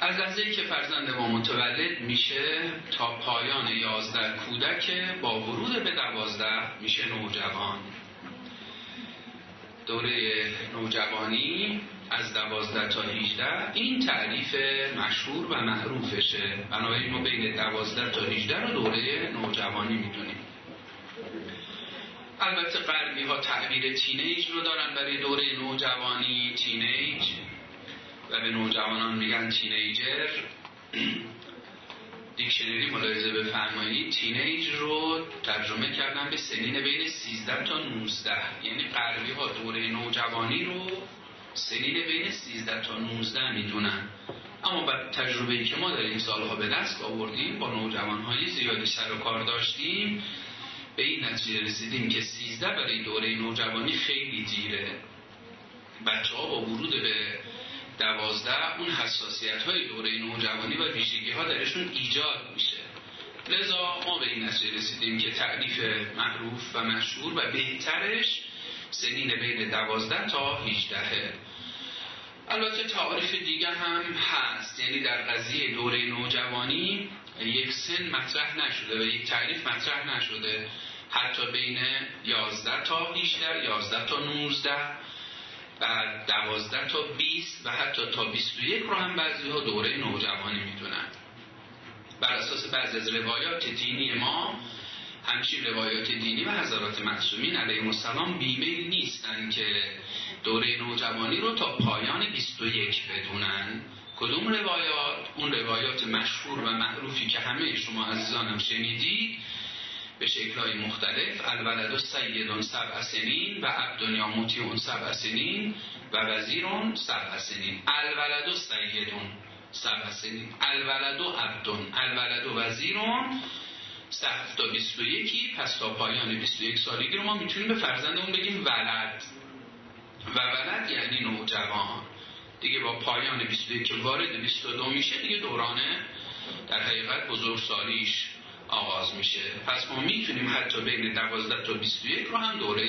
از لحظه که فرزند ما متولد میشه تا پایان یازده کودک با ورود به دوازده میشه نوجوان. دوره نوجوانی از دوازده تا هیجده این تعریف مشهور و معروفشه. بنابراین ما بین دوازده تا هیجده رو دوره نوجوانی می‌دونیم. البته غربی ها تعبیر تینیج رو دارن برای دوره نوجوانی. تینیج و به نوجوانان میگن تینیجر. دیکشنری ملاحظه بفرمایید. تینیج رو ترجمه کردن به سنین بین 13 تا 19 یعنی غربی ها دوره نوجوانی رو سنین بین 13 تا 19 می‌دونن. اما با تجربه که ما در این سالها به دست آوردیم با نوجوان های زیادی سر و کار داشتیم به این نتیجه رسیدیم که 13 برای دوره نوجوانی خیلی دیره بچه ها با ورود به دوازده اون حساسیت های دوره نوجوانی و ویژگی ها درشون ایجاد میشه. لذا ما به این نتیجه رسیدیم که تعریف معروف و مشهور و بهترش سنین بین دوازده تا هیچدهه البته تعریف دیگه هم هست. یعنی در قضیه دوره نوجوانی یک سن مطرح نشده و یک تعریف مطرح نشده. حتی بین 11 تا 18 11 تا 19 و 12 تا 20 و حتی تا 21 رو هم بعضی ها دوره نوجوانی می‌دونن. بر اساس بعضی از روایات دینی ما همچین روایات دینی و حضرات معصومین علیه السلام بیمیل نیستن که دوره نوجوانی رو تا پایان 21 بدونن. کدوم روایات؟ اون روایات مشهور و معروفی که همه شما عزیزانم شنیدید به شکلهای مختلف. الولد و سیدون سبع سنین و عبدنیا موتیون سبع سنین و وزیرون سبع سنین. الولد و سیدون سبع سنین. الولد و عبدون. الولد و وزیرون صف تا 21 پس تا پایان 21 سالگی رو ما می‌تونیم به فرزندمون بگیم ولد. و ولد یعنی نوجوان. دیگه با پایان 21 که وارد 22 میشه دیگه دورانه در حقیقت بزرگسالیش. آغاز میشه. پس ما می‌تونیم حتی بین 12 تا 21 رو هم دوره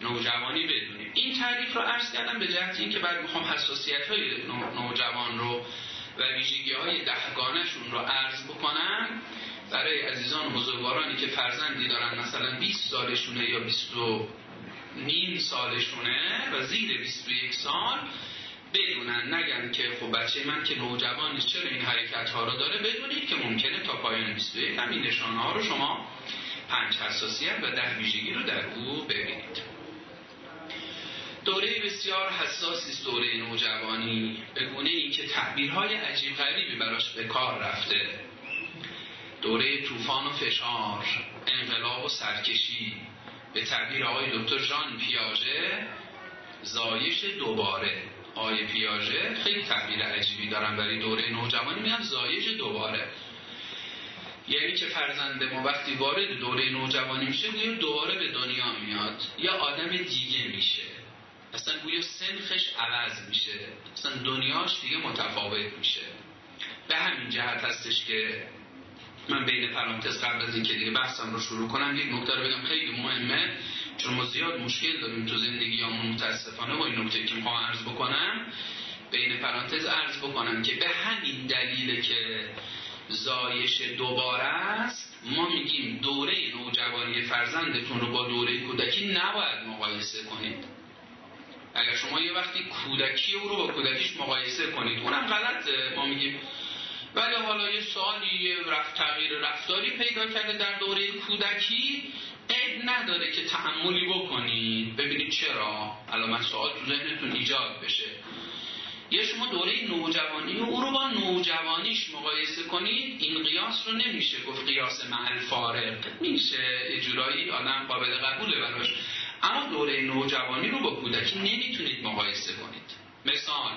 نوجوانی بدونیم. این تعریف رو عرض کردم به جهت این که بعد می‌خوام حساسیت های نوجوان رو و ویژگی های دهگانشون رو عرض بکنم. برای عزیزان و بزرگوارانی که فرزندی دارن مثلا 20 سالشونه یا 20 نیم سالشونه و زیر 21 سال بدونن نگن که خب بچه من که نوجوان چرا این حرکت ها رو داره؟ بدونید که ممکنه تا پایان 21 هم این نشانه ها رو شما پنج حساسیت و ده ویژگی رو در او ببینید. دوره بسیار حساسی است دوره نوجوانی. به گونه ای که تعبیرهای عجیب غریبی براش به کار رفته. دوره طوفان و فشار انقلاب و سرکشی. به تعبیر آقای دکتر ژان پیاژه زایش دوباره. آقای پیاژه خیلی تعبیر عجیبی دارن برای دوره نوجوانی میگن زایش دوباره. یعنی که فرزند ما وقتی وارد دوره نوجوانی میشه گویا دوباره به دنیا میاد. یا آدم دیگه میشه. اصلا گویا سنخش عوض میشه. اصلا دنیاش دیگه متفاوت میشه. به همین جهت هستش که من بین پرانتز قبل از اینکه دیگه بحثم رو شروع کنم یک نکته رو بگم خیلی مهمه. چون ما زیاد مشکل داریم تو زندگی متاسفانه با این نکته که می‌خوام عرض بکنم بین پرانتز عرض بکنم که به همین دلیل که زایش دوباره است ما میگیم دوره نوجوانی فرزندتون رو با دوره کودکی نباید مقایسه کنید. اگر شما یه وقتی کودکی او رو با کودکیش مقایسه کنید اونم غلطه ما میگیم. ولی حالا یه سالی یه رفت تغییر رفتاری پیدا کرده در دوره کودکی عیب نداره که تعملی بکنید ببینید چرا. الان سوال تو ذهنتون ایجاد بشه. یه شما دوره نوجوانی و او رو با نوجوانیش مقایسه کنید این قیاس رو نمیشه گفت قیاس محل فارق میشه جورایی آدم قابل قبوله براش. اما دوره نوجوانی رو با کودکی نمی‌تونید مقایسه کنید. مثال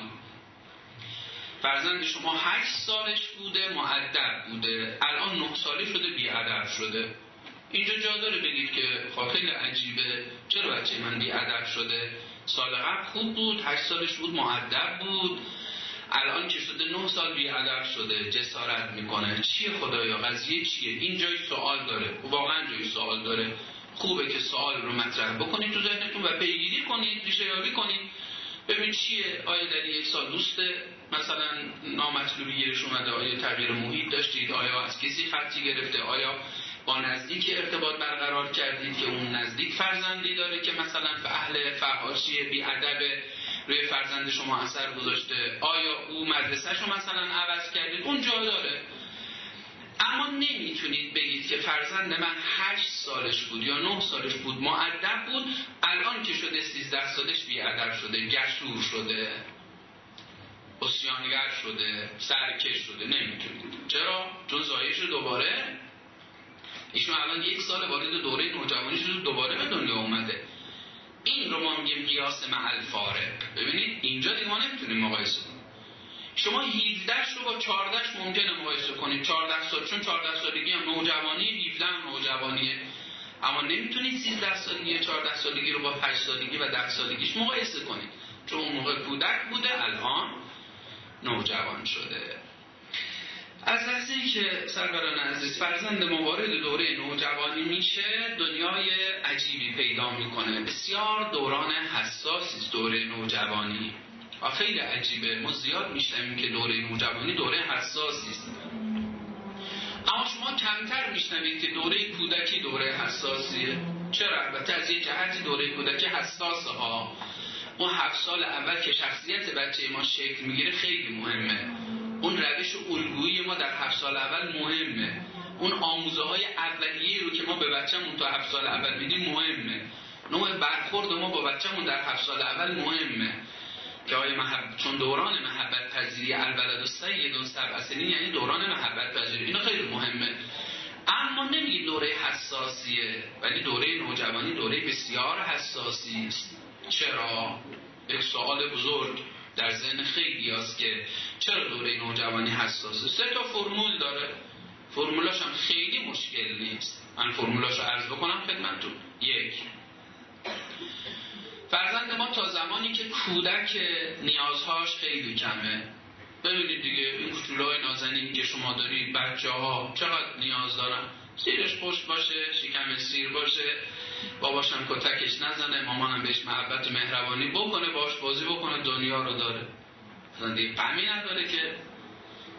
فرزند شما هشت سالش بوده معدب بوده. الان نه ساله شده بیادب شده. اینجا جا داره بگید که خیلی عجیبه. چرا بچه من بیادب شده؟ سال قبل خوب بود هشت سالش بود معدب بود. الان که شده نه سال بیادب شده جسارت می‌کنه. چیه خدایا؟ قضیه چیه؟ این جای سوال داره. واقعا جای سوال داره. خوبه که سوال رو مطرح بکنید تو ذهنتون و پیگیری کنید ریشه یابی کنید. ببین چیه؟ آیا در یک سال دوست مثلا نامطلوبی گیرش اومده آیا تغییر محیط داشتید. آیا از کسی خطی گرفته؟ آیا با نزدیک ارتباط برقرار کردید که اون نزدیک فرزندی داره که مثلا به اهل فحاشی بی روی فرزند شما اثر گذاشته. آیا او مدرسه شما مثلا عوض کردید اون جا داره. اما نمی‌تونید بگید که فرزند من هشت سالش بود یا نه سالش بود. معدب بود. الان که شده سیزده سالش بیادب شده. گشور شده. اسیانگر شده. سرکش شده. نمی‌تونید. چرا؟ چون زایش دوباره ایشون الان یک سال وارد دوره نوجوانی شده دوباره به دنیا اومده. این رو ما میگیم قیاس مع فاره ببینید اینجا دیگه ما نمی‌تونیم مقایسه کنیم. شما 17 رو با 14 ممکنه مقایسه کنید. 14 سال چون 14 سالگی هم نوجوانی 17 هم نوجوانیه. اما نمی‌تونید 13 سالگی 14 سالگی رو با 8 سالگی و 10 سالگیش مقایسه کنید. چون اون موقع کودک بوده الان نوجوان شده. از لحظه که سروران عزیز فرزند موارد دوره نوجوانی میشه دنیای عجیبی پیدا می‌کنه. بسیار دوران حساسی دوره نوجوانی و خیلی عجیبه. ما زیاد میشنویم که دوره نوجوانی دوره حساسی است. اما شما کمتر میشنوید که دوره کودکی دوره حساسیه. چرا؟ البته از یه جهتی دوره کودکی حساسه ها. اون هفت سال اول که شخصیت بچه ما شکل می‌گیره خیلی مهمه. اون روش الگویی ما در هفت سال اول مهمه. اون آموزه های اولیه رو که ما به بچه‌مون تا هفت سال اول میدیم مهمه. نوع برخورد ما با بچه‌مون در هفت سال اول مهمه. که آیا محب... چون دوران محبت پذیری الولد و سید سبع سنین یعنی دوران محبت پذیری. اینا خیلی مهمه. اما نمیگی دوره حساسیه ولی دوره نوجوانی دوره بسیار حساسی. است چرا؟ یک سوال بزرگ. در ذهن خیلی است که چرا دوره نوجوانی حساسه؟ سه تا فرمول داره. فرمولاش هم خیلی مشکل نیست. من فرمولاش رو عرض بکنم خدمتتون. یک. فرزند ما تا زمانی که کودک نیازهاش خیلی کمه. ببینید دیگه این کوچولوهای نازنین که شما دارید بچه ها چقدر نیاز دارن؟ سیرش پشت باشه شکم سیر باشه. باباشم کتکش نزنه مامانم بهش محبت و مهربانی بکنه باش بازی بکنه دنیا رو داره. دیگه غمی نداره که.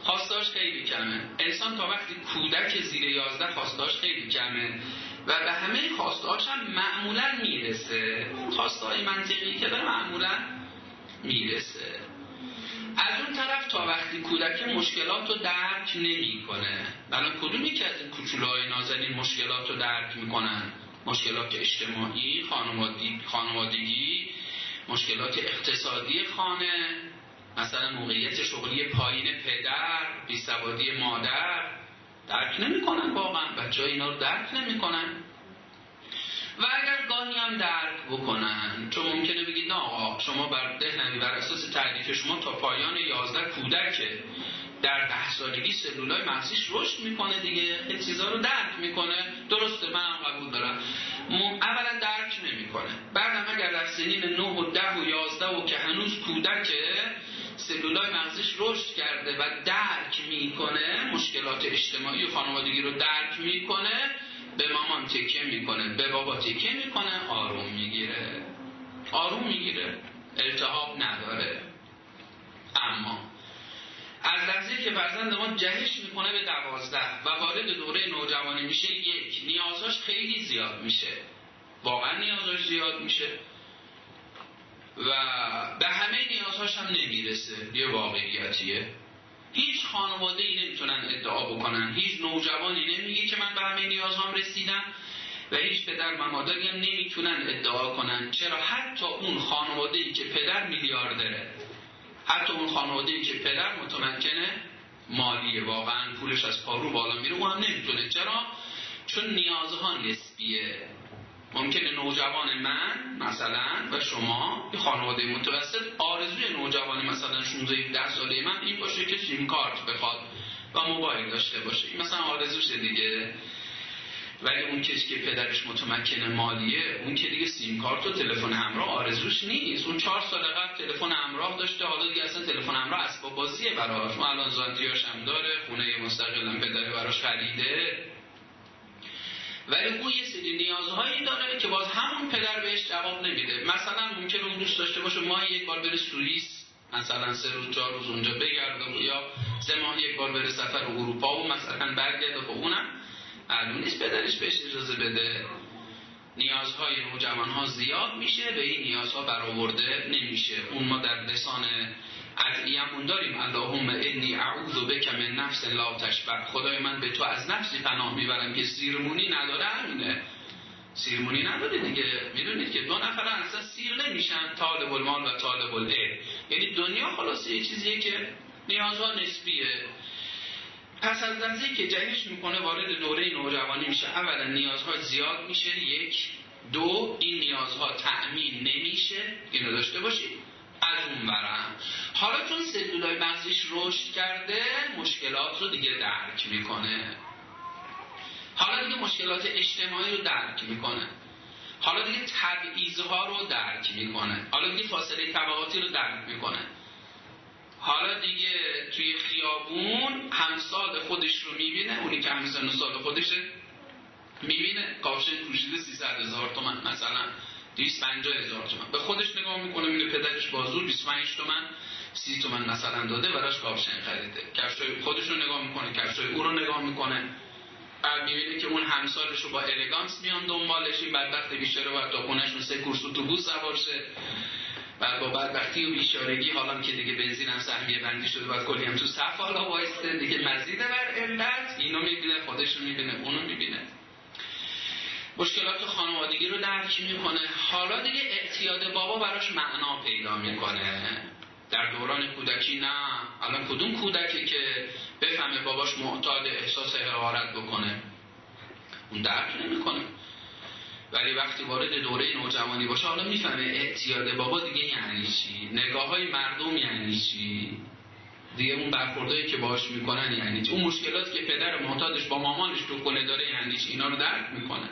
خواستاش خیلی کمه. انسان تا وقتی کودک زیر یازده خواستاش خیلی کمه. و به همه خواستاش هم معمولا می‌رسه. خواستای منطقی که داره معمولا می‌رسه. از اون طرف تا وقتی کودک مشکلات رو درک نمی‌کنه. الان کدومی که از این کوچولوهای نازنین مشکلات رو درک می‌کنن؟ مشکلات اجتماعی خانوادگی مشکلات اقتصادی خانه مثلا موقعیت شغلی پایین پدر بیسوادی مادر. درک نمی‌کنن واقعا بچه اینا رو درک نمی‌کنن. و اگر گاهی هم درک بکنن چون ممکنه بگید نه آقا شما بر دهنمی بر اساس تعریف شما تا پایان 11 کودکه در ده سالگی سلولای مغزیش رشد می‌کنه دیگه این چیزا رو درک می‌کنه. درسته من هم قبول دارم. اولا درک نمی‌کنه. بعدم اگر در سنین 9 و 10 و 11 و که هنوز کودکه سلولای مغزیش رشد کرده و درک می‌کنه مشکلات اجتماعی و خانوادگی رو درک می‌کنه به مامان تکه می‌کنه به بابا تکه می‌کنه آروم می‌گیره. آروم می‌گیره. التحاب نداره. اما از لحظه که فرزند ما جهش می‌کنه به دوازده و وارد دوره نوجوانی میشه یک. نیازاش خیلی زیاد میشه. واقعا نیازاش زیاد میشه. و به همه نیازهاش هم نمی‌رسه. یه واقعیتیه. هیچ خانواده ای نمی‌تونن ادعا بکنن. هیچ نوجوانی نمیگه که من به همه نیازهام رسیدم و هیچ پدر و مادری هم نمی‌تونن ادعا کنن. چرا؟ حتی اون خانواده ای که پدر میلیاردره. حتی اون خانواده ای که پدر متمکنه مالیه واقعا پولش از پارو بالا میره او هم نمی‌تونه. چرا؟ چون نیازها نسبیه. ممکنه نوجوان من مثلا و شما یه خانواده متوسط آرزوی نوجوانی مثلا 16 ده ساله من این باشه که سیم کارت بخواد و موبایل داشته باشه. این مثلا آرزوشه دیگه. ولی اون کسی که پدرش متمکن مالیه اون که دیگه سیم کارت و تلفن همراه آرزوش نیست. اون چهار سال قبل تلفن همراه داشته حالا دیگه اصلا تلفن همراه اسباب بازیه براش. اون الان زانتیاش هم داره خونه مستقلا پدر براش خریده. ولی اون یه سری نیازهایی داره که باز همون پدر بهش جواب نمیده. مثلا ممکنه اون دوست داشته باشه ما یک بار بره سوئیس مثلا سه روز چهار روز اونجا بگرده یا سه ماه یک بار بره سفر اروپا و مثلا برگرده. خب اونم معلوم نیست پدرش بهش اجازه بده. نیازهای نوجوان ها زیاد میشه به این نیازها برآورده نمیشه. اون ما در لسان ادعیمون داریم اللهم انی اعوذ بک من نفس لا تشبع. خدای من به تو از نفسی پناه می‌برم که سیرمونی نداره همینه. سیرمونی نداره دیگه. می‌دونید که دو نفر اصلا سیر نمیشن طالب المال و طالب العلم. یعنی دنیا خلاصه یه چیزیه که نیازها نسبیه. پس از لحظه که جهش می‌کنه وارد دوره نوجوانی میشه. اولا نیازها زیاد میشه. یک. دو این نیازها تأمین نمیشه. اینو داشته باشید. از اون برم حالا چون سلولای مغزیش رشد کرده مشکلات رو دیگه درک می‌کنه. حالا دیگه مشکلات اجتماعی رو درک می‌کنه. حالا دیگه تبعیضها رو درک می‌کنه. حالا دیگه فاصله طبقاتی رو درک می‌کنه. حالا دیگه توی خیابون همسال خودش رو می‌بینه. اونی که همسال سال خودشه می‌بینه. کافشن پوشیده 300 هزار تومن مثلا. 250 هزار تومن. به خودش نگاه می‌کنه می‌بینه پدرش بازور 25 تومن 30 تومن مثلا داده براش کافشن خریده. کفشای خودش رو نگاه می‌کنه کفشای او رو نگاه می‌کنه. بعد می‌بینه که اون همسالش رو با الگانس میان دنبالش. این بدبخت بیشتره باید تا خونهشون سه کورس اتوبوس سوار شه. بعد با بدبختی و بیچارگی حالا که دیگه بنزین هم سهمیه بندی شده باید کلی هم تو صف حالا وایسته. دیگه مزیده بر علت اینو می‌بینه خودش رو می‌بینه اونو می‌بینه. مشکلات خانوادگی رو درک می‌کنه. حالا دیگه اعتیاد بابا براش معنا پیدا می‌کنه. در دوران کودکی نه. الان کدوم کودکی که بفهمه باباش معتاد احساس حقارت بکنه؟ اون درک نمی‌کنه. ولی وقتی وارد دوره نوجوانی باشه حالا می‌فهمه اعتیاد بابا دیگه یعنی چی؟ نگاه های مردم یعنی چی؟ دیگه اون برخوردهایی که باش می‌کنن یعنی چی؟ اون مشکلاتی که پدر معتادش با مامانش تو کنه داره یعنی چی؟ اینا رو درک می‌کنه.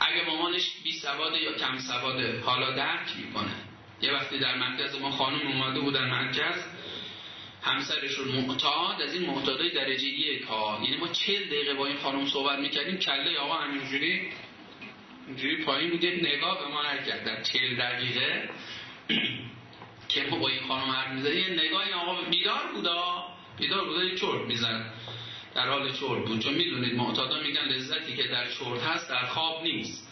اگه مامانش بی سواده یا کم سواده حالا درک می‌کنه. یه وقتی در مرکز ما خانم اومده بود در مرکز همسرشون معتاد از این معتادای درجه یک ها. یعنی ما چل دقیقه با این خانم صحبت می‌کردیم کله آقا همینجوری اینجوری پایین بوده نگاه به ما نکرد. در چل دقیقه که ما با این خانم حرف می‌زدیم یه نگاه آقا بیدار بودا. بیدار بودا یه چرت می‌زد در حال چرت بود. چون می‌دونید معتادا میگن لذتی که در چرت هست در خواب نیست.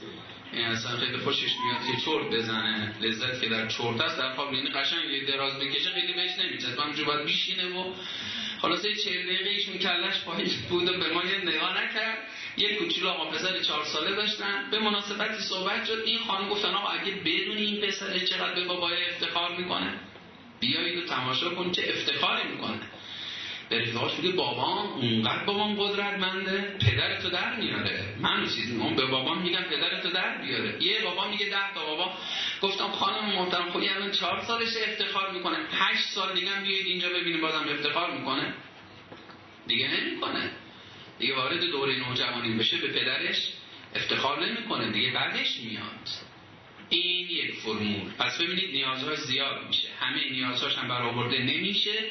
این اصلا خیلی خوشش میاد که چرت بزنه. لذت که در چرت هست در خواب یعنی قشنگ یه دراز بکشه خیلی بهش نمیچسبه. همونجا باید بیشینه و خلاصه چهل دقیقه ایش کلش پایین بود و به ما یه نگاه نکرد. یه کوچولو آقا پسر چهار ساله داشتن. به مناسبتی صحبت شد. این خانم گفتن آقا اگه بدون این پسر چقدر به بابای افتخار می‌کنه بیایید و تماشا کن چه افتخاری می‌کنه. به رفیقاش میگه بابا اونقدر بابام قدرتمنده پدرتو در میاره. من چیزی اون به بابام میگم پدرتو در بیاره. یه بابا میگه ده تا بابا گفتم خانم محترم خودی الان چهار سالش افتخار می‌کنه. هشت سال دیگه هم اینجا ببینیم بازم افتخار می‌کنه. دیگه نمی‌کنه. دیگه وارد دوره نوجوانی بشه به پدرش افتخار نمی‌کنه دیگه بعدش میاد. این یک فرمول. پس ببینید نیازها زیاد میشه. همه نیازهاش هم برآورده نمیشه.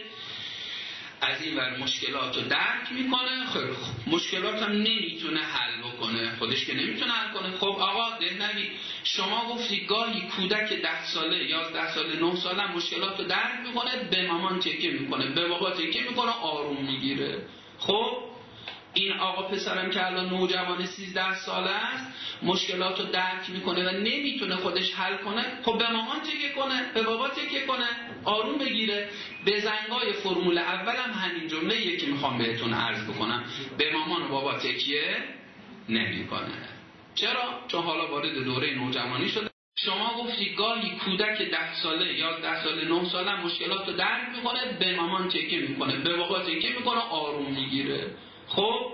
از این ور مشکلات رو درک می‌کنه. خیلی خوب مشکلات هم نمی‌تونه حل بکنه. خودش که نمی‌تونه حل کنه. خب آقا دهنوی شما گفتی گاهی کودک ده ساله یازده ساله نه ساله مشکلات رو درک می‌کنه به مامان تکه می‌کنه به بابا تکه می‌کنه آروم می‌گیره. خب این آقا پسرم که الان نوجوان 13 ساله است مشکلات رو درک می‌کنه و نمی‌تونه خودش حل کنه خب به مامان تکیه کنه؟ به بابا تکیه کنه؟ آروم بگیره. به زنگای فرمول اولم همین جمله یکی می‌خوام بهتون عرض بکنم. به مامان و بابا تکیه نمی‌کنه. چرا؟ چون حالا وارد دوره نوجوانی شده. شما گفتی گاهی کودک ده ساله یا ده ساله نه ساله مشکلات رو درک می‌کنه به مامان تکیه می‌کنه به بابا تکیه می‌کنه؟ آروم می‌گیره. خب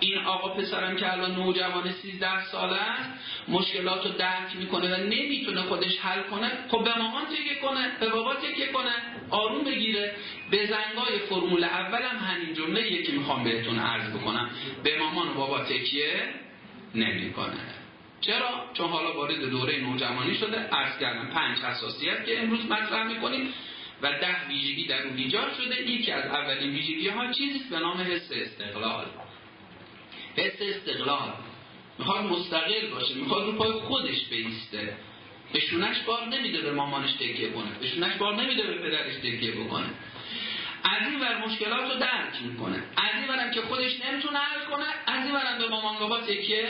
این آقا پسرم که الان نوجوان 13 ساله است مشکلات رو درک می‌کنه و نمی‌تونه خودش حل کنه خب به مامان تکیه کنه به بابا تکیه کنه آروم بگیره. به زنگای فرمول اولم همین جمله یکی می‌خوام بهتون عرض بکنم. به مامان و بابا تکیه نمی‌کنه. چرا؟ چون حالا وارد دوره نوجوانی شده. عرض کردم پنج حساسیت که امروز مطرح می‌کنیم. و ده ویژگی در اون ایجاد شده. یکی از اولین ویژگی ها چیزی به نام حس استقلال. حس استقلال. می‌خواد مستقل باشه می‌خواد رو پای خودش بیسته. به شونش بار نمیده به مامانش تکیه کنه. به شونش بار نمیده به پدرش تکیه بکنه. از این ور مشکلات رو درک می‌کنه. از این ورم که خودش نمی‌تونه حل کنه از این ورم به مامان بابا تکیه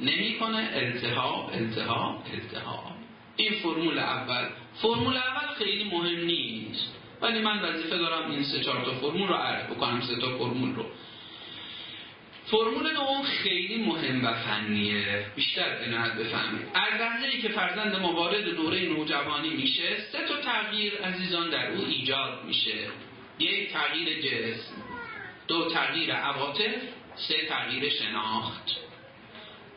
نمی‌کنه. التهاب التهاب التهاب. این فرمول اول فرمول اول خیلی مهم نیست. ولی من وظیفه دارم این سه چهار تا فرمول رو عرض بکنم سه تا فرمول رو. فرمول دوم خیلی مهم و فنیه. بیشتر عنایت بفهمید. از لحظه که فرزند ما وارد دوره نوجوانی میشه سه تا تغییر عزیزان در او ایجاد میشه. یک تغییر جسم دو تغییر عواطف سه تغییر شناخت.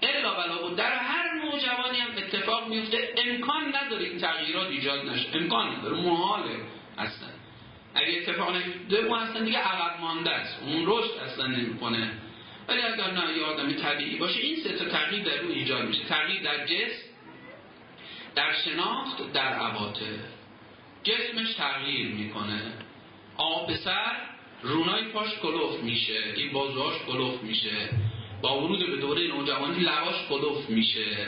الا بلا در هر نوجوانی هم اتفاق میفته. امکان نداره این تغییرات ایجاد نشه. امکان نداره. محاله اصلا اگه اتفاق نیفته اون اصلا دیگه عقب مانده است. اون رشد اصلا نمی‌کنه. ولی اگر نه یه آدم طبیعی باشه این سه تا تغییر در او ایجاد میشه. تغییر در جسم در شناخت در عواطف. جسمش تغییر می‌کنه. آب سر رونای پاش کلوف میشه. این بازوهاش کلوف میشه. با ورود به دوره نوجوانی لواش کلوف میشه.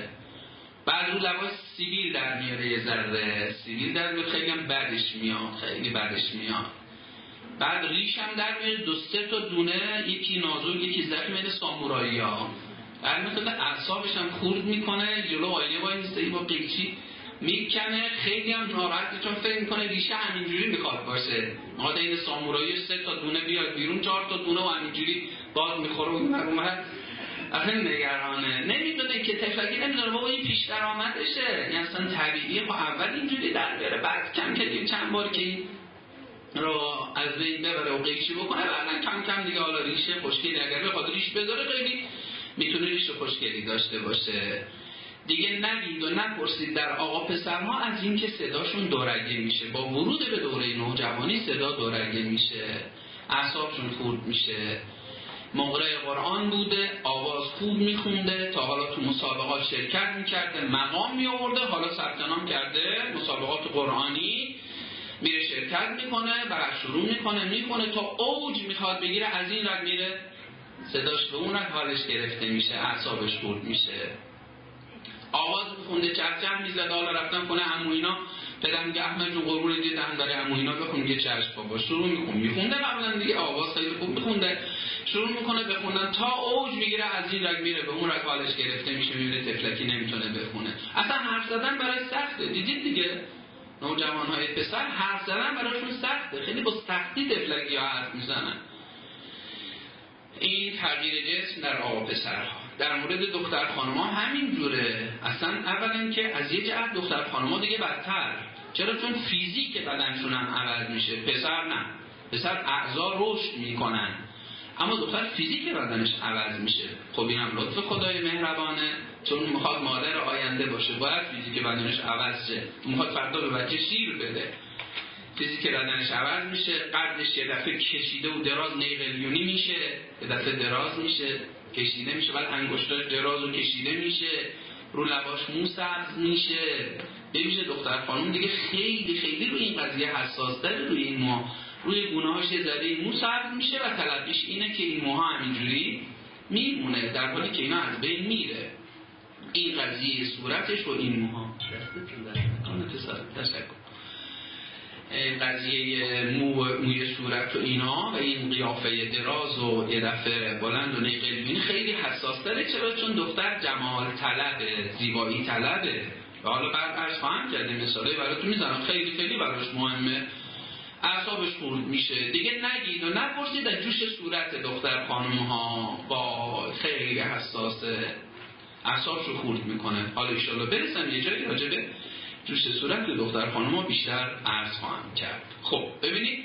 بعد رو لواش سیبیل در میاره یه ذره. سیبیل در میاره خیلی هم بعدش میاد خیلی بعدش میاد. بعد ریش هم در میاره دو سه تا دونه یکی نازک یکی زخم این سامورایی ها بعد مثلا اعصابش هم خورد می‌کنه جلو آینه وای با قیچی می‌کنه. خیلی هم ناراحته چون فکر می‌کنه ریشه همینجوری می‌خواد باشه. ماده این سامورایی سه تا دونه بیاد بیرون چهار تا دونه و همینجوری باد می‌خوره و اصلا نگرانه. نمی‌دونه که تفلکی نمی‌دونه. بابا این پیش درآمدشه. یعنی اصلا طبیعیه. با اول اینجوری در بیاره. بعد کم کردیم چند بار که رو از بین ببره و قیچی بکنه بعدا کم کم دیگه حالا ریشه خوشگلی اگر بخواد ریش بذاره خیلی می‌تونه ریش خوشگلی داشته باشه. دیگه نگید و نپرسید در آقا پسرها از اینکه صداشون دورگه میشه. با ورود به دوره نوجوانی صدا دورگه میشه. اعصابشون خورد میشه. مقرع قرآن بوده آواز خوب میخونده تا حالا تو مسابقات شرکت می‌کرده مقام میآورده حالا ثبت کرده مسابقات قرآنی میره شرکت می‌کنه بعد شروع می‌کنه می‌کنه تا اوج می‌خواد بگیره از این رد میره. صداش به اون رد حالش گرفته میشه اعصابش خورد میشه. آواز خونده چرچر می‌زد حالا رفتن خونه عمو اینا. پدر میگه احمد جون قربون دیدم برای عمو اینا بخون میگه چشم بابا. شروع میکن میخونده قبلا دیگه آواز خیلی خوب میخونده. شروع می‌کنه بخوندن تا اوج می‌گیره از این رگ میره به اون رگ حالش گرفته میشه می‌بینه تفلکی نمی‌تونه بخونه. اصلا حرف زدن برای سخته. دیدید دیگه؟ نوجوان های پسر حرف زدن براشون سخته. خیلی با سختی تفلکی ها حرف می‌زنن. این تغییر جسم در آقا پسرها. در مورد دختر خانما همین جوره. اصلا اولا که از یه جهت دختر خانما دیگه بدتر. چرا؟ چون فیزیک بدنشون هم عوض میشه. پسر نه. پسر اعضا رشد می‌کنن. اما دختر فیزیک بدنش عوض میشه. خب این هم لطف خدای مهربانه. چون می‌خواد مادر آینده باشه باید فیزیک بدنش عوض شه. می‌خواد فردا به بچه شیر بده. فیزیک بدنش عوض میشه. قدش یه دفعه کشیده و دراز نیقلیونی میشه. یه دفعه دراز میشه کشیده میشه. بعد انگشتاش دراز و کشیده میشه. رو لباش مو سبز میشه. ببینید دختر خانم دیگه خیلی خیلی روی این قضیه حساس داره روی این ما. روی گونه‌هاش یه ذره مو سبز میشه و طلبیش اینه که این موها همینجوری میمونه در حالی که اینا از بین میره. این قضیه صورتش و این موها. قضیه مو موی صورت و اینا و این قیافه دراز و یه دفعه بلند و نیقلبینی خیلی حساس داره چرا؟ چون دختر جمال طلبه زیبایی طلبه. و حالا بعد ارز خواهم کرده مثاله براتون می‌زنم. خیلی خیلی براش مهمه. اعصابش خورد میشه. دیگه نگید و نپرسید در جوش صورت دختر خانم ها با خیلی حساسه. اعصابشو خورد می‌کنه. حالا ایشالا برسم یه جایی راجبه جوش صورت دختر خانم ها بیشتر عرض خواهم کرد. خب ببینید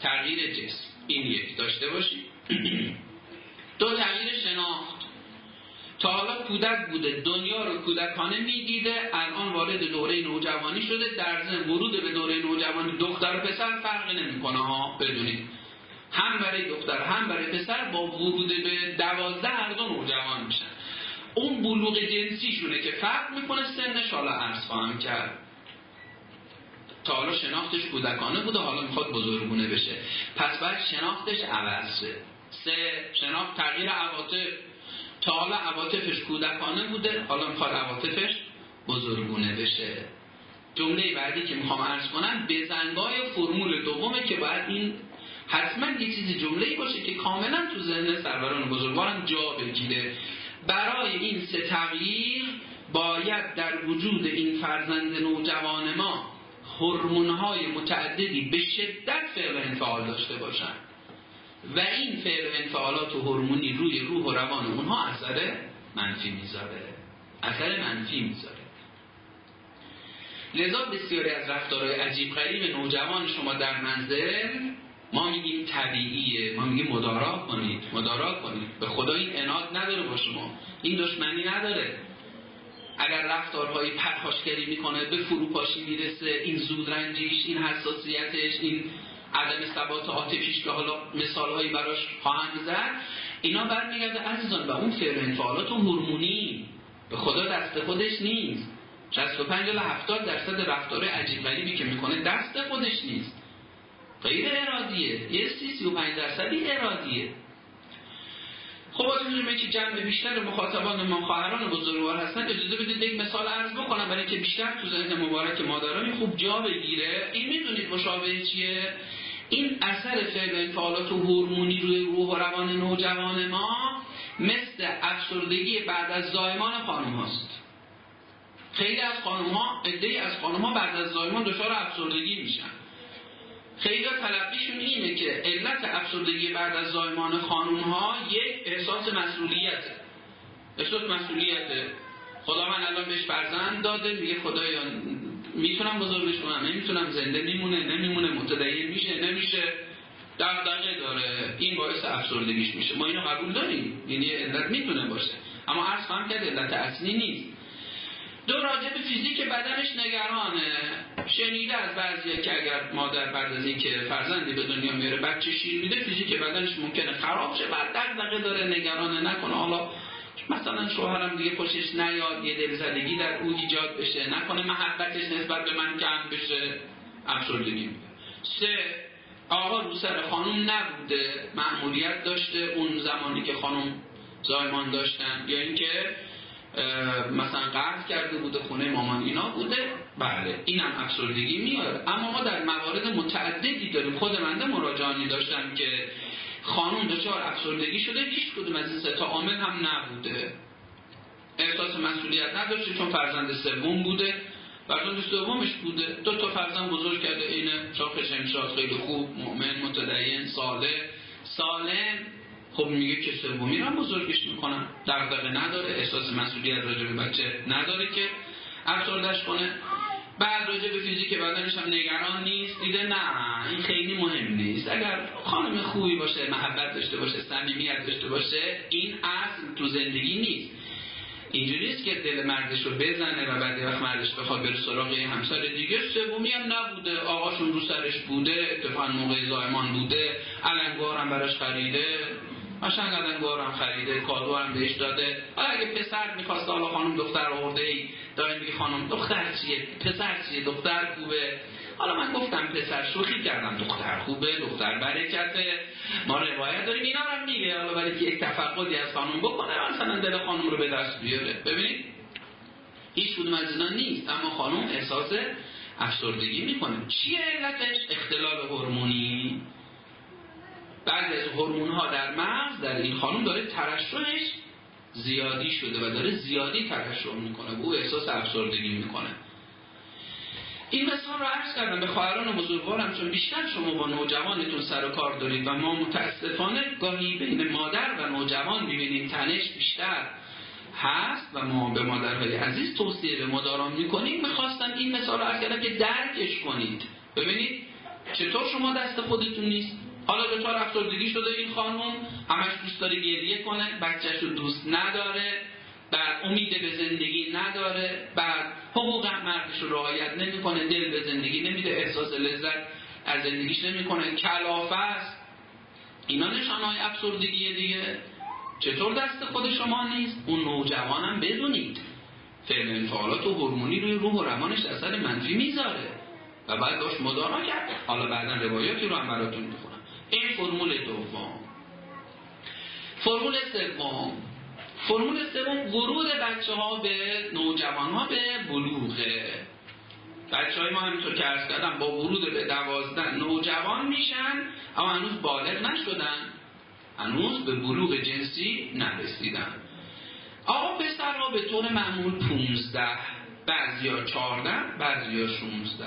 تغییر جسم. این یک داشته باشید. دو تغییر شناخت. تا حالا کودک بوده دنیا رو کودکانه می‌دیده الان وارد دوره نوجوانی شده در ضمن ورود به دوره نوجوانی دختر و پسر فرقی نمی‌کنه ها بدونید. هم برای دختر هم برای پسر با ورود به دوازده هر دو نوجوان میشن. اون بلوغ جنسیشونه که فرق می‌کنه سنش حالا عرض خواهم کرد. تا حالا شناختش کودکانه بوده حالا می‌خواد بزرگونه بشه. پس باید شناختش عوض سه شناخت تغییر عواطف. تا حالا عواطفش کودکانه بوده حالا می‌خواد عواطفش بزرگونه بشه. جمله بعدی که می‌خوام عرض کنم بزنگاه فرمول دومه که باید این حتما یه چیزی جمله باشه که کاملا تو ذهن سروران بزرگوارم جا بگیره. برای این سه تغییر باید در وجود این فرزند نوجوان ما های متعددی به شدت فعل انفعال داشته باشن. و این فعل انفعالات و هورمونی روی روح و روان اونها اثر منفی می‌ذاره. اثر منفی می‌ذاره. لذا بسیاری از رفتارهای عجیب غریب نوجوان شما در منزل ما میگیم طبیعیه. ما میگیم مدارا کنید مدارا کنید. به خدا این اناد نداره با شما. این دشمنی نداره. اگر رفتارهای پرخاشگری می‌کنه به فروپاشی می‌رسه این زودرنجیش این حساسیتش این عدم ثبات عاطفیش که حالا مثالهایی براش خواهند زد اینا برمیگرده عزیزان به اون فعل انفعالات و هورمونی. به خدا دست خودش نیست. 65 الی 70 درصد رفتار عجیب غریبی که می‌کنه دست خودش نیست. غیر ارادیه. یه 35 درصدی ارادیه. خب از اینجا که جمع بیشتر مخاطبان ما خواهران بزرگوار هستن اجازه بدید یک مثال عرض بکنم برای که بیشتر تو ذهن مبارک مادرانی خوب جا بگیره. این می‌دونید مشابه چیه؟ این اثر فعل انفعالات و هورمونی روی روح و روان نوجوان ما مثل افسردگی بعد از زایمان خانم هاست. خیلی از خانم ها از خانم ها بعد از زایمان دچار افسردگی میشن. خیلی تلقیشون اینه که علت افسردگی بعد از زایمان خانوم ها یک احساس مسئولیته. احساس مسئولیته. خدا من الان بهش فرزند داده میگه خدایا می‌تونم بزرگش کنم نمی‌تونم زنده میمونه نمیمونه متدین میشه نمیشه. دغدغه داره. این باعث افسردگیش میشه. ما اینو قبول داریم. یعنی علت می‌تونه باشه. اما عرض خواهم کرد علت اصلی نیست. دو راجع به فیزیک بدنش نگرانه. شنیده از بعضی که اگر مادر بعد از اینکه فرزندی به دنیا میاره بچه شیر میده فیزیک بدنش ممکنه خراب شه. بعد دغدغه داره نگرانه نکنه. حالا مثلا شوهرم دیگه خوشش نیاد یه دلزدگی در او ایجاد بشه. نکنه محبتش نسبت به من کم بشه. افسردگی سه آقا رو سر خانم نبوده. معمولیت داشته اون زمانی که خانم زایمان داشتن. یا اینکه مثلا قرض کرده بوده خونه مامان اینا بوده. بله اینم افسردگی میاره اما ما در موارد متعددی داریم. خود منده مراجعانی داشتم که خانم دچار افسردگی شده هیچ کدوم از این سه تا عامل هم نبوده. احساس مسئولیت نداشته چون فرزند سوم بوده. فرزند سومش بوده. دو تا فرزند بزرگ کرده اینه شاخ شمشاد خیلی خوب مؤمن متدین صالح. سالم خب میگه که سومی رو بزرگش می‌کنم دغدغه نداره. احساس مسئولیت راجع به بچه نداره که افسردش کنه. بعد راجع به فیزیک بدنش هم نگران نیست دیده نه این خیلی مهم نیست. اگر خانم خوبی باشه محبت داشته باشه صمیمیت داشته باشه این اصل تو زندگی نیست. اینجوری است که دل مردش رو بزنه و بعد وقت مردش بخواد بره سراغ همسر دیگه. سومی هم نبوده. آقاشون رو سرش بوده. اتفاقا موقع زایمان بوده. علنگوار هم براش خریده. قشنگ هم خریده کادو هم بهش داده. حالا اگه پسر می‌خواست حالا خانم دختر آورده ای میگه خانم دختر چیه؟ پسر چیه؟ دختر خوبه. حالا من گفتم پسر شوخی کردم. دختر خوبه دختر برکته. ما روایت داریم اینا هم میگه. حالا برای که یک تفقدی از خانم بکنه مثلا دل خانم رو به دست بیاره. ببینید؟ هیچ کدوم از اینا نیست. اما خانم احساس افسردگی می‌کنه. چیه علتش؟ اختلال هورمونی. بعضی از هورمون ها در مغز در این خانم داره ترشحش زیادی شده و داره زیادی ترشح می‌کنه و او احساس افسردگی می‌کنه. این مثال رو عرض کردم به خواهران بزرگوارم چون بیشتر شما با نوجوانتون سر و کار دارید و ما متاسفانه گاهی بین مادر و نوجوان ببینیم تنش بیشتر هست و ما به مادرهای عزیز توصیه به مادران می‌کنیم. می‌خواستم این مثال رو عرض کردم که درکش کنید. ببینید چطور شما دست خودتون نیست؟ حالا دچار افسردگی شده این خانم همش دوست داره گریه کنه بچهش رو دوست نداره بعد امید به زندگی نداره بعد حقوق مردش رو رعایت نمی‌کنه دل به زندگی نمیده احساس لذت از زندگیش نمی‌کنه کلافه است. اینا نشانه های افسردگی دیگه. چطور دست خود شما نیست؟ اون نوجوانم بدونید. فعل انفعالات و هورمونی روی روح و روانش اثر منفی می‌ذاره. و بعد داشت مدارا کرد. حالا بعدا روایاتی رو هم براتون این فرمول دوم. فرمول سوم. فرمول سوم ورود بچه ها به نوجوان ها به بلوغه. بچه های ما همینطور که ارز کردم با ورود به دوازده نوجوان میشن اما هنوز بالغ نشدن. هنوز به بلوغ جنسی نرسیدن. آقا پسرها به طور معمول 15 بعضیا 14 بعضیا 16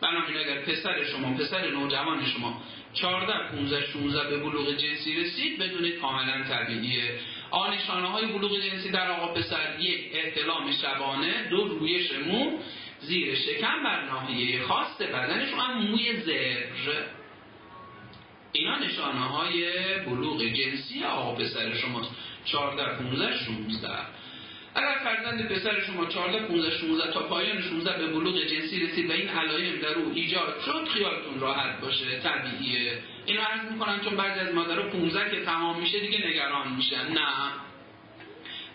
بنابراین اگر پسر شما پسر نوجوان شما 14 15 16 به بلوغ جنسی رسید بدونید کاملا طبیعیه آنشانه های بلوغ جنسی در آقا پسر یک احتلام شبانه دو رویش مو زیر شکم بر ناحیه خاص بدنشون هم موی زرج اینا نشانه های بلوغ جنسی آقا پسر شماست. 14 15 16 اگر فرزند پسر شما 14 15 16 تا پایان 16 به بلوغ جنسی رسید و این علائم در او ایجاد شد خیالتون راحت باشه طبیعیه. اینو عرض می‌کنم چون بعضی از مادرها 15 که تمام میشه دیگه نگران میشن. نه.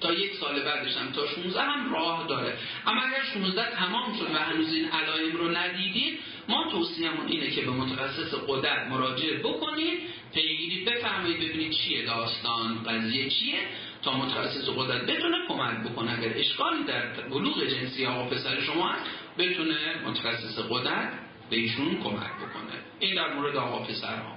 تا یک سال بعدش هم تا 16 هم راه داره. اما اگر 16 تمام شد و هنوز این علائم رو ندیدید ما توصیهمون اینه که به متخصص قدرت مراجعه بکنید. پیگیری بفرمایید ببینید چیه داستان. قضیه چیه؟ تا متخصص قدرت بتونه کمک بکنه. اگر اشکالی در بلوغ جنسی آقا پسر شما هست بتونه متخصص قدرت به ایشون کمک بکنه. این در مورد آقا پسرها.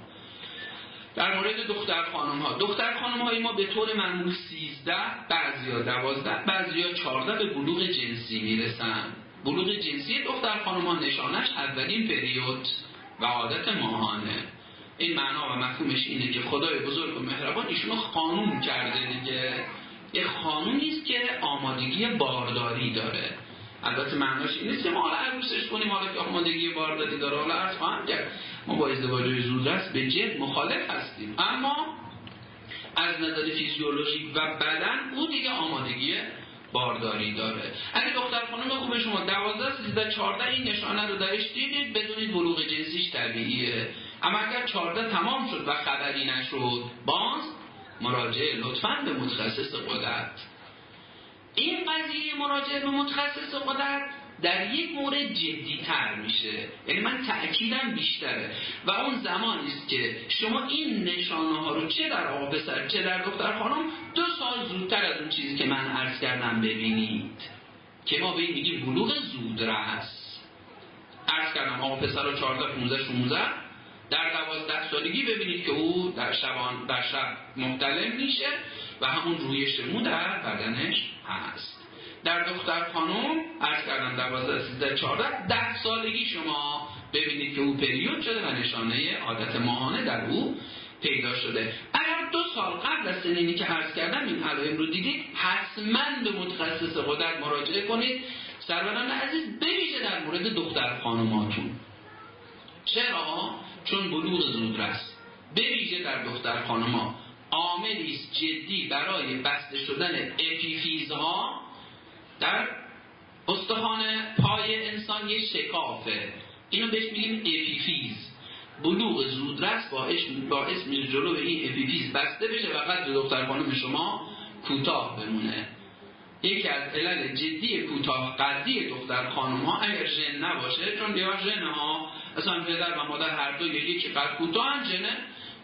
در مورد دختر خانم ها دختر خانم های ما به طور معمول 13 بعضیا 12 بعضیا 14 به بلوغ جنسی می‌رسن. بلوغ جنسی دختر خانم ها نشانش اولین پریود و عادت ماهانه. این معنا و مفهومش اینه که خدای بزرگ و مهربان ایشونو خانوم کرده دیگه. یه خانومی است که آمادگی بارداری داره. البته معناش این نیست که ما حالا عروسش کنیم حالا که آمادگی بارداری داره حالا عرض خواهم کرد. ما با ازدواج زودرس به جد مخالف هستیم. اما از نظر فیزیولوژیک و بدن او دیگه آمادگی بارداری داره. اگه دختر خانم خوب شما 12 13 14 این نشانه رو درش دیدید بدونید بلوغ جنسیش طبیعیه. اما اگر 14 تمام شد و خبری نشد باز مراجعه لطفا به متخصص قدرت. این قضیه مراجعه به متخصص قدرت در یک مورد جدی تر میشه. یعنی من تأکیدم بیشتره. و اون زمانی است که شما این نشانه ها رو چه در آقا پسر چه در دختر خانم دو سال زودتر از اون چیزی که من عرض کردم ببینید. که ما به این میگیم بلوغ زودرس. عرض کردم آقا پسر رو 14 15 16 در دوازده سالگی ببینید که او در شبان در شب محتلم میشه و همون رویش مو در بدنش هست. در دختر خانم عرض کردم دوازده سیزده چهارده ده سالگی شما ببینید که او پریود شده و نشانه عادت ماهانه در او پیدا شده. اگر دو سال قبل از سنینی که عرض کردم این علائم رو دیدید حتما به متخصص قدرت مراجعه کنید. سروران عزیز بویژه در مورد دختر خانماتون. چرا؟ چون بلوغ زودرس به ویژه در دختر خانما عاملی است جدی برای بسته شدن اپیفیزها در استخوان پای انسان یه شکافه. اینو بهش میگیم اپیفیز. بلوغ زودرس باعث باعث میشه جلو این اپیفیز بسته بشه و قد دختر خانم شما کوتاه بمونه. یکی از علل جدی کوتاه قدی دختر خانم ها اگر ژن نباشه چون بیا ژن ها اصلا پدر و مادر هر دو یکی قد کوتاه ژن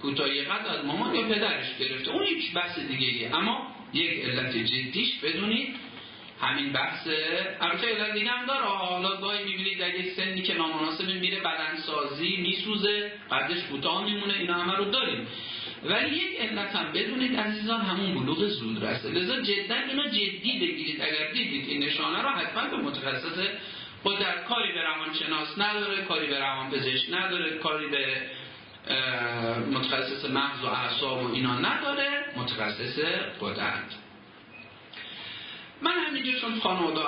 کوتاهی قد از مامان یا پدرش گرفته. اون هیچ بحث دیگه ایه. اما یک علت جدیش بدونید همین بحث. البته علت دیگه هم داره. حالا گاهی می‌بینید در یک سنی که نامناسب میره بدنسازی میسوزه قدش کوتاه میمونه. اینا همه رو داریم. ولی یک علت هم بدونید عزیزان همون بلوغ زود رسه لذا جدا اینو جدی بگیرید. اگر دیدید این نشانه رو حتما به متخصص در کاری به روانشناس نداره کاری به روانپزشک نداره کاری به متخصص مغز و اعصاب و اینا نداره متخصص قدرت من همینجور چون خانواده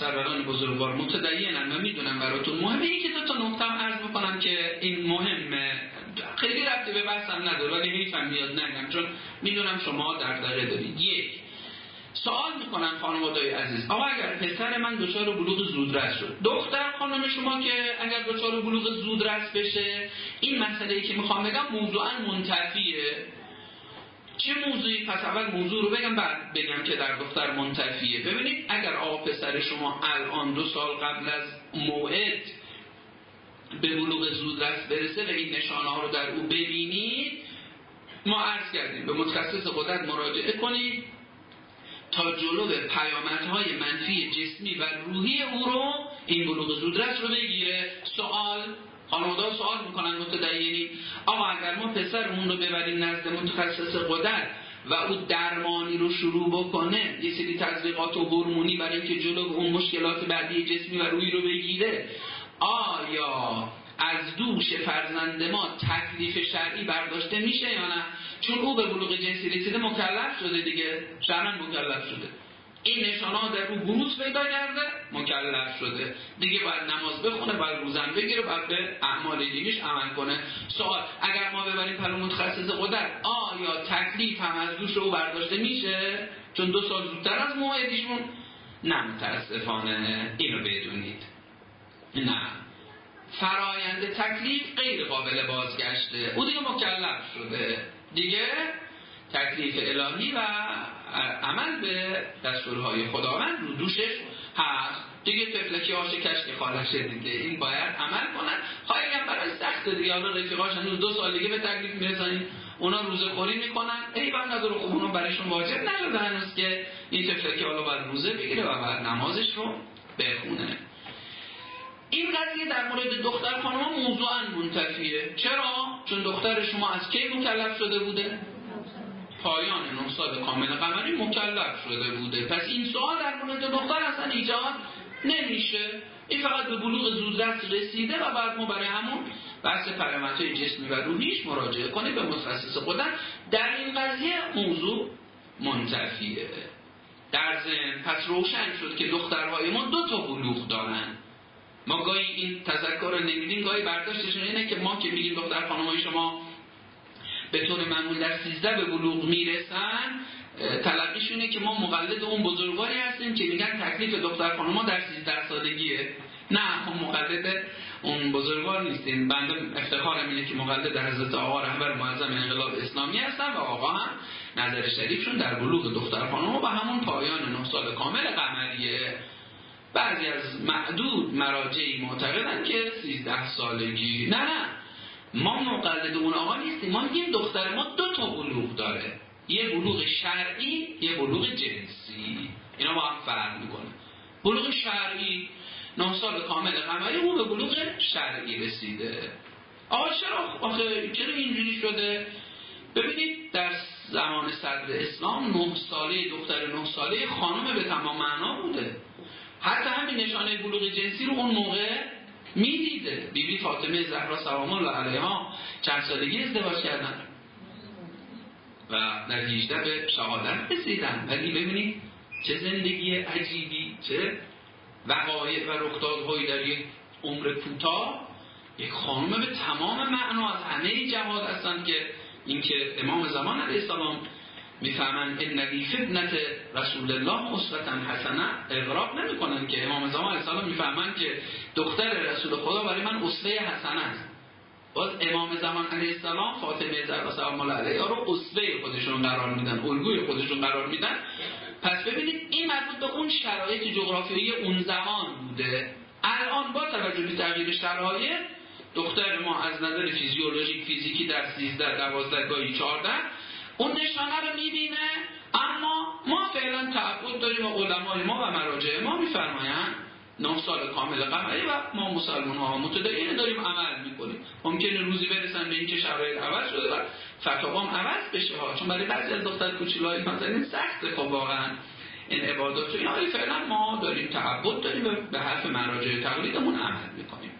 سروران بزرگوار متدینم و می‌دونم براتون مهمه یکی دو تا نکته عرض بکنم که این مهمه. خیلی ربطی به بحثم نداره ولی حیفم میاد نگم چون می‌دونم شما در داره دارید. یک سوال می‌کنن خانواده عزیز. آقا اگر پسر من دچار بلوغ زودرس شد دختر خانم شما که اگر دچار بلوغ زودرس بشه این مسئله ای که می‌خوام بگم موضوعا منتفیه. چه موضوعی؟ پس اول موضوع رو بگم بعد بگم که در دختر منتفیه. ببینید اگر آقا پسر شما الان دو سال قبل از موعد به بلوغ زودرس برسه و این نشانه ها رو در او ببینید ما عرض کردیم به متخصص قدرت مراجعه کنید. تا جلو پیامدهای منفی جسمی و روحی او رو این بلوغ زودرس رو بگیره. سوال خانواده سوال می‌کنن متدینی. آقا اگر ما پسرمون رو ببریم نزد متخصص قدر و او درمانی رو شروع بکنه یه سری تزریقات و هورمونی برای اینکه جلو اون مشکلات بعدی جسمی و روحی رو بگیره آیا از دوش فرزند ما تکلیف شرعی برداشته میشه یا نه؟ چون او به بلوغ جنسی رسیده مکلف شده دیگه. شرعا مکلف شده. این ها در رو بروز پیدا کرده مکلف شده. دیگه باید نماز بخونه باید روزن بگیره باید به اعمال دینیش عمل کنه. سوال اگر ما ببریم پلو متخصص قدر آیا تکلیف هم از دوش او برداشته میشه؟ چون دو سال زودتر از موعدیشون نه متاسفانه اینو بدونید. نه. فرایند تکلیف غیر قابل بازگشته. او دیگه مکلف شده. دیگه تکلیف الهی و عمل به دستورهای خداوند رو دوشش هست. دیگه تفلکی آشه که خالشه دیگه. این باید عمل کنن خواهی هم برای سخت دیگه. حالا رفیقاش هنوز دو سال دیگه به تکلیف می‌رسن. اونا روزه خوری می‌کنن. ای بند نداره خوب اونا برایشون واجب نشده هنوز که این تفلکی حالا باید روزه بگیره و بعد نمازش رو بخونه. این قضیه در مورد دختر خانم موضوعا منتفیه چرا؟ چون دختر شما از کی مکلف شده بوده؟ پایان نه سال کامل قمری مکلف شده بوده. پس این سوال در مورد دختر اصلا ایجاد نمیشه. این فقط به بلوغ زودرس رسیده و بعد ما برای همون بحث های جسمی و روحیش مراجعه کنیم به متخصص خودن در این قضیه موضوع منتفیه در ذهن پس روشن شد که دخترهای ما دو تا بلوغ دارن. ما گاهی این تذکر رو نمیدیم گاهی برداشتشون اینه که ما که میگیم دختر خانمای شما به طور معمول در 13 به بلوغ می‌رسن تلقیشونه که ما مقلد اون بزرگواری هستیم که میگن تکلیف دختر خانم در 13 سالگیه. نه ما مقلد اون بزرگوار نیستیم. بنده افتخارم اینه که مقلد در حضرت آقا رهبر معظم انقلاب اسلامی هستن و آقا هم نظر شریفشون در بلوغ دختر خانم و همون پایان 9 سال کامل قمریه. بعضی از معدود مراجعی معتقدن که 13 سالگی. نه نه. ما مقلد اون آقا نیستیم. ما میگیم دختر ما دو تا بلوغ داره. یه بلوغ شرعی یه بلوغ جنسی. اینا با هم فرق می‌کنه. بلوغ شرعی نه سال کامل قمری اون به بلوغ شرعی رسیده. آقا چرا آخه چرا اینجوری شده؟ ببینید در زمان صدر اسلام نه ساله دختر نه ساله خانم به تمام معنا بوده. حتی همین نشانه بلوغ جنسی رو اون موقع می‌دیده. بیبی فاطمه زهرا سلام الله علیها چند سالگی ازدواج کردن. و در 18 به شهادت رسیدن. ولی ببینید چه زندگی عجیبی چه وقایع و رخدادهایی در یک عمر کوتاه. یک خانم به تمام معنا از همه جهاد هستن که اینکه امام زمان علیه السلام می‌فهمند ان نبی فتنت رسول الله اسوتا حسنه اغراق نمی‌کنن که امام زمان علیه السلام می‌فهمند که دختر رسول خدا برای من اسوه حسنه است. باز امام زمان علیه السلام فاطمه زهرا سلام الله علیها رو اسوه خودشون قرار میدن الگوی خودشون قرار میدن. پس ببینید این مربوط به اون شرایط جغرافیایی اون زمان بوده. الان با توجه به تغییر شرایط دختر ما از نظر فیزیولوژیک فیزیکی در 13 12 گاهی 14 اون نشانه رو می‌بینه اما ما فعلا تعبد داریم و علمای ما و مراجع ما میفرمایند نه سال کامل قمری و ما مسلمان ها متدین داریم عمل می‌کنیم. ممکنه روزی برسن به اینکه شرایط عوض شده و فتوام عوض بشه ها. چون برای بعضی از دختر کوچولای مثلا سخته خب واقعا. این عبادات اینا. فعلا ما داریم تعبد داریم به حرف مراجع تقلیدمون عمل می‌کنیم.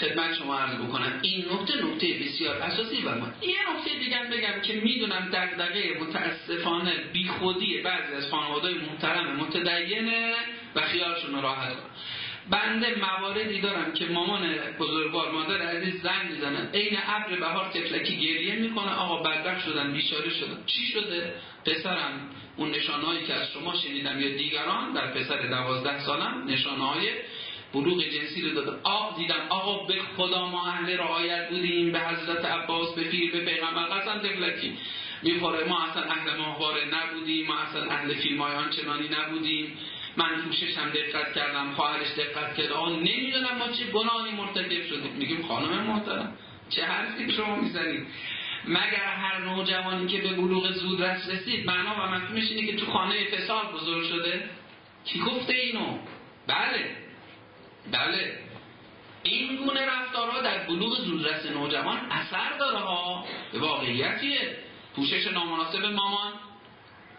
خدمت شما عرض بکنم. این نکته نکته بسیار اساسی و ما یه نکته دیگر بگم که می‌دونم دغدغه متاسفانه بیخودی بعضی از خانواده‌های محترم متدینه و خیالشون راحت. کنم بنده مواردی دارم که مامان بزرگوار مادر عزیز زنگ می‌زنن. عین ابر بهار تفلکی گریه می‌کنه. آقا بدبخت شدن بیچاره شدن. چی شده؟ پسرم اون نشانهایی که از شما شنیدم یا دیگران در پسر دوازده سالم نشانهای بلوغ جنسی رو داده. آق دیدم. آقا به خدا ما اهل رعایت بودیم. به حضرت عباس به پیر به پیغمبر. قسم تفلکی می‌خوره. ما اصلا اهل ماهواره نبودیم. ما اصلا اهل فیلم های آنچنانی نبودیم. من توشش هم دقت کردم. خواهرش دقت کرد. آقا نمی‌دونم ما چه گناهی مرتکب شدیم. میگیم خانم محترم چه حرفی شما می‌زنید؟ مگر هر نوجوانی که به بلوغ زود رسید معنا و مفهومش اینه که تو خانه فساد بزرگ شده؟ کی گفته اینو؟ بله. بله. این گونه رفتارها در بلوغ زودرس نوجوان اثر داره ها. واقعیتیه. پوشش نامناسب مامان.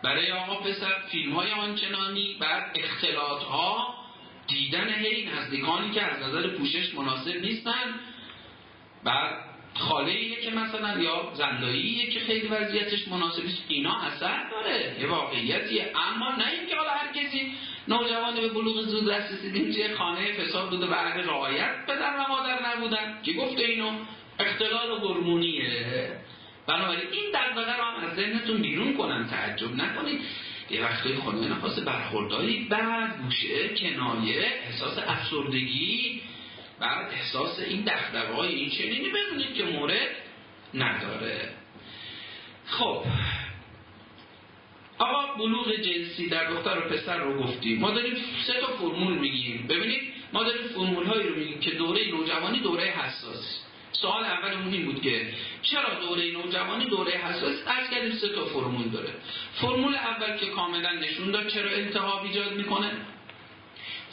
برای آقا پسر فیلم های آنچنانی. بعد اختلاط ها دیدن هی نزدیکانی که از نظر پوشش مناسب نیستن. بعد خاله که مثلا یا زنداییه که خیلی وضعیتش مناسب نیست اینا اثر داره یه واقعیتیه. اما نه اینکه حالا هر کسی نوجوان به بلوغ زود رسیدیم توی خانه فساد بوده و اهل رعایت پدر و مادر نبودن که گفته اینو اختلال هورمونیه. بنابراین این دغدغه رو هم از ذهنتون بیرون کنن تعجب نکنید. یه وقتی خانم نخواست برخورداری بعد گوشه کنایه احساس افسردگی بعد احساس این دغدغه های این چنینی بدونید که مورد نداره. خب. آقا بلوغ جنسی در دختر و پسر رو گفتیم. ما داریم سه تا فرمول میگیم ببینید ما داریم فرمول هایی رو میگیم که دوره نوجوانی دوره حساس. سوال اولمون این بود که چرا دوره نوجوانی دوره حساس؟ از کردیم سه تا فرمول داره. فرمول اول که کاملا نشون داد چرا التهاب ایجاد می‌کنه؟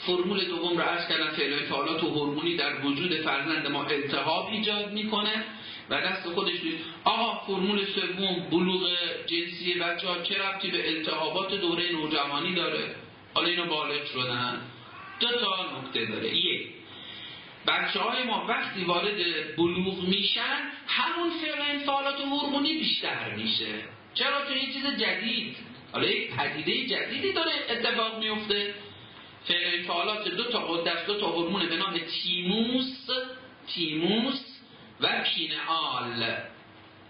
فرمول دوم رو عرض کردن فعل فعالات و هورمونی در وجود فرزند ما التهاب ایجاد می‌کنه و دست خودش دید آقا فرمول سوم بلوغ جنسی بچه ها چه ربطی به التهابات دوره نوجوانی داره؟ حالا اینو بالغ شدن. دو تا نکته داره. یک بچه های ما وقتی وارد بلوغ میشن همون فعل انفعالات هورمونی بیشتر میشه. چرا؟ چون یه چیز جدید. حالا یک پدیده جدیدی داره اتفاق میفته. فعل دو تا قدرت دو تا هورمون به نام تیموس تیموس و پینئال.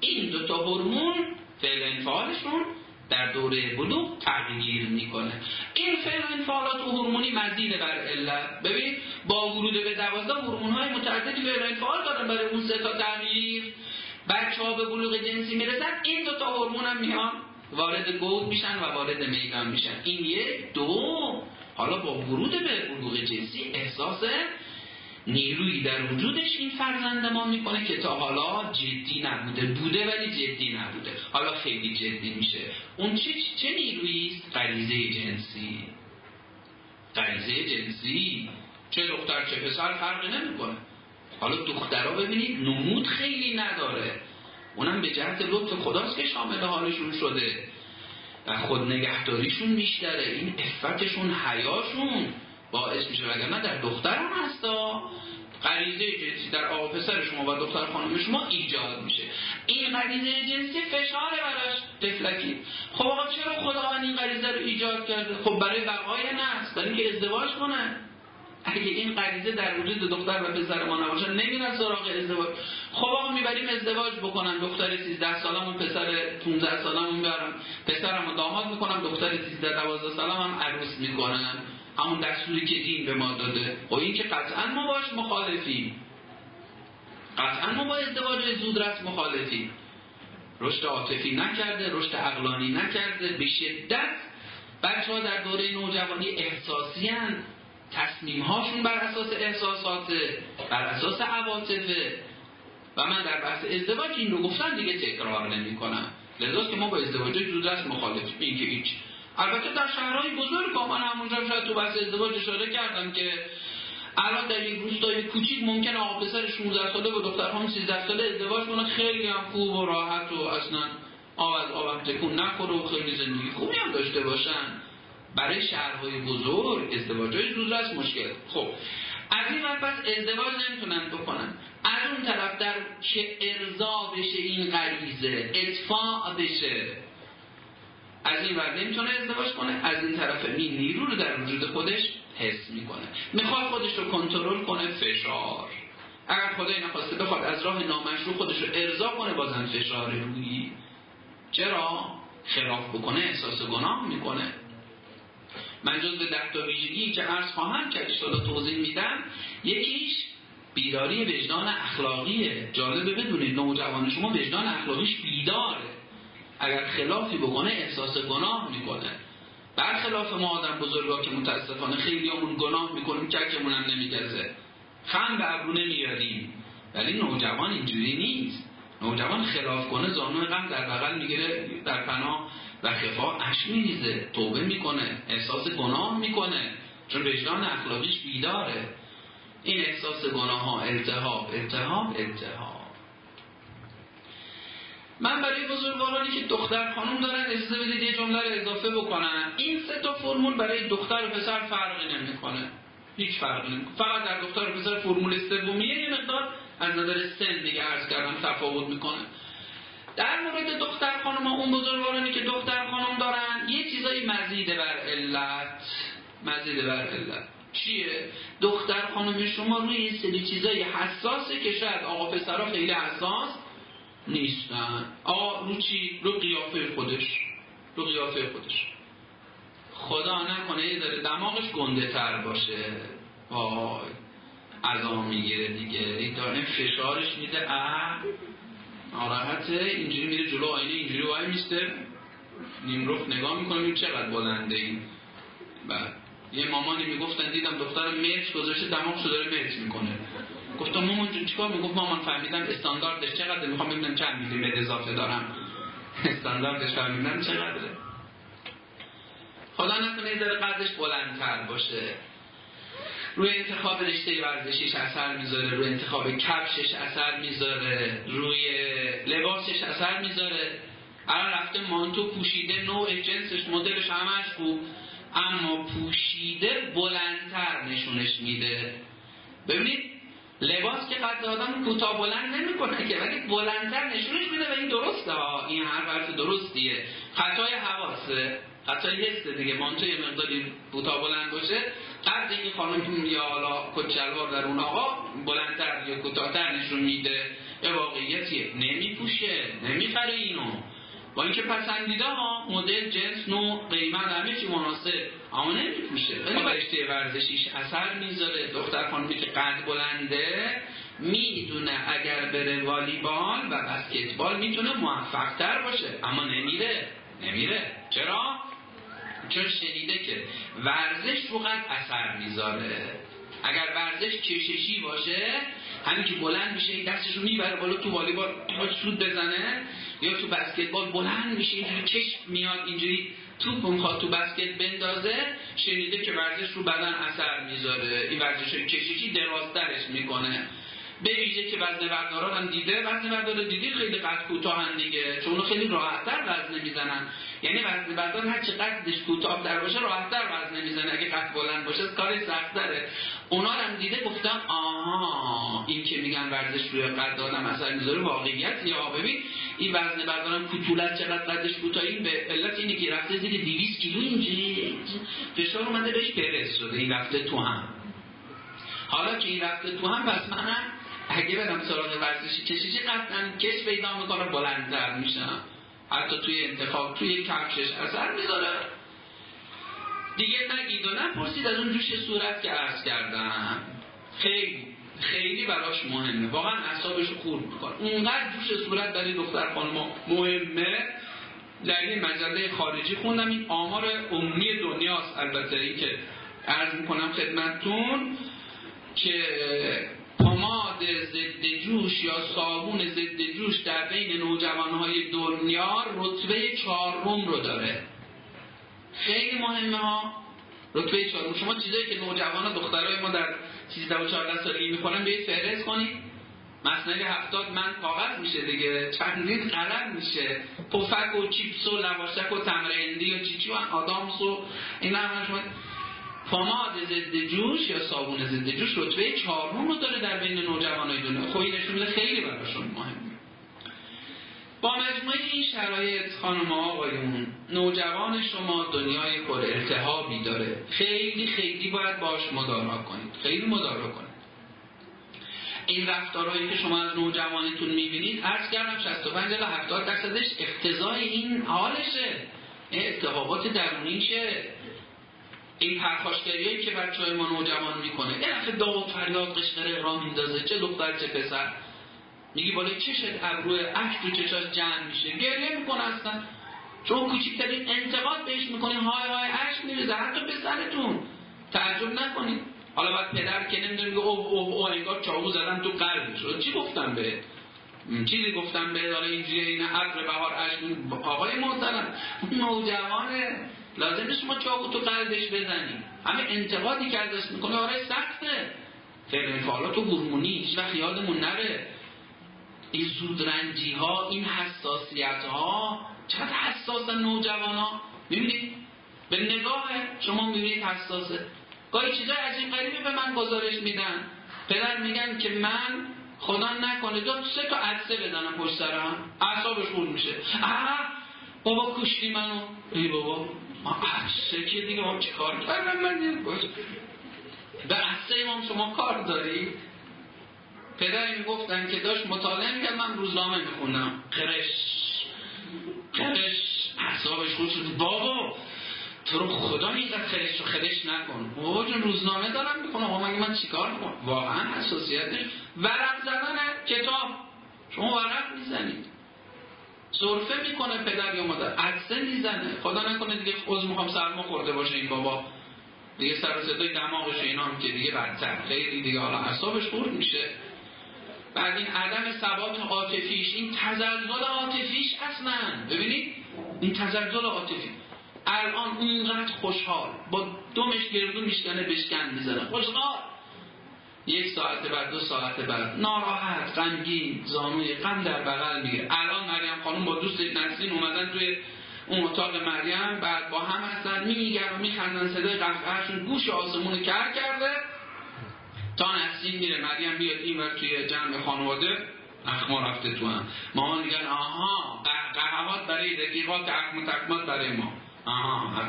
این دو تا هورمون فعل انفعالشون در دوره بلوغ تغییر می‌کنه. این فعل انفعالات هورمونی مزید بر علت. ببین با ورود به دوازده هورمون های متعددی فعل انفعال دارن برای اون سه تا تغییر بچه ها به بلوغ جنسی می‌رسن این دو تا هورمون هم میان. وارد گود میشن و وارد میدان میشن. این یک دو. حالا با ورود به بلوغ جنسی احساس نیرویی در وجودش این فرزند ما می‌کنه که تا حالا جدی نبوده بوده ولی جدی نبوده. حالا خیلی جدی میشه. اون چه, چه نیرویی است؟ غریزه جنسی. غریزه جنسی. چه دختر چه پسر فرقی نمی‌کنه. حالا دخترها ببینید نمود خیلی نداره. اونم به جهت لطف خداست که شامل حالشون شده. و خود نگهداریشون بیشتره. این افتشون حیاشون باعث میشه. وگرنه در دختر هم هستا غریزه جنسی در آقا پسر شما و دختر خانم شما ایجاد میشه. این غریزه جنسی فشار براش. تفلکی. خب آقا چرا خداوند این غریزه رو ایجاد کرده؟ خب برای بقای نسل برای اینکه ازدواج کنه اگه این غریزه در وجود دختر و پسر ما نباشه نمیرن سراغ ازدواج. خب آقا می‌بریم ازدواج بکنن. دختر 13 سالمون پسر 15 سالمون بیارم پسرمو داماد می‌کنم دختر 13 12 سالم هم عروس می‌کنن. همون دستوری که دین به ما داده. و این که قطعا ما باش مخالفیم. قطعا ما با ازدواج زودرس مخالفیم. رشد عاطفی نکرده رشد عقلانی نکرده. به شدت بچه ها در دوره نوجوانی احساسی هن. تصمیم هاشون بر اساس احساسات بر اساس عواطفه و من در بحث ازدواج این رو گفتم دیگه تکرار نمی کنم لذاست که ما با ازدواج زودرس مخالفیم این که هیچ. البته در شهرهای بزرگ من همونجا شاید تو بحث ازدواج اشاره کردم که الان در یک روستای کوچیک ممکن آقا پسر 16 ساله با دختر هم 13 ساله ازدواج کنه. خیلی هم خوب و راحت و اصلا آب از آب تکون نخوره و خیلی زندگی خوبی هم داشته باشن. برای شهرهای بزرگ ازدواج های زودرس مشکل. خب از این پس ازدواج نمی‌تونن بکنن. از اون طرف در که ارضا بشه این غریزه ادفاع بشه. از این ور نمی‌تونه ازدواج کنه. از این طرف این نیرو رو در وجود خودش حس می‌کنه. می‌خواد خودش رو کنترل کنه فشار. اگر خدای نخواسته بخواد از راه نامشروع خودش رو ارضا کنه بازم فشار روی. چرا؟ خلاف بکنه احساس گناه می‌کنه. من جز به ده تا ویژگی که عرض خواهم کرد ان توضیح میدم یکیش بیداری وجدان اخلاقیه. جالبه بدونید نوجوان شما وجدان اخلاقیش بیداره. اگر خلافی بکنه احساس گناه می‌کنه. برخلاف ما آدم بزرگا که متاسفانه خیلی همون گناه می‌کنیم چکمون هم نمیگزه. خم به ابرو نمیاریم. ولی نوجوان اینجوری نیست. نوجوان خلاف کنه زانو غم در بغل می‌گیره در پناه و خفا اش میریزه توبه می‌کنه احساس گناه می‌کنه چون وجدان اخلاقیش بیداره. این احساس گناه ها التهاب التهاب التهاب. من برای بزرگوارانی که دختر خانم دارن اجازه بدید یه جمله رو اضافه بکنم. این سه تا فرمول برای دختر و پسر فرقی نمی‌کنه. هیچ فرقی نمی‌کنه. فقط در دختر و پسر فرمول سومیه یه مقدار از نظر سن دیگه عرض کردم تفاوت می‌کنه. در مورد دختر خانم اون بزرگوارانی که دختر خانم دارن یه چیزایی مزید بر علت مزید بر علت. چیه؟ دختر خانم شما روی یه سری چیزای حساسه که شاید آقا پسرها خیلی حساس نیستن. آقا رو چی؟ رو قیافه خودش. رو قیافه خودش. خدا نکنه یه داره دماغش گنده تر باشه. وای. عذا می‌گیره دیگه. داره فشارش میده. اه. ناراحته اینجوری میره جلو آینه اینجوری وای میسته. نیمروف نگاه می‌کنه این چقدر بلنده این بعد یه مامانی می‌گفتن دیدم دختر مرچ گذاشته دماغشو داره مرچ می‌کنه. گفتم مامان جون چیکار می‌گفت؟ مامان فهمیدم استانداردش چقدر می‌خوام ببینم چند میلیمتر اضافه دارم. استانداردش فهمیدم چقدره. خدا نکنه داره قدرش بلندتر باشه. روی انتخاب رشته ورزشیش اثر می‌ذاره روی انتخاب کفشش اثر می‌ذاره روی لباسش اثر می‌ذاره. الان رفته مانتو پوشیده نوع جنسش مدلش همش خوب اما پوشیده بلندتر نشونش میده. ببینید لباس که قد آدم کوتاه بلند نمی‌کنه که ولی بلندتر نشونش میده و این درسته این هر درستیه. خطای حواسه. خطای حسه دیگه مانتو یه مقداری کوتاه بلند باشه. قد این خانم یا حالا کچلوار در اون آقا بلندتر یا کوتاهتر نشون میده. به واقعیتیه نمیپوشه نمی‌خره اینو. با اینکه پسندیده ها مدل جنس نوع قیمت همه چی مناسب اما نمیپوشه. ولی رشته ورزشیش اثر می‌ذاره. دختر خانمی که قد بلنده می‌دونه اگر بره والیبال و بسکتبال می‌تونه موفق تر باشه اما نمیره. نمیره. چرا؟ چون شنیده که ورزش قد اثر می‌ذاره. اگر ورزش کششی باشه همین که بلند میشه دستش رو می‌بره بالا تو والیبال سود بزنه یا تو بسکتبال بلند میشه اینجوری چشم میاد اینجوری توپ می‌خواد تو بسکت بندازه شنیده که ورزش رو بدن اثر می‌ذاره. این ورزش کششی درازترش می‌کنه. به ویژه که وزن برداران هم دیده وزن بردار دیدی خیلی قد کوتاه دیگه چون خیلی راحتتر وزن می‌زنن. یعنی وزن بردار هر چه قدش کوتاه در باشه راحتتر وزن می‌زنه. اگه قد بلند باشه کار داره اونا هم دیده گفتن آها این که میگن ورزش روی قد آدم اثر می‌ذاره واقعیت. یا ببین این وزن بردارم کوتولت چقدر قدش کوتاه؟ این به علت اینه که رفته زیر 200 کیلو اینجا فشار اومده بهش پرس شده این رفته تو هم. حالا که این رفته تو هم پس منم اگه برم سراغ ورزشی کشیشی قطعا کش پیدا می‌کنه بلندتر میشم حتی توی انتخاب توی کفشش اثر می‌ذاره. دیگه نگید و نپرسید از اون جوش صورت که عرض کردم. خیلی خیلی براش مهمه. واقعا اعصابش خورد می‌کنه. اونقدر جوش صورت در دختر خانم مهمه. در این مجله خارجی خوندم. این آمار عمومی دنیاست. البته این که عرض می‌کنم خدمتتون که پماد ضد جوش یا صابون ضد جوش در بین نوجوانهای دنیا رتبه چهارم رو داره. خیلی مهمه ها. رتبه چهارم. شما چیزایی که نوجوان دخترای ما در 13 و 14 سالگی می‌خورن به فهرست کنید. مصنوی هفتاد من کاغذ میشه دیگه. چندین قلم میشه. پفک و چیپس و لواشک و تمرندی و چیچی و آدامس و این هم شما پاماد ضد جوش یا صابون ضد جوش رتبه چهارم رو داره در بین نوجوانای دنیا. خوی نشون میده خیلی براشون مهمه. با مجموعه این شرایط خانم آقایون نوجوان شما دنیای پر ارتحابی داره. خیلی خیلی باید باش مدارا کنید. خیلی مدارا کنید. این رفتارهایی که شما از نوجوانتون می‌بینید عرض کردم 65 الی 70 درصدش اقتضای این حالشه. این اتحابات درونیشه این پرخاشگریایی که بچه ما نوجوان می‌کنه. این دفعه داو فریاد قشقره را میندازه چه دختر چه پسر. میگی بالای چشت ابروه اشک تو چشاش جمع میشه. گریه می‌کنه اصلا. چون کوچکترین انتقاد بهش می‌کنی های های اشک میریزه. حتی پسرتون. تعجب نکنید حالا بعد پدر که نمی‌دونه او او او انگار چاقو زدن تو قلبش چی گفتم به چیزی گفتم به اداره اینجوری این ابر بهار اشک آقای محترم نوجوانه. لازم نیست شما چاقو تو قلبش بزنی. همه انتقادی که ازش می‌کنه آره سخته. فعل فعالات و هورمونی هیچ وقت یادمون نره. این زودرنجی ها این حساسیت ها چقدر حساس نوجوان ها می‌بینید به نگاه شما می‌بینید حساسه. گاهی چیزای عجیب غریبی به من گزارش میدن. پدر میگن که من خدا نکنه دو سه تا عدسه بدنم پشت سرم. اعصابش خورد میشه. آه بابا کشتی منو. ای بابا. عدسه که دیگه ما چی کار کردم؟ من به عدسه امام شما کار داری؟ پدری می‌گفتن که داشت مطالعه می‌کرد من روزنامه میخوندم. قرش. قرش. اعصابش خود شد بابا تو رو خدا خرش و خرش نکن. بابا جون روزنامه دارم می‌کنم آقا مگه من چیکار کنم واقعا حساسیت ورق زدن کتاب. شما ورق می‌زنید. صرفه می‌کنه پدر یا مادر. عدسه می‌زنه. خدا نکنه دیگه خود می‌خوام سرما خورده باشه این بابا. دیگه سر و صدای دماغش اینا هم که دیگه بدتر. خیلی دیگه حالا اعصابش خورد میشه. بعد این عدم ثبات عاطفیش این تزلزل عاطفیش اصلا. ببینید؟ این تزلزل عاطفی. الان اونقدر خوشحال. با دومش گردو میشکنه بشکن می‌زنه. خوشحال. یک ساعت بعد دو ساعت بعد. ناراحت غمگین زانوی غم در بغل میگه. الان مریم خانم با دوست نسرین اومدن توی اون اتاق مریم بعد با هم هستن میگن و میخندن صدای قهقهشون گوش آسمون کر کرده. تا نسرین میره. مریم بیاد این ور توی جمع خانواده. اخما رفته تو هم. مامان میگن آها قهقهات برای رقیقات اخم تکمات برای ما. آها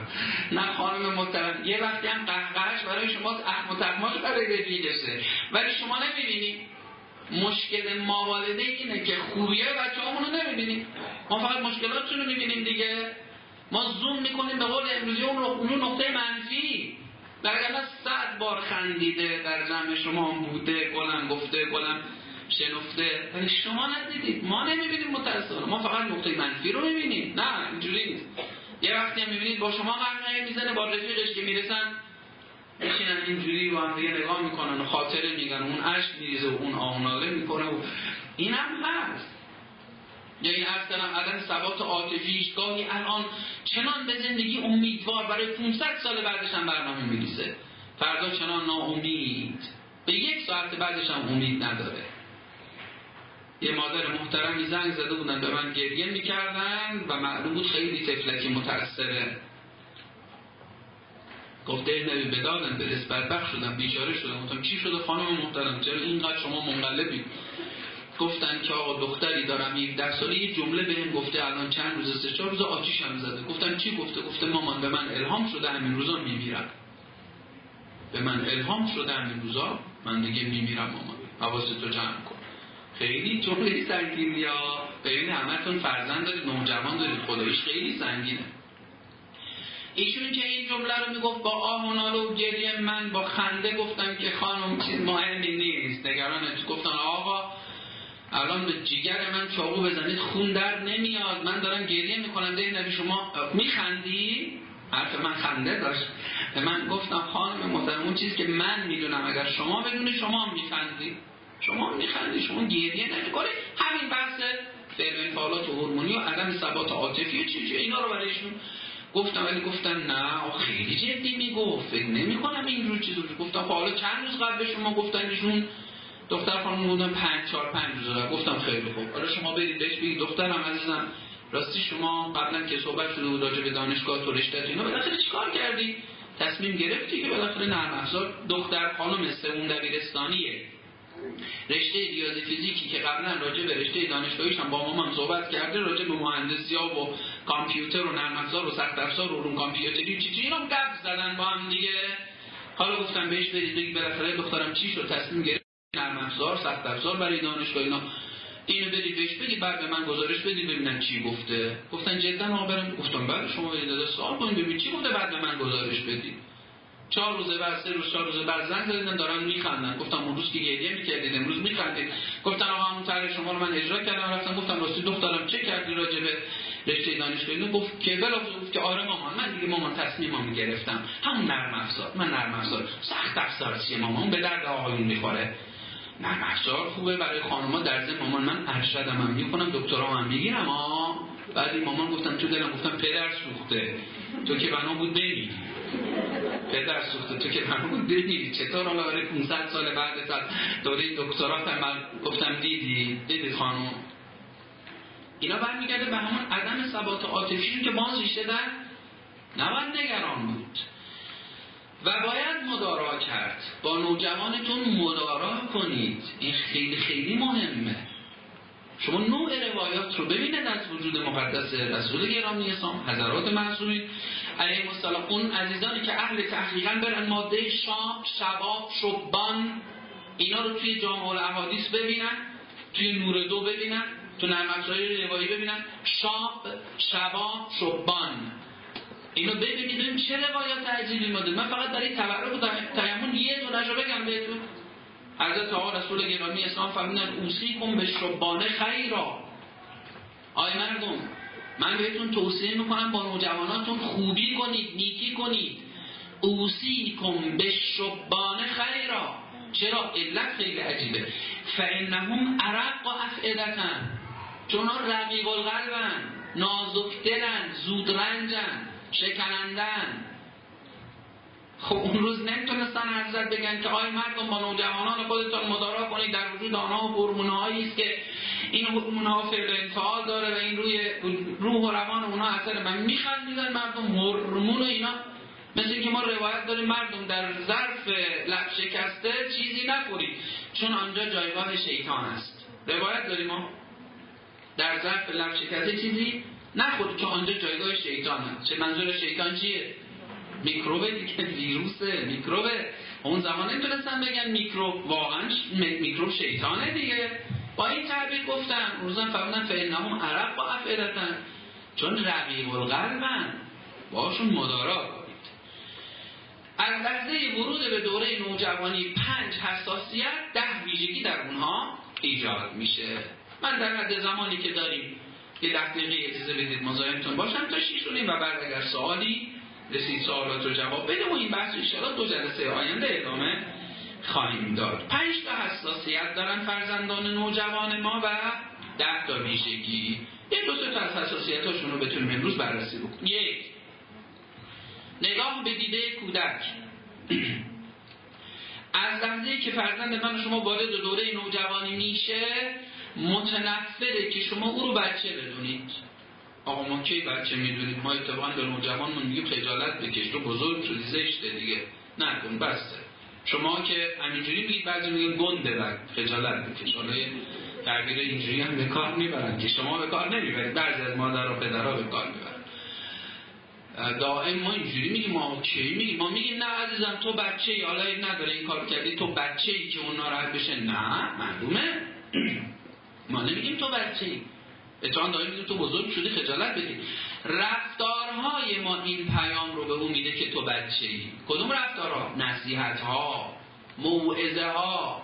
نه خانم محترم. یه وقتی هم قهقهش برای شما اخم تکمات برای رفیقشه ولی شما نمی‌بینید مشکل ما والده اینه که خوبیه بچه همونو نمی‌بینیم ما فقط مشکلاتشون رو می‌بینیم دیگه. ما زوم می‌کنیم به قول امروزی اون نقطه منفی. در صد بار خندیده در جمع شما بوده گلم گفته گلم شنفته. ولی شما ندیدید. ما نمی‌بینیم متاسفانه. ما فقط نقطه منفی رو می‌بینیم. نه اینجوری نیست. یه وقتی می‌بینید با شما قهقه می‌زنه با رفیقش که می‌رسن میشینن اینجوری و هم دیگه نگاه می‌کنن و خاطره میگن. اون عشق میریزه و اون آهناله می‌کنه و این هم هست. یعنی ارز کنم عدم ثبات عاطفیش گاهی الان چنان به زندگی امیدوار برای 500 سال بعدش هم برنامه میریزه. فردا چنان ناامید. به یک ساعت بعدش هم امید نداره. یه مادر محترمی زنگ زده بودن به من گریه می‌کردن و معلوم بود خیلی تفلکی متأثره. گفت دل نبی بدادن به بدبخ شدم بیچاره شدم. گفتم چی شده خانم محترم؟ چرا اینقدر شما منقلبی؟ گفتن که آقا دختری دارم 17 ساله یه جمله بهم گفته الان چند روز سه چهار روز آتیش هم زده. گفتم چی گفته؟ گفته مامان به من الهام شده همین روزا میمیرم. به من الهام شده همین روزا من دیگه میمیرم مامان. حواستو جمع کن. خیلی جمله سنگین یا ببین همتون فرزند دارید نوجوان دارید. خداییش خیلی سنگینه. ایشون که این جمله رو می‌گفت با آه و گریه من با خنده گفتم که خانم چیز مهمی نیست. نگران گفتن آقا الان به جیگر من چاقو بزنید خون در نمیاد. من دارم گریه می‌کنم. ده نبی شما میخندی؟ حرف من خنده داشت. به من گفتم خانم محترم اون چیزی که من می‌دونم اگر شما بدونی شما میخندی. شما میخندی شما گریه نمی‌کنی همین بحث فعل انفعالات هورمونی و عدم ثبات عاطفی و چیزی اینا رو برایشون گفتم ولی گفتن نه خیلی جدی می‌گفت. فکر نمی‌کنم اینجور چیزو گفتم خب حالا چند روز قبل به شما گفتن ایشون دختر خانم بودن پنج چهار پنج روز گفتم خیلی خوب. حالا شما برید بهش بگید. دخترم عزیزم راستی شما قبلا که صحبت شده بود راجع به دانشگاه تو رشته اینا بالاخره چیکار کردی؟ تصمیم گرفتی که بالاخره نرم افزار دختر خانم سوم دبیرستانیه. رشته ریاضی فیزیکی که قبلا راجع به رشته دانشگاهیش هم با مامان صحبت کرده راجع به مهندسی ها و کامپیوتر و نرم افزار و سخت افزار و علوم کامپیوتری چی چی اینا گپ زدن با هم دیگه. حالا گفتم بهش برید بگید بالاخره دخترم چی شد تصمیم گرفت نرم افزار سخت افزار برای دانشگاه اینا. اینو برید بهش بگید بعد به من گزارش بدید ببینم چی گفته. گفتن جدا ها برم گفتم بله، شما برید سوال کنید ببینید چی گفته بعد به من گزارش بدید. چهار روزه بعد سه روز چهار روزه بعد زنگ زدن دارن میخندن. گفتم اون روز که گریه می‌کردید امروز میخندید گفتن آقا همون طرح شما رو من اجرا کردم. رفتم گفتم راستی دخترم چه کردی راجع به رشته دانشگاهی گفت که بلا گفت که آره مامان من دیگه مامان تصمیمم گرفتم. همون نرم افزار من نرم افزار. سخت افزار چیه مامان به درد آقایون می‌خوره. نه افزار خوبه برای خانوما در ضمن مامان من ارشدم هم می‌کنم دکترا هم می‌گیرم. ها بعد مامان گفتم تو دلم گفتم پدر سوخته. تو که بنا بود بمیری. پدر سوخته تو که بود بمیری چطور حالا برای 500 سال بعد از دوره دکترات من گفتم دیدی؟ دیدی خانم. اینا برمیگرده به همون عدم ثبات عاطفی که باز ریشه در نباید نگران بود. و باید مدارا کرد. با نوجوانتون مدارا کنید. این خیلی خیلی مهمه. شما نوع روایات رو ببینید از وجود مقدس رسول گرامی اسلام حضرات معصومین علیه السلام. اون عزیزانی که اهل تحقیقا برن ماده شام شباب شبان اینا رو توی جامعه الاحادیث ببینن توی نور دو ببینن تو نرمکسای روایی ببینن. شاب شباب شبان. اینو ببینید ببین چه روایات عجیبی ماده من فقط برای تبرک و تیمون یه دونش رو بگم بهتون. حضرت آقا رسول گرامی اسلام فرمودن اوسی کن به شبانه خیرا. آی مردم من بهتون توصیه می‌کنم با نوجواناتون خوبی کنید نیکی کنید. اوسی کن به شبانه خیرا. چرا؟ علت خیلی عجیبه. فانهم عرق و افعدتن چون ها رقیق القلبن نازک دلن زود رنجن شکنندن. خب اون روز نمی‌تونستن حضرت بگن که آی مردم با نوجوانان خودتان مدارا کنید در وجود آنها هورمونهایی است که این هورمونها فعل انفعال داره و این روی روح و روان اونها اثر من میخندیدن مردم هورمون اینا. مثل اینکه ما روایت داریم مردم در ظرف لب شکسته چیزی نخورید چون آنجا جایگاه شیطان است. روایت داریم ما؟ در ظرف لب شکسته چیزی نخورید چون آنجا جایگاه شیطان است. چه منظور شیطان چیه؟ میکروب دیگه ویروسه. میکروب اون زمان نمی‌تونستن بگن میکروب واقعا میکروب شیطانه دیگه. با این تعبیر گفتن روزن فرمودن فإنهم عرب با افعدتن چون رقیب القلبن باشون مدارا کنید. از لحظه ورود به دوره نوجوانی پنج حساسیت ده ویژگی در اونها ایجاد میشه. من در حد زمانی که داریم یه دقیقه اجازه بدید مزاحمتون باشم تا شیش و بعد اگر سوالی رسید سوالات رو جواب. بده و این بحث انشاءالله دو جلسه آینده ادامه خواهیم داد. پنج تا حساسیت دارن فرزندان نوجوان ما و ده تا ویژگی. یه دو تا از حساسیت هاشون رو بتونیم امروز بررسی بکنیم. یک نگاه به دیده کودک. از لحظه که فرزند من شما وارد دوره نوجوانی میشه متنفره که شما او رو بچه بدونید. آقا ما کی بچه می‌دونید ما اتفاقا به نوجوانمون میگیم خجالت بکش. تو بزرگ شدی زشته دیگه. نکن بسته شما که همینجوری میگید بعضی میگن گنده بر خجالت بکش. حالا تعبیر اینجوری هم به کار می‌برن که شما به کار نمی‌برید. بعضی از مادر و پدرها به کار می‌برن. دائم ما اینجوری میگیم. ما کی میگیم. ما میگیم نه عزیزم تو بچه ای حالا نداره این کار کردی تو بچه ای که اون ناراحت بشه. نه معلومه. ما نمیگیم تو بچه ای اتحان داریم تو بزرگ شدی خجالت بدی رفتارهای ما این پیام رو به اون میده که تو بچه ای کدوم رفتارها؟ نصیحت ها موعظه ها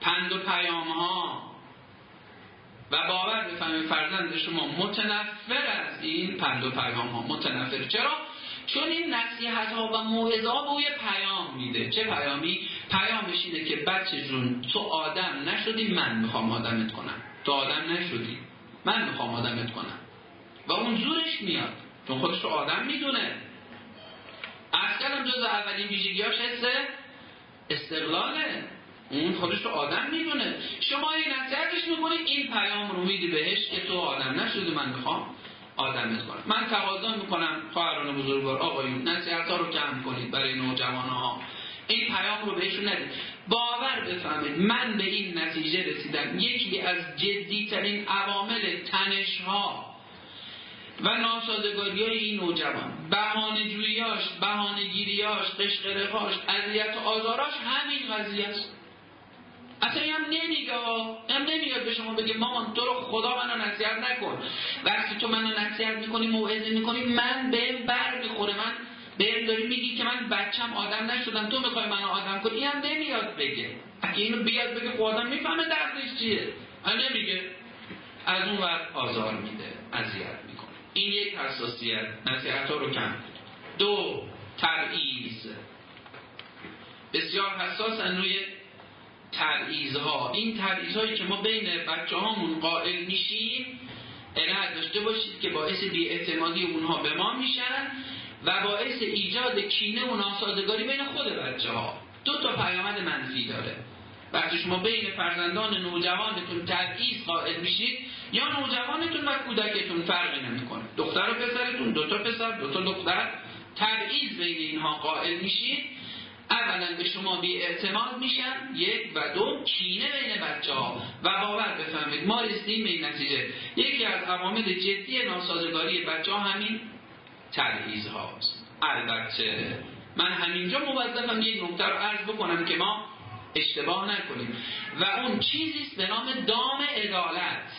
پند و پیام ها و باور بفهمه فرزند شما متنفر از این پند و پیام ها متنفر. چرا؟ چون این نصیحت ها و موعظه ها به پیام میده. چه پیامی؟ پیامش اینه که بچه جون تو آدم نشدی من می‌خوام آدمت کنم. تو آدم نشدی. من می‌خوام آدمت کنم. و اون زورش میاد. چون خودش رو آدم می‌دونه. اصلا جز اولین ویژگیاش حس استقلاله. اون خودش رو آدم می‌دونه. شما این نصیحتش می‌کنید این پیام رو میدی بهش که تو آدم نشدی من می‌خوام آدمت کنم. من تقاضا می‌کنم خواهران بزرگوار آقایون نصیحت ها رو کم کنید برای نوجوان ها این پیام رو بهشون ندید باور بفهمید من به این نتیجه رسیدم. یکی از جدیترین عوامل تنش ها و ناسازگاری های این نوجوان بهانه جویاش بهانه گیریاش قشقرقاش اذیت و آزاراش همین قضیه است. اصلا هم نمیگه هم نمیاد به شما بگه مامان تو رو خدا منو نصیحت نکن. وقتی تو منو نصیحت می‌کنی موعظه می‌کنی من بهم بر می‌خوره. من بهم داری میگی که من بچم آدم نشدم تو می‌خوای منو آدم کنی؟ این هم نمیاد بگه. اگه اینو بیاد بگه خب می‌فهمه دردش چیه. نمیگه. از اون وقت آزار میده اذیت می‌کنه. این یک حساسیت. نصیحت رو کم دو تبعیض بسیار حساس روی تبعیض ها این تبعیض هایی که ما بین بچه هامون قائل میشیم عنایت داشته باشید که باعث بیاعتمادی اونها به ما میشن. و باعث ایجاد کینه و ناسازگاری بین خود بچه ها دو تا پیامد منفی داره. وقتی شما بین فرزندان نوجوانتون تبعیض قائل میشید یا نوجوانتون و کودکتون فرقی نمی‌کنه. دختر و پسرتون دو تا پسر دو تا دختر تبعیض بین اینها قائل میشید. اولا به شما بی اعتماد میشن یک و دو کینه بین بچه ها و باور بفهمید ما رسیدیم به این نتیجه. یکی از عوامل جدی ناسازگاری بچه ها همین تبعیض هاست البته من همینجا موظفم یک نکته رو عرض بکنم که ما اشتباه نکنیم. و اون چیزی به نام دام عدالت.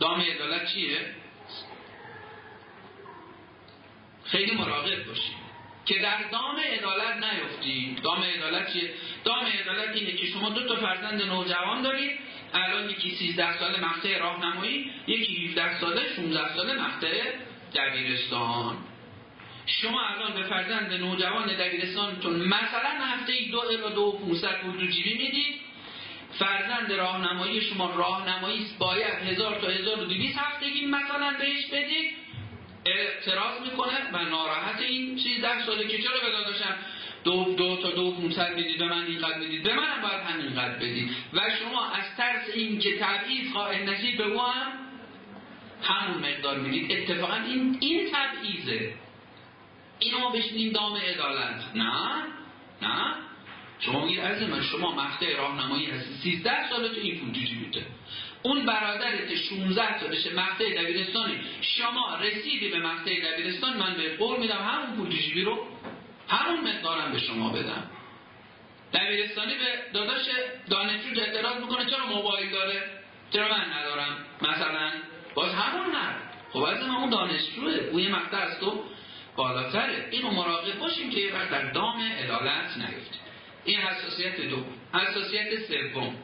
دام عدالت چیه؟ خیلی مراقب باشید. که در دام عدالت نیفتید دام عدالت چیه؟ دام عدالت اینه که شما دو تا فرزند نوجوان دارید. الان یکی 13 ساله مقطع راهنمایی یکی 17 ساله 16 ساله مقطع دبیرستان شما الان به فرزند نوجوان دبیرستانتون مثلا هفته دو الا دو پونصد پول تو جیبی می‌دید فرزند راهنمایی شما راهنمایی باید هزار تا هزار و دویست هفتگی مثلا بهش بدید اعتراض می‌کنه و ناراحت این ده ساله که چرا به داداشم دو, دو تا دو پونصد می‌دید به من اینقدر می‌دید به منم باید همینقدر بدید و شما از ترس این که تبعیض قائل نشید به او هم همون مقدار می‌دید اتفاقا این این تبعیضه. اینو بشنیم دام عدالت. نه نه. شما میگید از من شما مقطع راهنمایی هستی. 13 ساله تو این پول میده اون برادرت 16 سالشه مقطع دبیرستانی. شما رسیدی به مقطع دبیرستان من به قول میدم همون جیبی رو همون مقدارم به شما بدم. دبیرستانی به داداش دانشجو اعتراض می‌کنه چرا موبایل داره؟ چرا من ندارم؟ مثلا باز همون نه خب از همون دانشجوه. او یه مقطع از تو بالاتره. اینو مراقب باشیم که یه وقت در دام عدالت نیفتیم این حساسیت دو. حساسیت سوم.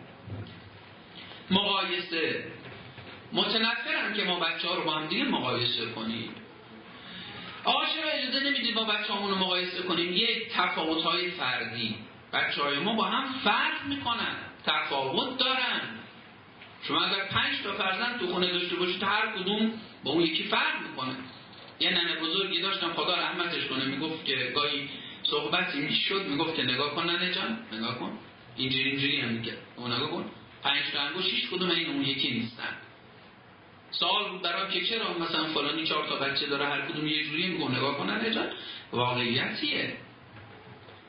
مقایسه. متنفرم که ما بچه ها رو با هم دیگه مقایسه کنیم. آقا چرا اجازه نمی‌دید با بچه رو مقایسه کنیم؟ یک تفاوت های فردی. بچه های ما با هم فرق می‌کنن. تفاوت دارن. شما اگر پنج تا فرزند تو خونه داشته باشید هر کدوم با اون یکی فرق می‌کنه. یه ننه بزرگی داشتم خدا رحمتش کنه می‌گفت که گاهی صحبتی می‌شد می‌گفت که نگاه کن ننه جان نگاه کن. اینجوری اینجوری هم میگه. اون نگاه کن. پنج تا انگوش هیچ کدوم این اون یکی نیستن. سوال بود برام که چرا مثلا فلانی چهار تا بچه داره هر کدوم یه جوری میگه نگاه کن ننه جان. واقعیتیه.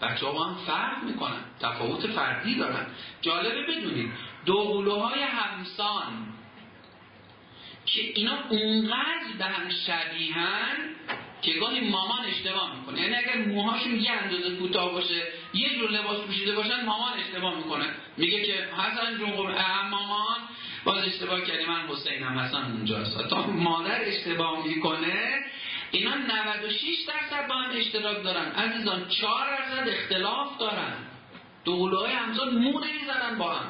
بچه ها هم فرق می‌کنن تفاوت فردی دارن. جالبه بدونید دوقلوهای همسان که اینا اونقدر به هم شبیهن که گاهی مامان اشتباه می‌کنه. یعنی اگر موهاشون یه اندازه کوتاه باشه یه جور لباس پوشیده باشن مامان اشتباه می‌کنه. میگه که حسن جون خب مامان. باز اشتباه کردی من حسینم حسن اونجاست. تا مادر اشتباه می‌کنه اینا 96 درصد با هم اشتراک دارن. عزیزان 4 درصد اختلاف دارن. دوقلوهای همزاد مو نمی‌زنن با هم.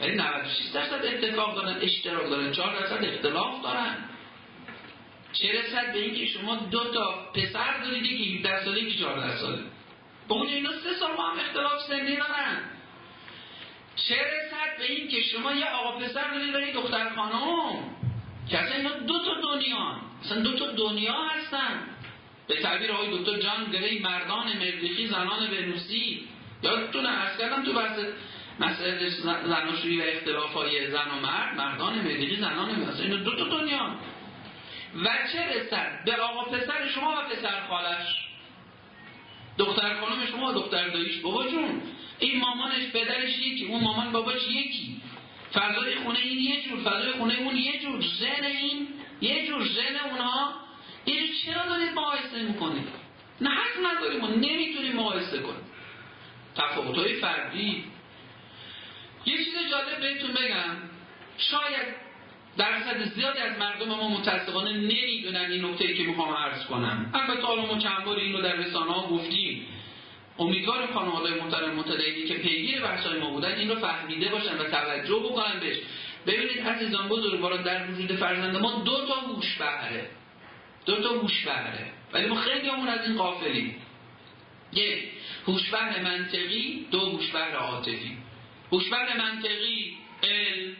یعنی 96 درصد اتفاق دارن اشتراک دارن. 4 درصد اختلاف دارن. چه رسد به اینکه شما دو تا پسر دارید یکی 17 ساله یکی 14 ساله با اون اینا سه سال با هم اختلاف سنی دارن. چه رسد به این که شما یه آقا پسر دارید دارید دختر خانم. اصلا اینا دو تا دنیا اصلا دو تا دنیا هستن. به تعبیر آقای دکتر جان گره مردان مردیخی زنان ونوسی. یادتونه ارز کردم تو بحث مسئله زناشویی و اختلاف های زن و مرد مردان مردیخی زنان اصلا اینا دو تا دنیا. و چه رسد به آقا پسر شما و پسر خالش. دختر خانم شما و دختر داییش. بابا جون این مامانش پدرش یکی اون مامان باباش یکی. فضای خونه این یه جور فضای خونه اون یه جور زن این یه جور زن اونها یه جور چرا دارید مقایسه می‌کنید؟ نه حق نداریم ما نمی‌تونیم مقایسه کنیم. تفاوتهای فردی. یه چیز جالب بهتون بگم. شاید درصد زیادی از مردم ما متاسفانه نمی‌دونن این نکته که می‌خوام عرض کنم. البته حالا ما چند بار این رو در رسانه ها گفتیم. امیدوارم خانواده محترم متدینی که پیگیر بحثای ما بودن این رو فهمیده باشن و توجه بکنن بهش. ببینید عزیزان بزرگواران در وجود فرزند ما دو تا هوش بهره دو تا هوش بهره ولی ما خیلی همون از این قافلیم. یک هوشبر منطقی. دو هوشبر عاطفی. هوشبر منطقی علم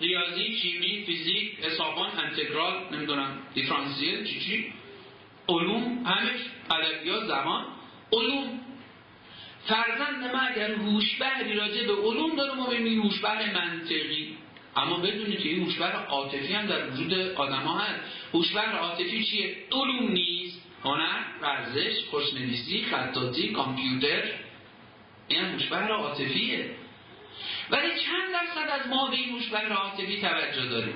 ریاضی شیمی فیزیک حسابان انتگرال نمی‌دونم دیفرانسیل چی چی. علوم همش ادبیات زمان. علوم. فرزند ما اگر هوشبری راجع به علوم داره ما ببینیم هوشبر منطقی. اما بدونید که این هوشبر عاطفی هم در وجود آدما هست. هوشبر عاطفی چیه؟ علوم نیست. هنر ورزش خوشنویسی خطاطی کامپیوتر. این هوشبر عاطفیه. ولی چند درصد از ما به این هوشبر عاطفی توجه داریم؟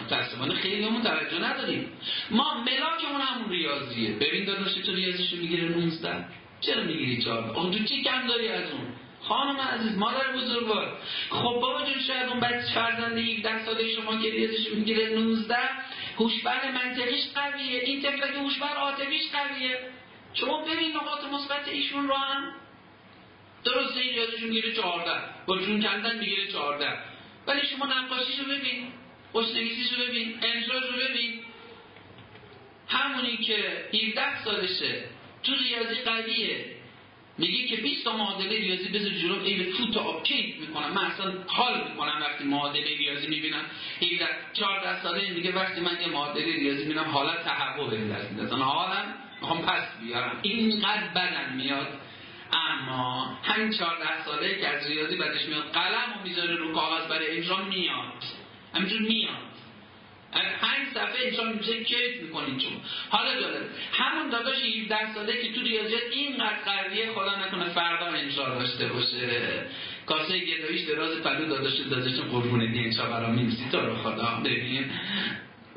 متاسفانه خیلی همون توجه نداریم. ما ملاکمون همون ریاضیه. ببین داداش تو ریاضیشو می‌گیره 19 چرا می‌گیری 14 اون تو چی کم داری از اون؟ خانم عزیز مادر بزرگوار. خب بابا جون شاید اون بچه فرزند 17 ساله شما که ریاضیشو می‌گیره. 19 هوشبر منطقیش قویه. این طفل که هوشبر عاطفیش قویه. شما ببین نقاط مثبت ایشون رو هم. درسته این ریاضیشو می‌گیره 14 با جون کندن می‌گیره 14 ولی شما نقاشیشو ببین. خوشنویسیشو ببین. انشاشو ببین. همونی که 17 سالشه. تو ریاضی قویه. میگه که 20 تا معادله ریاضی بذار جلو. ای فوت آب کیک می‌کنم. من اصلا حال می‌کنم وقتی معادله ریاضی می‌بینم. 17 14 ساله میگه وقتی من یه معادله ریاضی می‌بینم حالت تهوع به دست میاد. حالم می‌خوام پس بیارم. اینقدر بدن میاد. اما همین 14 ساله که از ریاضی بعدش میاد قلم و می‌ذاره رو کاغذ برای اجرا میاد. همینجور میاد. از پنج صفحه انسان میشه کیف می‌کنید چون حالا جالب همون داداش 17 ساله که تو ریاضیات اینقدر قویه خدا نکنه فردا انشا داشته باشه. کاسه گداییش دراز پلو داداش داداش قربون دی انشا برام میمیسی تو رو خدا. ببین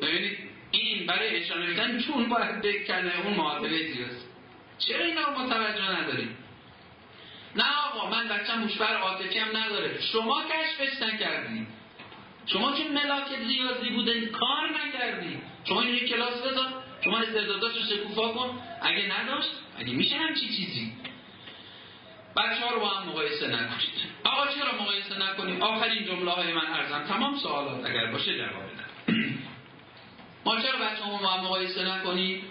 ببینید این برای انشا نوشتن چون باید بکنه اون معادله ریاضی چرا اینا ما توجه نداریم؟ نه آقا من بچم مشبر عاطفی هم نداره. شما کشفش نکردید شما که ملاک ریاضی بوده کار نکردی. شما اینو کلاس بذار. شما استعدادات رو شکوفا کن. اگه نداشت اگه میشه همچی چیزی؟ بچه ها رو با هم مقایسه نکنید. آقا چرا مقایسه نکنیم آخرین جمله های من ارزم. تمام سوالات اگر باشه جواب بدم. ما چرا بچه با هم مقایسه نکنیم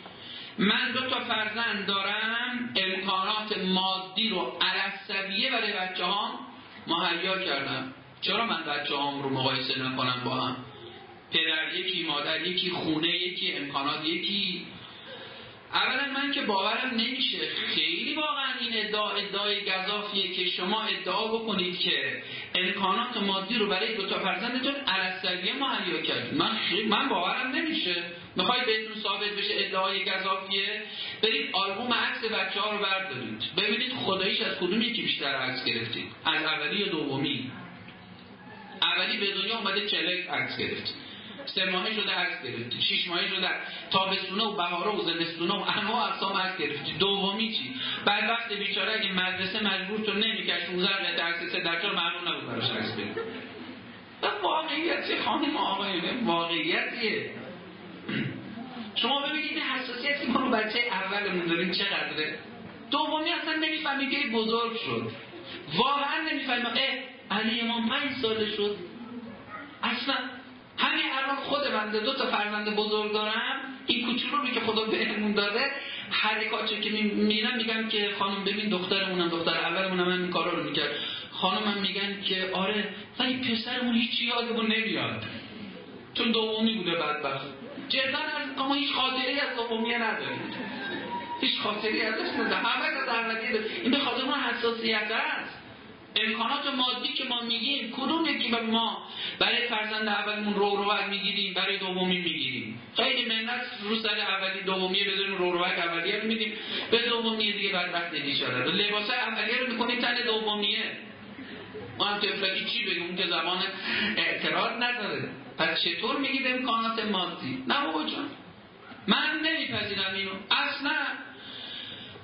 من دو تا فرزند دارم. امکانات مادی رو عرصبیه برای بچه ها مهیا کردم. چرا من بچه هم رو مقایسه نکنم با هم؟ پدر یکی مادر یکی خونه یکی امکانات یکی. اولا من که باورم نمیشه. خیلی واقعا این ادعا ادعای گذافیه که شما ادعا بکنید که امکانات مادی رو برای دو تا فرزندتون عرصبیه مهیا کرد. من من باورم نمیشه. می‌خواید بهتون ثابت بشه ادعای گذافیه؟ برید آلبوم عکس بچه ها رو بردارید. ببینید خداییش از کدوم یکی بیشتر عکس گرفتید؟ از اولی یا دومی؟ اولی به دنیا اومده چلک عکس گرفت. سه ماهه شده عکس گرفتی شش ماهه شده تابستونه و بهاره و زمستونه و انواع اقسام عکس گرفتی دومی چی؟ بعد وقت بیچاره اگه مدرسه مجبور تو نمیکش 15 قطعه عکس سه درجا معلوم نبود براش عکس بگیره واقعیتی خانم آقایون واقعیتیه. شما ببینید حساسیتی ما رو بچه اولمون داریم چقدره؟ دومی اصلا نمی‌فهمید بزرگ شد. واقعا نمی‌فهمید علی امام پنج ساله شد. اصلا همین الان خود بنده دو تا فرزند بزرگ دارم. این کوچولو رو که خدا بهمون داده. حرکات که میرم میگم که خانم ببین دخترمونم دختر اولمونم من این کارا رو می‌کرد. خانمم میگن که آره ولی پسرمون هیچ یادمون نمیاد. چون دومی بوده بدبخت. جدا اما هیچ خاطری از دومیه نداریم. هیچ خاطری ازش نداریم. همه در این به خاطر حساسیت هست امکانات مادی که ما میگیم کدوم یکی به ما برای فرزند اولمون رو می‌گیریم برای دومی می‌گیریم؟ خیلی منت رو سر اولی دومی بذاریم رو روک اولیه رو میدیم. به دومی دیگه بعد وقت و لباس اولیه رو می‌کنیم تن دومیه. ما هم تفلکی چی بگیم که زمان اعتراض نداره. پس چطور میگید امکانات مادی؟ نه بابا جان. من نمیپذیرم اینو. اصلا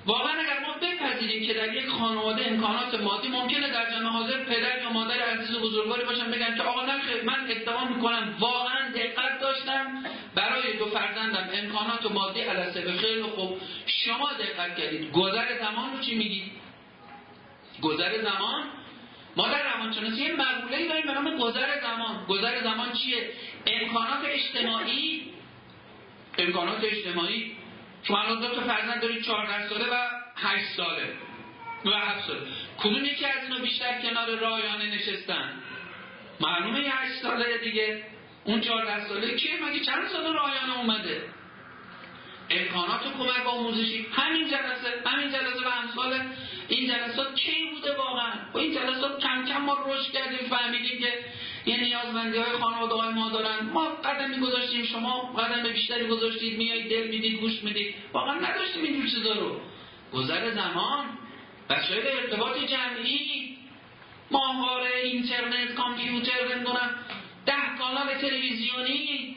واقعا اگر ما بپذیریم که در یک خانواده امکانات مادی ممکنه در جمع حاضر پدر یا مادر عزیز و بزرگواری باشن بگن که آقا نخیر من ادعا می‌کنم. واقعا دقت داشتم. برای دو فرزندم امکانات مادی علسه به خیلی خوب شما دقت کردید. گذر زمان رو چی میگید گذر زمان؟ ما در روانشناسی یه مقوله داریم به نام گذر زمان. گذر زمان چیه؟ امکانات اجتماعی امکانات اجتماعی شما الان دو تا فرزند دارید 14 ساله و هشت ساله. و هفت ساله. کدوم یکی از اینا بیشتر کنار رایانه نشستن؟ معلومه یه هشت ساله دیگه. اون چهارده ساله. کیه مگه چند سال رایانه اومده؟ امکانات کمک آموزشی همین جلسه همین جلسه و امثال این جلسات کی بوده واقعا؟ و این جلسات کم کم ما رشد کردیم فهمیدیم که یه نیازمندی های خانواده های ما دارن. ما قدم میگذاشتیم شما قدم بیشتری گذاشتید میایید دل می‌دید گوش می‌دید واقعا نداشتیم اینجور چیزا رو. گذر زمان های ارتباط جمعی ماهواره اینترنت کامپیوتر نمی‌دونم ده کانال تلویزیونی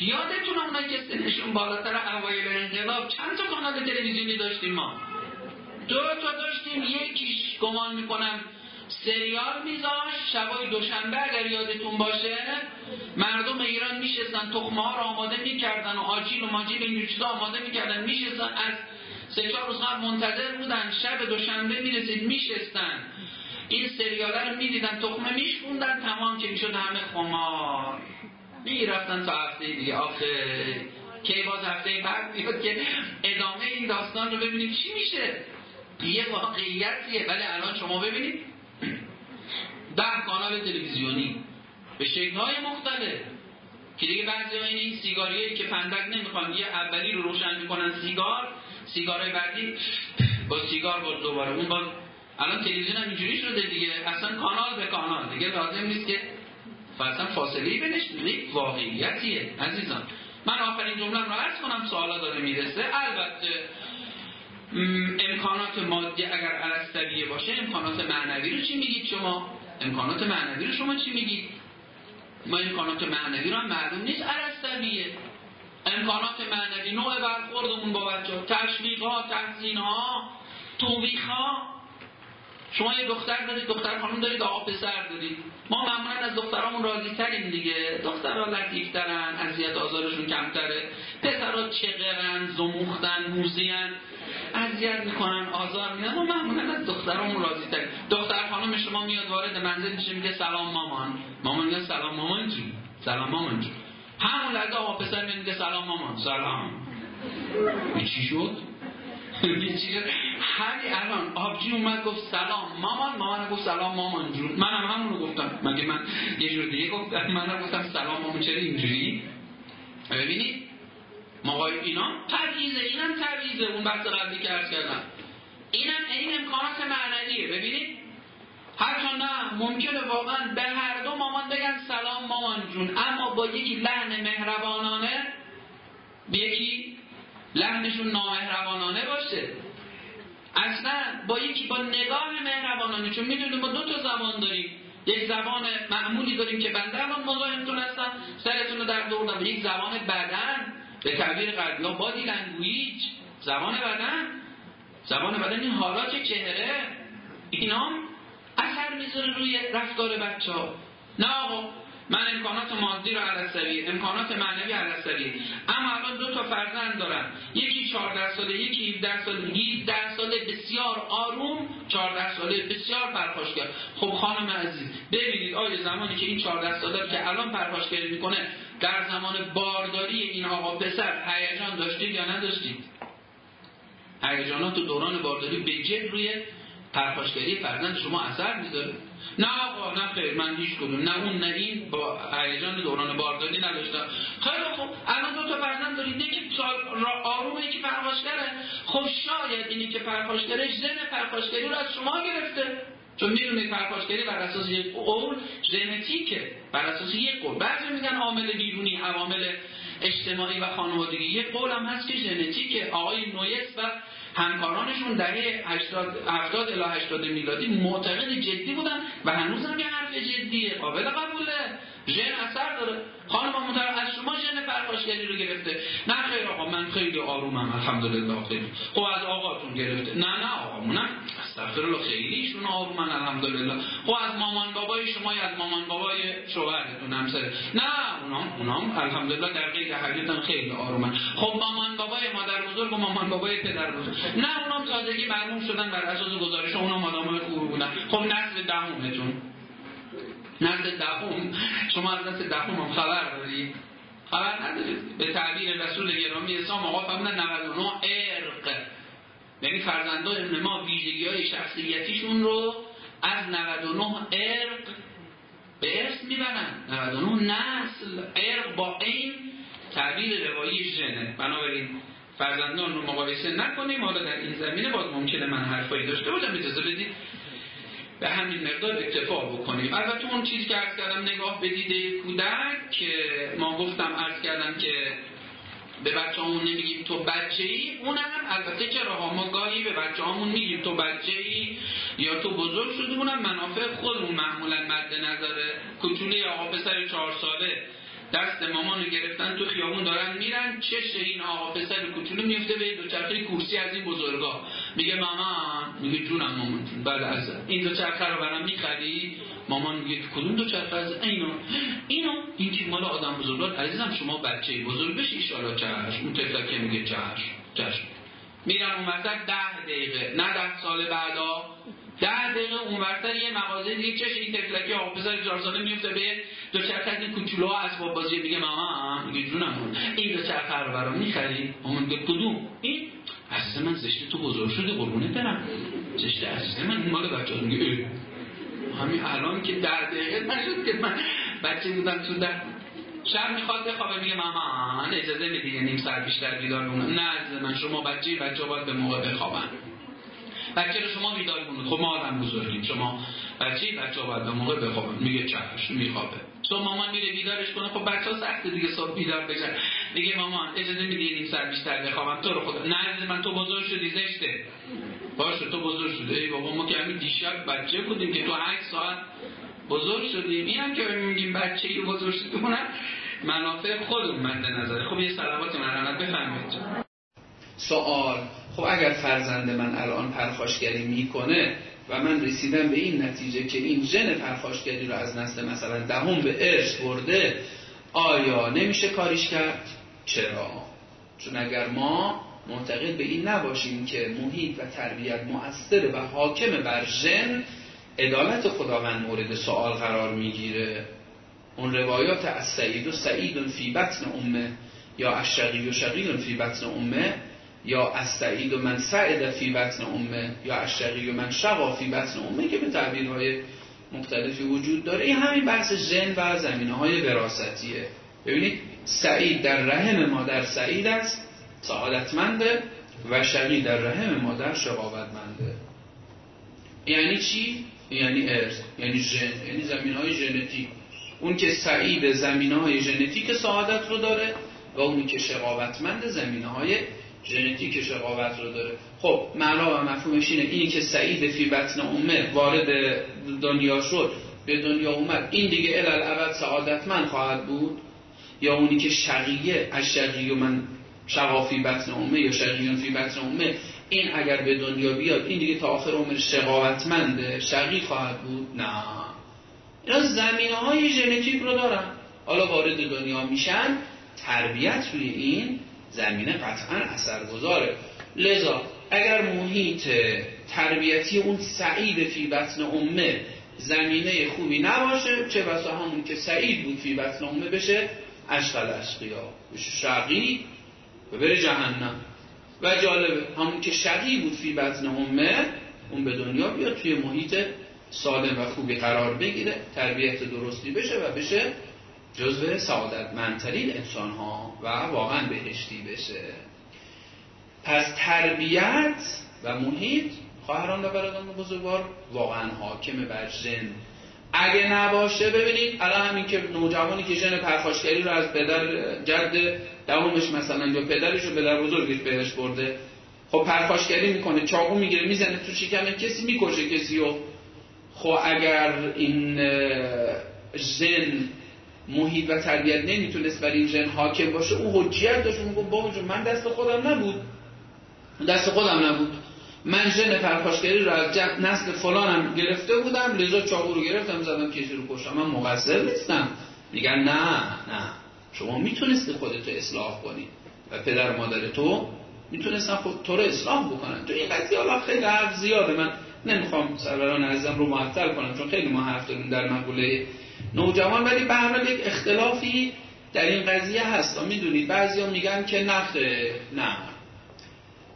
یادتون اونایی که سنشون بالاتر اوایل انقلاب چند تا کانال تلویزیونی داشتیم ما؟ دو تا داشتیم. یکیش گمان می‌کنم سریال میذاشت شبای دوشنبه اگر یادتون باشه مردم ایران میشستن تخمه ها رو آماده می‌کردن و آجیل و ماجیل این چیزا آماده می‌کردن. میشستن از سه چهار روز قبل منتظر بودن. شب دوشنبه می‌رسید میشستن. این سریال رو می‌دیدن تخمه میشکوندن تمام که می‌شد همه خمار. می‌رفتن تا هفته دیگه. آخه کی باز هفته بعد میاد که ادامه این داستان رو ببینیم چی میشه؟ یه واقعیتیه ولی الان شما ببینید. ده کانال تلویزیونی به شکلهای مختلف. که دیگه بعضی این سیگاریایی که فندک نمی‌خوان یه اولی رو روشن می‌کنن سیگار. سیگارهای بعدی با سیگار با دوباره. اون با الان تلویزیون هم اینجوری شده دیگه. اصلا کانال به کانال. دیگه لازم نیست که اصلا فاصله بینش یک واقعیتیه. عزیزان من آخرین جمله رو عرض کنم سوالا داره می‌رسه. البته امکانات مادی اگر عرستویه باشه امکانات معنوی رو چی میگید شما؟ امکانات معنوی رو شما چی میگید؟ ما امکانات معنوی رو هم معلوم نیست. عرستویه امکانات معنوی نوع برخوردمون با بچه تشویق ها تحسین ها توبیخ ها شما یه دختر دارید دختر خانم دارید آقا پسر دارید. ما معمولا از دخترامون راضی تریم دیگه. دخترها لطیف ترن اذیت آزارشون کمتره. پسرها چقرن زموختن موزین اذیت می‌کنن آزار میدن. ما معمولا از دخترامون راضی تریم دختر خانم شما میاد وارد منزل میشه میگه سلام مامان. مامان میگه سلام مامان جون. سلام مامان جون. همون لحظه آقا پسر میگه سلام مامان. سلام. چی شد؟ همین الان آبجی اومد گفت سلام. مامان مامان گفت سلام مامان جون. منم همون رو گفتم. مگه من یه جور دیگه گفتم منم گفتم سلام مامان چرا اینجوری؟ ببینید مقای اینا تبعیزه اینم تبعیزه اون بحث قبلی که ارز کردم. اینم این امکانات معنیه ببینید حتی نه ممکنه واقعا به هر دو مامان بگن سلام مامان جون. اما با یکی لحن مهربانانه به یکی لحنشون نامهربانانه باشه. اصلا با یکی با نگاه مهربانانه چون می‌دونیم ما دو تا زبان داریم. یک زبان معمولی داریم که بنده الان مزاحمتون هستم سرتون رو درد آوردم یک زبان بدن به تعبیر قبلا body language زبان بدن. زبان بدن این حالات چهره. اینا اثر می‌ذاره روی رفتار بچه ها نه آقا. من امکانات مادی رو عالی امکانات معنوی عالی اما الان دو تا فرزند دارم یکی 14 ساله یکی 17 ساله. 17 ساله بسیار آروم 14 ساله بسیار پرخاشگر. خب خانم عزیز ببینید آیا زمانی که این 14 ساله که الان پرخاشگری می‌کنه در زمان بارداری این آقا پسر هیجان داشتید یا نداشتید؟ هیجانات دوران بارداری به جد روی پرخاشگری فرزند شما اثر می‌ذاره. نه آقا نه خیر من هیچ کدوم. نه اون نه این با هیجان دوران بارداری نداشتم. خیلی خوب. الان دو تا فرزند دارید. یکی آرومه یکی پرخاشگره. خب شاید اینی که پرخاشگره زن پرخاشگری رو از شما گرفته. چون می‌دونید پرخاشگری بر اساس یک قول ژنتیکه بر اساس یک قول. بعضی میگن عامل بیرونی عوامل اجتماعی و خانوادگی. یک قول هم هست که ژنتیکه آقای نویس و همکارانشون دهه 80 70 الی 80 میلادی معتقد جدی بودن و هنوز هم یه حرف جدیه. قابل قبوله. ژن اثر داره. خانم محترم از شما ژن پرخاشگری رو گرفته. نه خیر آقا من خیلی آرومم الحمدلله خیلی. خب از آقاتون گرفته. نه نه آقا نه. استغفرالله خیلی ایشون آرومن الحمدلله. خب از مامان بابای شما از مامان بابای شوهرتون همسر؟ نه اونام اونام الحمدلله در قید حیاتن خیلی آرومن. خب مامان بابای مادر بزرگ و مامان بابای پدر بزرگ. نه اونام تازگی مرحوم شدن بر اساس گزارش اونام آدمای خوب بودن. خب نسل دهمتون. نسل دهم. شما از نسل دهم هم خبر دارید؟ خبر ندارید. به تعبیر رسول گرامی اسلام آقا فرمودن 99 ارق. یعنی فرزندان ما ویژگی های شخصیتیشون رو از 99 ارق به ارث می‌برن. 99 نسل ارق با این تعبیر روایی ژنه بنابراین فرزندان رو مقایسه نکنیم. حالا در این زمینه باز ممکنه من حرفایی داشته باشم. اجازه بدید. به همین مقدار اکتفا بکنیم. البته اون چیزی که عرض کردم نگاه به دیده کودک که ما گفتم عرض کردم که به بچه همون نمیگیم تو بچه ای اونم البته چرا ما گاهی به بچه همون میگیم تو بچه ای یا تو بزرگ شده اونم منافع خودمون معمولا مد نظره کوچولی آقا پسر چهار ساله. دست مامانو گرفتن تو خیابون دارن میرن چش این آقا پسر کوچولو میفته به دوچرخه کورسی از این بزرگا. میگه مامان میگه جونم مامان جون. بله از این دوچرخه رو برام می‌خری؟ مامان میگه کدوم دوچرخه از اینو؟ اینو؟ این که مال آدم بزرگان عزیزم شما بچه بزرگ بشی ان چشم. اون که میگه چشم چشم. میرن اون ده دقیقه. نه ده سال بعدا. ده دقیقه اون ورتر یه مغازه دیگه چش این تفلکی آقا چهار ساله میفته به دو چرخه این کوچولوها اسباب بازی. میگه ماما میگه جونم این دو چرخه رو برام می‌خری؟ اون میگه کدوم؟ این؟ عزیز من زشته تو بزرگ شده قربونه برم. زشته عزیز من مال بچه میگه همین الان که در دقیقه نشد که من بچه بودم تو در شب می‌خواد بخوابه میگه ماما اجازه میدی؟ نیم ساعت بیشتر بیدار نه عزیز من شما بچه بچه باید به موقع بخوابن. بچه رو شما بیدار کنید خب ما آدم بزرگیم. شما بچه بچه باید به موقع بخوابن. میگه چش میخوابه. تو مامان میره بیدارش کنه خب بچه ها سخت دیگه صبح بیدار بشن. میگه مامان اجازه میدی این سر بیشتر بخوابم؟ تو رو خدا. نه من تو بزرگ شدی زشته. باشه تو بزرگ شده ای بابا ما که همین دیشب بچه بودیم که تو 8 ساعت بزرگ شدیم این هم که میگیم بچه ای بزرگ شده اونم منافع خود مد نظره. خب یه سلامات مرحمت. بفرمایید سوال. خب اگر فرزند من الان پرخاشگری می‌کنه و من رسیدم به این نتیجه که این ژن پرخاشگری رو از نسل مثلا دهم به ارث برده آیا نمیشه کاریش کرد؟ چرا؟ چون اگر ما معتقد به این نباشیم که محیط و تربیت مؤثر و حاکم بر ژن عدالت خداوند مورد سوال قرار می‌گیره. اون روایات از سعید و سعید فی بطن امه یا از شقی و شقی فی بطن امه یا از سعید و من سعد فی بطن امه یا از و من شقا فی بطن امه که به تعبیرهای مختلفی وجود داره. این همین بحث ژن و زمینه های وراستیه ببینید سعید در رحم مادر سعید است سعادتمنده و شقی در رحم مادر شقاوتمنده. یعنی چی؟ یعنی ارث یعنی ژن یعنی زمین های ژنتیک. اون که سعید زمینه های ژنتیک سعادت رو داره و اونی که شقاوتمند زمینه های ژنتیک شقاوت رو داره. خب معنا و مفهومش اینه اینی که سعید فی بطن امه وارد دنیا شد به دنیا اومد. این دیگه الالعبد سعادتمند خواهد بود؟ یا اونی که شقیه از شقی و من شقا فی بطن امه یا شقیون فی بطن امه این اگر به دنیا بیاد این دیگه تا آخر عمر شقاوتمنده شقی خواهد بود؟ نه. اینا زمینه های ژنتیک رو دارن. حالا وارد دنیا میشن تربیت روی این زمینه قطعا اثرگذاره لذا اگر محیط تربیتی اون سعید فی بطن امه زمینه خوبی نباشه چه بسا همون که سعید بود فی بطن امه بشه؟ اشغل اشقیا. بشه شقی و بره جهنم. و جالبه همون که شقی بود فی بطن امه اون به دنیا بیاد توی محیط سالم و خوبی قرار بگیره تربیت درستی بشه و بشه جزو سعادتمندترین انسان ها و واقعا بهشتی بشه. پس تربیت و محیط خواهران و برادران بزرگوار واقعا حاکم بر ژن. اگه نباشه ببینید الان همین که نوجوانی که ژن پرخاشگری رو از پدر جد دومش مثلا یا پدرش رو پدر بزرگش بهش برده خب پرخاشگری می‌کنه چاقو می‌گیره می‌زنه تو شکم کسی می‌کشه کسی و خب اگر این ژن محیط و تربیت نمی‌تونست برای این ژن حاکم باشه او حجیت داشت اون گفت بابا من دست خودم نبود. دست خودم نبود. من ژن پرخاشگری رو از نسل فلانم گرفته بودم لذا چاقو رو گرفتم زدم کسی رو کشتم. من مقصر نیستم. میگن نه نه. شما می‌تونستی خودتو اصلاح کنی و پدر و مادر تو می‌تونستن خود تو رو اصلاح بکنن. تو این قضیه حالا خیلی حرف زیاده. من نمی‌خوام سروران عزیزم رو معطل کنم چون خیلی ما حرف داریم در مقوله نوجوان ولی به هر یک اختلافی در این قضیه هست. می‌دونید بعضیا میگن که نخه نه.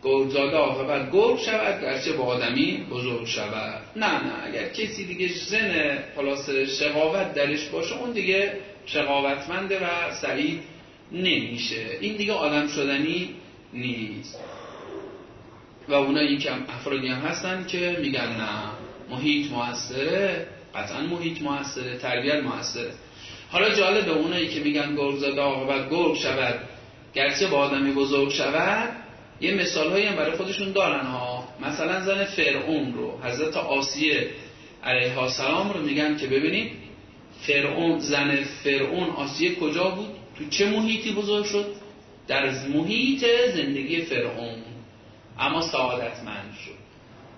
گرگزاده عاقبت گرگ شود گرچه با آدمی بزرگ شود. نه نه اگر کسی دیگه زن خلاص شقاوت درش باشه اون دیگه شقاوتمنده و سعید نمیشه. این دیگه آدم شدنی نیست. و اونایی که افرادی هم هستن که میگن نه محیط موثره. قطعا محیط موثره تربیت موثره حالا جالبه اونایی که میگن گرگ زاده عاقبت گرگ شود. گرچه با آدمی بزرگ شود یه مثال هم برای خودشون دارن ها. مثلا زن فرعون رو حضرت آسیه علیه السلام رو میگن که ببینید فرعون زن فرعون آسیه کجا بود؟ تو چه محیطی بزرگ شد؟ در محیط زندگی فرعون. اما سعادتمند شد.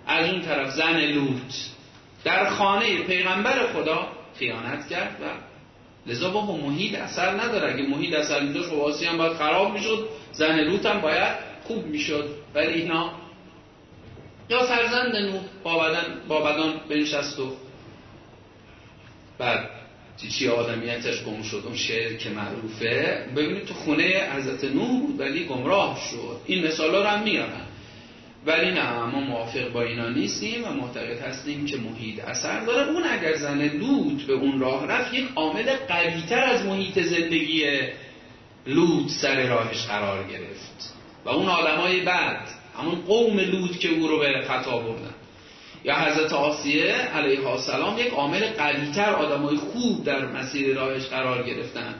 از اون طرف زن لوط. در خانه پیغمبر خدا خیانت کرد و لذا با محیط اثر نداره. اگه محیط اثر میداشت خب هم باید خراب می‌شد زن لوط هم باید خوب می‌شد. ولی اینا یا فرزند نوح با بدن با بدن بنشست و بعد چی آدمیتش گم شد. اون شعر که معروفه. ببینید تو خونه حضرت نوح بود ولی گمراه شد. این مثالا رو هم میارن. ولی نه ما موافق با اینا نیستیم و معتقد هستیم که محیط اثر داره. اون اگر زن لوط به اون راه رفت یک عامل قویتر از محیط زندگی لوط سر راهش قرار گرفت. و اون آدمای بعد همون قوم لوط که او رو به خطا بردن یا حضرت آسیه علیه السلام یک عامل قویتر آدمای خوب در مسیر راهش قرار گرفتن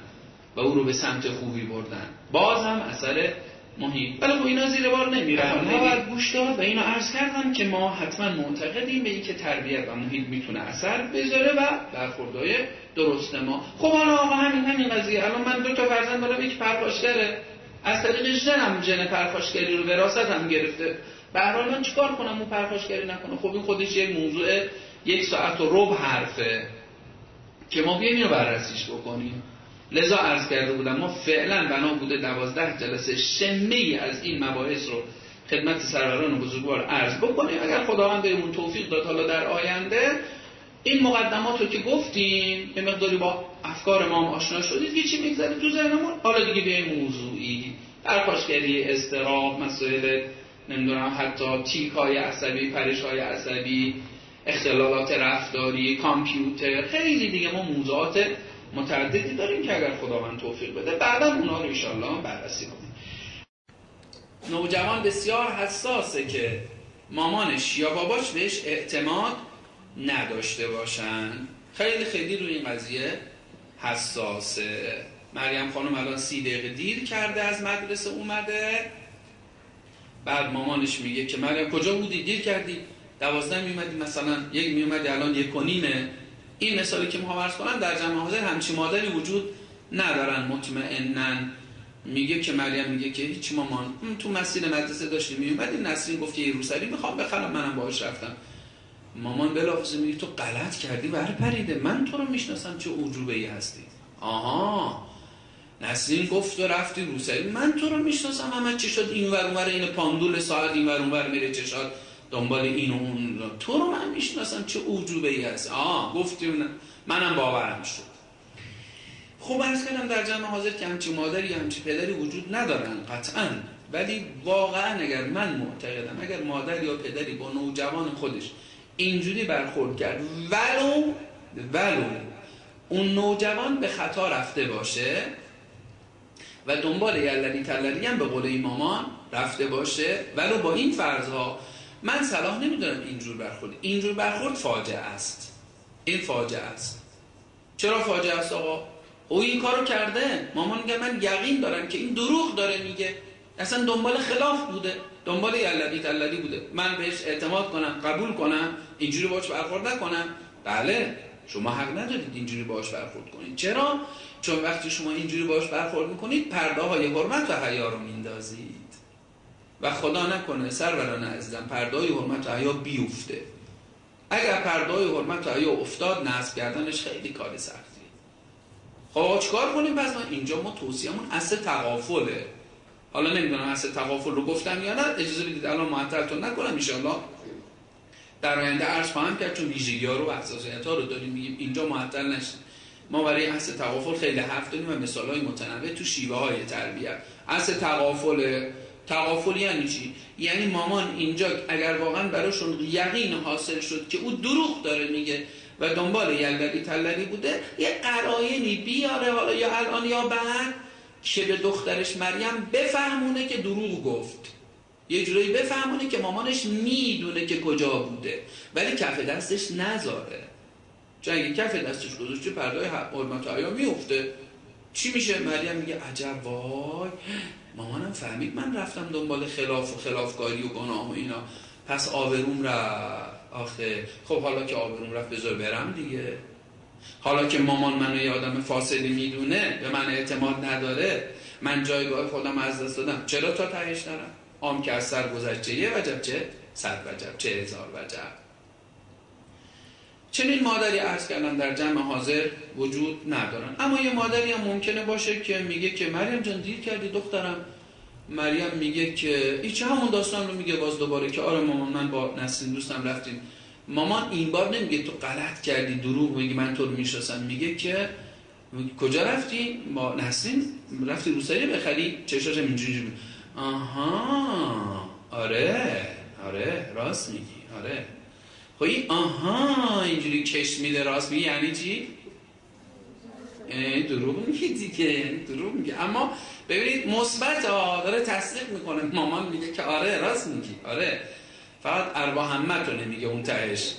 و او رو به سمت خوبی بردن. باز هم اثر محیط. ولی خب اینا زیر بار نمیرن. ما باید گوش داد و اینو عرض کردم که ما حتما معتقدیم به اینکه تربیت و محیط می‌تونه اثر بذاره و برخوردهای درست ما. خب حالا آقا همین همین قضیه. الان من دو تا فرزند دارم یک پرخاشگره از طریق ژنم ژن پرخاشگری رو وراثت هم گرفته. به هر حال من چیکار کنم؟ اون پرخاشگری نکنه. خب این خودش یک موضوع یک ساعت و ربع حرفه که ما بیایم اینو بررسیش بکنیم. لذا عرض کرده بودم ما فعلا بنا بوده دوازده جلسه شمه از این مباحث رو خدمت سروران بزرگوار عرض بکنیم. اگر خداوند بهمون توفیق داد حالا در آینده این مقدمات رو که گفتیم به مقداری با افکار ما آشنا شدید که چی میگذره تو ذهنمون؟ حالا دیگه به موضوعی. پرخاشگری استراب مسائل نمی‌دونم حتی تیک های عصبی پرش های عصبی اختلالات رفتاری کامپیوتر خیلی دیگه ما موضوعات متعددی داریم که اگر خداوند توفیق بده. بعدا اونا رو ایشالله بررسی کنیم. نوجوان بسیار حساسه که مامانش یا باباش بهش اعتماد نداشته باشن. خیلی خیلی روی این قضیه حساسه. مریم خانم الان سی دقیقه دیر کرده از مدرسه اومده. بعد مامانش میگه که مریم کجا بودی؟ دیر کردی. دوازده میومدی مثلا یک میومدی الان یک و این مثالی که می‌خوام عرض کنم در جمع حاضر همچی مادری وجود ندارن مطمئنن. میگه که مریم میگه که هیچ مامان تو مسیر مدرسه داشتی میومدی نسرین گفت یه روسری می‌خوام بخرم منم باهاش رفتم. مامان بلافاصله میگه تو غلط کردی بر پریده من تو رو می‌شناسم چه عجوبه ای هستی. آها. نسرین گفت و رفتی روسری. من تو رو می‌شناسم همه چی شد. این ور اونور این پاندول ساعت این ور اونور میره چشات. دنبال این و اون. تو رو من می‌شناسم چه عجوبه ای هست. آه گفتی منم باورم شد. خوب ارز کردم در جمع حاضر که همچی مادری همچی پدری وجود ندارن قطعا. ولی واقعا اگر من معتقدم اگر مادر یا پدری با نوجوان خودش اینجوری برخورد کرد ولو ولو اون نوجوان به خطا رفته باشه و دنبال یللی تللی هم به قول مامان رفته باشه ولو با این فرضها من صلاح نمی‌دونم اینجور برخورد. اینجور برخورد فاجعه است. این فاجعه است. چرا فاجعه است آقا؟ او این کارو کرده. مامان میگه من یقین دارم که این دروغ داره میگه. اصلا دنبال خلاف بوده. دنبال یلدی تلدی بوده. من بهش اعتماد کنم قبول کنم. اینجوری باش برخورد نکنم. بله شما حق ندارید اینجوری باش برخورد کنید. چرا؟ چون وقتی شما اینجوری باش برخورد می‌کنید پرده های حرمت و حیا رو میندازید. و خدا نکنه سروران عزیزم پردای حرمت حیا بیفته. اگر پردای حرمت حیا افتاد نصب کردنش خیلی کار سختیه خب چیکار کنیم؟ پس ما اینجا ما توصیه‌مون اصل تقافله حالا نمی‌دونم اصل تقافل رو گفتم یا نه اجازه بدید الان معطلتون نکنم ان در آینده عرض خواهم کرد چون ویژگی ها رو و حساسیت ها رو داریم میگیم اینجا معطل نشید. ما برای اصل تقافل خیلی حرف داریم و مثال های متنوع تو شیوه های تربیت. اصل تقافل تغافل یعنی چی یعنی مامان اینجا اگر واقعا براشون یقین حاصل شد که او دروغ داره میگه و دنبال یلدری تلدری بوده یه قرائنی بیاره حالا یا الان یا بعد که به دخترش مریم بفهمونه که دروغ گفت. یه جورایی بفهمونه که مامانش می‌دونه که کجا بوده. ولی کف دستش نذاره. چون اگه کف دستش گذاشته پردای حرمت ها میفته چی میشه؟ مریم میگه عجب وای. مامانم فهمید من رفتم دنبال خلاف و خلافکاری و گناه و اینا. پس آبروم رفت. آخه خب حالا که آبروم رفت بذار برم دیگه. حالا که مامان منو یه آدم فاصلی می‌دونه به من اعتماد نداره من جایگاه خودم از دست دادم. چرا تا تهش نرم؟ آم که از سر گذشته یه وجب چه؟ صد وجب چه؟ هزار وجب. چنین مادری عرض کردن در جمع حاضر وجود ندارن. اما یه مادری هم ممکنه باشه که میگه که مریم جان دیر کردی دخترم. مریم میگه که ایچه همون داستان رو میگه باز دوباره که آره مامان من با نسرین دوستم رفتیم. مامان این بار نمیگه تو غلط کردی دروغ میگه من تو رو می‌شناسم. میگه که کجا رفتی؟ با نسرین رفتی روسری بخری؟ چشاش اینجوری آها آره آره راست میگی آره. خب آها اینجوری کش میده راست میگه یعنی چی؟ دروغ میگه دیگه دروغ میگه اما ببینید مثبت داره تصدیق می‌کنه. مامان میگه که آره راست میگی. آره. فقط اربا همت رو نمیگه اون تهش.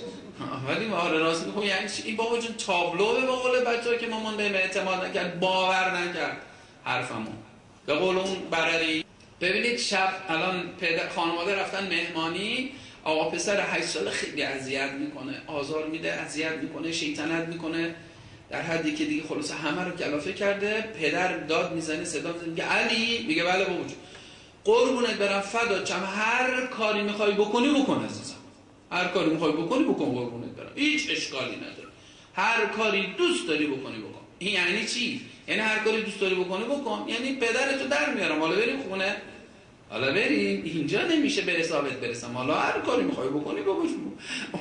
ولی ما آره راست میگه. خب یعنی این با وجود تابلو به قول بچه که مامان به اعتماد نکرد باور نکرد حرفمون به قول اون برری ببینید شب الان پدر خانواده رفتن مهمانی. آقا پسر 8 ساله خیلی اذیت می‌کنه آزار میده اذیت می‌کنه شیطنت می‌کنه. در حدی که دیگه خلاص همه رو کلافه کرده پدر داد می‌زنه صدا می‌زنه میگه علی میگه بله بابا قربونت برم فدا چم هر کاری می‌خوای بکنی بکن عزیزم. هر کاری می‌خوای بکنی بکن قربونت برم. هیچ اشکالی نداره. هر کاری دوست داری بکنی بکن. این یعنی چی؟ یعنی هر کاری دوست داری بکنی بکن. یعنی پدرتو در میارم. حالا بریم خونه. حالا بریم اینجا نمیشه به حسابت برسم. حالا هر کاری می‌خوای بکنی بگوش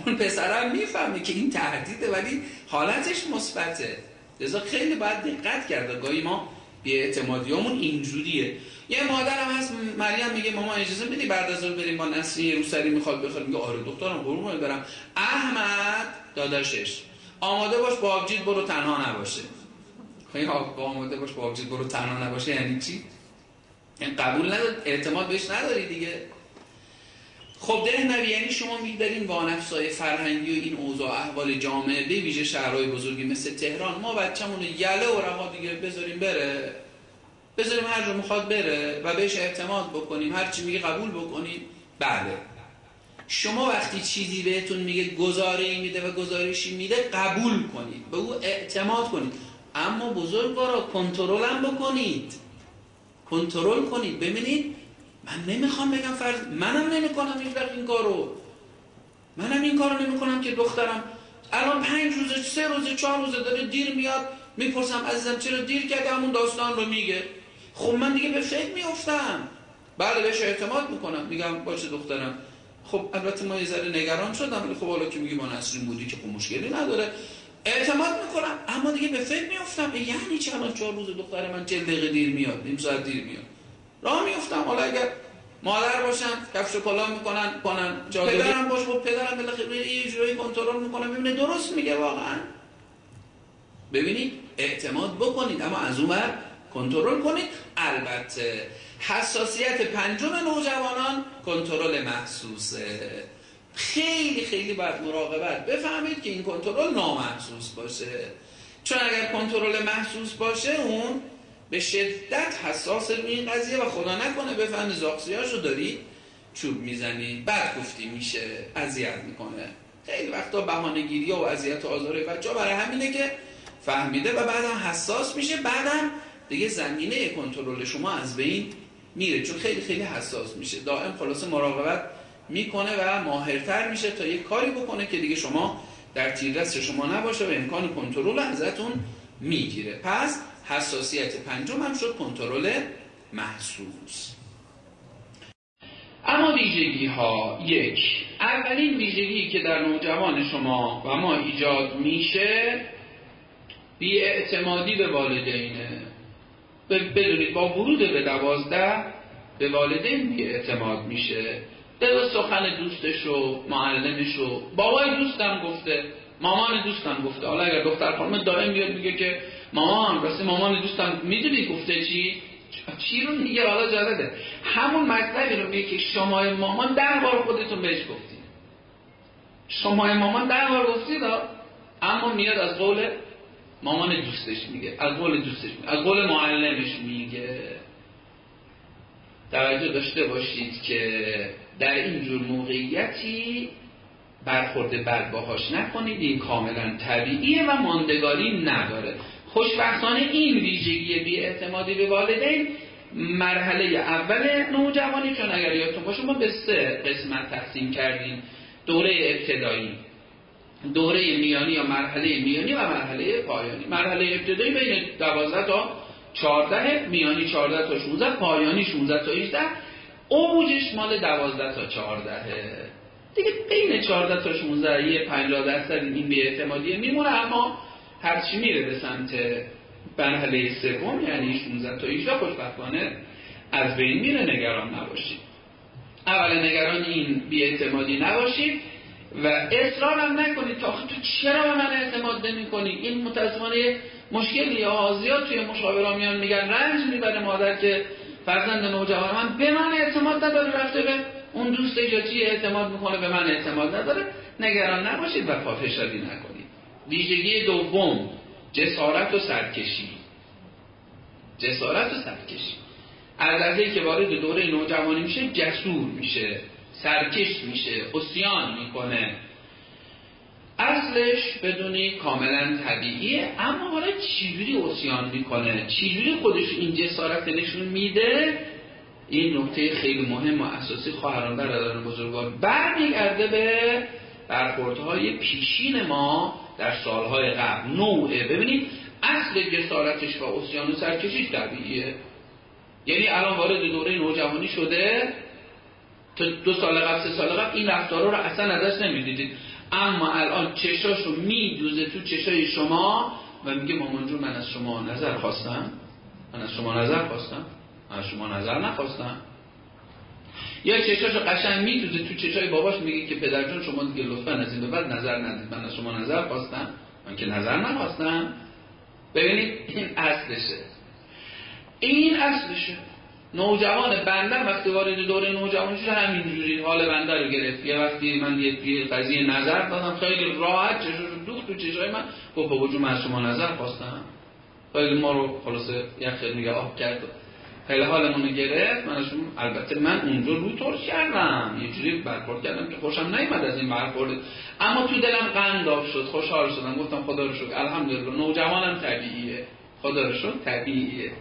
اون پسرم می‌فهمه که این تهدیده ولی حالتش مثبته. لذا خیلی باید دقت کرد گاهی ما بی اعتمادیامون اینجوریه. یه مادرم هست مریم میگه ماما اجازه میدی بعد از اون بریم با نسری روسری می‌خواد بخواد. میگه آره دخترم قربون برم. احمد داداشش آماده باش با آبجید برو تنها نباشه. خیلی آماده باش با آبجید برو تنها نباشه یعنی چی؟ یعنی قبول نداری اعتماد بهش نداری دیگه. خب ده نبی یعنی شما میدارین وانفسای فرهنگی و این اوضاع احوال جامعه به ویژه شهرهای بزرگی مثل تهران. ما بچه‌مون یله و رها دیگه بذاریم بره. بذاریم هر جو می‌خواد بره و بهش اعتماد بکنیم. هر چی میگه قبول بکنیم. بله. شما وقتی چیزی بهتون میگه گزاره میده و گزارشی میده قبول کنید. به او اعتماد کنید. اما بزرگوارا کنترل هم بکنید. کنترل کنید. ببینید من نمی‌خوام بگم فرض منم نمی‌کنم هیچ وقت این کارو. منم این کارو نمی‌کنم که دخترم الان پنج روزه سه روزه چهار روزه داره دیر میاد. می‌پرسم عزیزم چرا دیر کرده؟ همون داستان رو میگه. خب من دیگه به فکر میافتم. بله بهش اعتماد می‌کنم. میگم باشه دخترم. خب البته ما یه ذره نگران شدم خب حالا که میگی با نسرین بودی که خب مشکلی نداره. اعتماد می‌کنم. اما دیگه به فکر میافتم یعنی چه الان چهار روز دختر من چه دقیقه دیر میاد نیم ساعت دیر میاد. راه میافتم. حالا اگر مادر باشن کفش کلا می‌کنن کنن پدرم باش خب پدرم بالاخره یه جوری کنترل می‌کنه ببینه درست میگه واقعا. ببینید اعتماد بکنید اما از اون کنترل کنید. البته حساسیت پنجم نوجوانان کنترل محسوسه. خیلی خیلی باید مراقبت. بفهمید که این کنترل نامحسوس باشه. چون اگر کنترل محسوس باشه اون به شدت حساس روی این قضیه و خدا نکنه بفهمی زاقسیاشو داری چوب می‌زنی. بعد گفتی میشه اذیت می‌کنه. خیلی وقتا بهانه‌گیری و اذیت و آزار بچه برای همینه که فهمیده و بعدم حساس میشه. بعدم دیگه زمینه کنترل شما از بین میره. چون خیلی خیلی حساس میشه. دائم خلاصه مراقبت می‌کنه و ماهرتر میشه تا یه کاری بکنه که دیگه شما در تیردست شما نباشه و امکان کنترل ازتون می‌گیره. پس حساسیت پنجم هم شد کنترل محسوس. اما ویژگی ها یک اولین ویژگی که در نوجوان شما و ما ایجاد میشه اعتمادی به والدینه. بدونید با ورود به دوازده به والدین بی اعتماد میشه. به سخن دوستش و معلمش و بابای دوستم گفته مامان دوستم گفته. حالا اگر دختر خانم دائم بیاد میگه که مامان راستی مامان دوستم می‌دونی گفته چی؟ چی رو میگه؟ حالا جالبه. همون مطلبی رو میگه که شما مامان در بار خودتون بهش گفتید. شما مامان در بار گفتید اما میاد از قول مامان دوستش میگه. از قول دوستش میگه. از قول معلمش میگه. توجه داشته باشید که در این جور موقعیتی برخورد بد باهاش نکنید این کاملا طبیعیه و ماندگاری نداره. خوشبختانه این ویژگی بی اعتمادی به والدین مرحله اول نوجوانی چون اگر یادتون باشه ما به سه قسمت تقسیم کردیم. دوره ابتدایی دوره میانی یا مرحله میانی و مرحله پایانی. مرحله ابتدایی بین 12 تا 14 میانی 14 تا 16 پایانی 16 تا 18 اوجش مال 12 تا 14 دیگه بین 14 تا 16 یه 50 درصد این بی اعتمادی میمونه اما هرچی میره به سمت مرحله سوم یعنی 16 تا 18 خوشبختانه از بین میره نگران نباشید. اول نگران این بیاعتمادی نباشید و اصرار هم نکنید تا تو چرا به من اعتماد نمی کنی این متاسفانه مشکلی ها زیاد توی مشاورا میان میگن رنج می‌بره مادر که فرزند نوجوان من به من اعتماد نداره رفته به اون دوست یا اعتماد می‌کنه به من اعتماد نداره. نگران نباشید و پافشاری نکنید. ویژگی دوم جسارت و سرکشی. جسارت و سرکشی. از که وارد دوره نوجوانی میشه جسور میشه سرکش میشه اسیان می‌کنه. اصلش بدونی کاملا طبیعیه اما حالا چجوری اسیان می‌کنه؟ چجوری خودش این جسارت نشون میده؟ این نکته خیلی مهم و اساسی خواهران برادران بزرگوار برمیگرده به برخوردهای پیشین ما در سالهای قبل. نوعه. ببینید اصل جسارتش و اسیان و سرکشیش طبیعیه. یعنی الان وارد دوره نوجوانی شده تا دو سال قبل سه سال قبل این رفتارا رو اصلا ازش نمی‌دیدید. اما الان چشاشو میدوزه تو چشای شما و میگه مامان جون من از شما نظر خواستم. من از شما نظر خواستم. من از شما نظر نخواستم. یا چشاشو قشنگ میدوزه تو چشای باباش میگه که پدر جون شما دیگه لطفا از این به بعد نظر ندید. من از شما نظر خواستم. من که نظر نخواستم. ببینید این اصلشه. این اصلشه. نوجوان بنده وقتی وارد دوره نوجوانی شده همینجوری حال بنده رو گرفت. یه وقتی من یه قضیه نظر دادم خیلی راحت چشاشو دوخت تو چشای من. گفت بابا جون من شما نظر خواستم. خیلی ما رو خلاصه یه خیلی نگاه کرد. خیلی حالمون گرفت. من البته من اونجا رو ترش کردم. یه جوری برخورد کردم که خوشم نیومد از این برخورد. اما تو دلم قنداب شد خوشحال شدم. گفتم خدا رو شکر. الحمدلله نوجوانم طبیعیه. خدا رو شکر طبیعیه.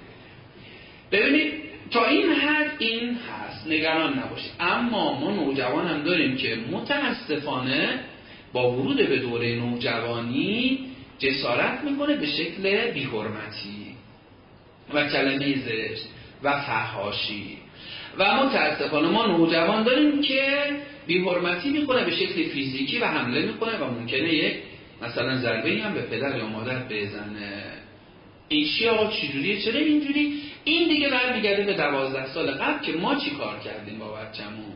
ببینید تا این حد این هست نگران نباشید. اما ما نوجوان هم داریم که متاسفانه با ورود به دوره نوجوانی جسارت می‌کنه به شکل بیحرمتی و کلمه زشت و فحاشی. و متاسفانه ما نوجوان داریم که بیحرمتی می‌کنه به شکل فیزیکی و حمله می‌کنه و ممکنه یک مثلا ضربه هم به پدر یا مادر بزنه. این چی آقا چجوریه چرا اینجوری؟ این دیگه برمیگرده به دوازده سال قبل که ما چی کار کردیم با بچه‌مون؟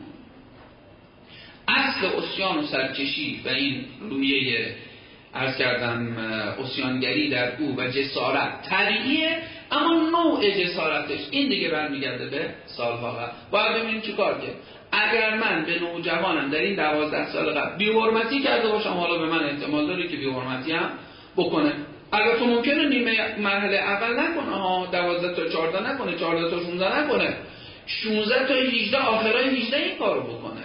اصل اسیان و سرکشی و این رویه ارز کردم اسیانگری در او و جسارت طبیعیه اما نوع جسارتش این دیگه برمیگرده به سالها قبل. باید ببینیم چی کار کرد. اگر من به نوجوانم در این دوازده سال قبل بیورمتی کرده باشم حالا به من احتمال داره که بیورمتی هم بکنه. البته ممکنه نیمه مرحله اول نکنه ها 12 تا 14 نکنه 14 تا 16 نکنه. 16 تا 18 آخرای 18 این کارو بکنه.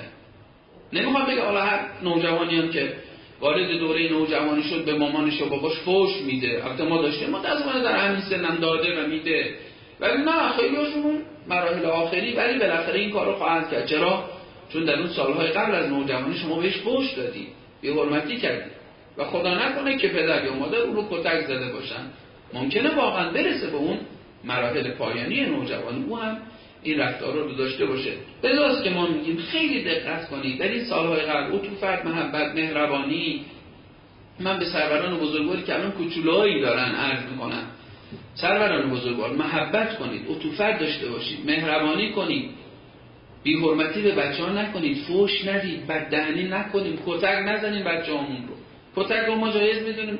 نمی‌خوام بگه حالا هر نوجوانی هم که وارد دوره نوجوانی شد به مامانش و باباش فوش میده. البته ما داشتیم متاسفانه در همین سنم داده و میده. ولی نه خیلی هاشون مراحل آخری ولی بالاخره این کارو خواهند کرد. چرا؟ چون در اون سالهای قبل از نوجوانی شما بهش فوش دادی. به حرمتی کردی. و خدا نکنه که پدر یا مادر اون رو کتک زده باشن. ممکنه واقعا برسه به اون مراحل پایانی نوجوانی او هم این رفتار رو داشته باشه. بذارست که ما میگیم خیلی دقت کنید. در این سالهای قبل فرد محبت مهربانی. من به سروران بزرگواری که الان کوچولایی دارن عرض می‌کنم. سروران بزرگوار محبت کنید. اتوفر داشته باشید. مهربانی کنید. بی حرمتی به بچه ها نکنید. فوش ندید. بددهنی نکنید. کتک نزنید بچه رو. کتک رو ما جایز می‌دونیم.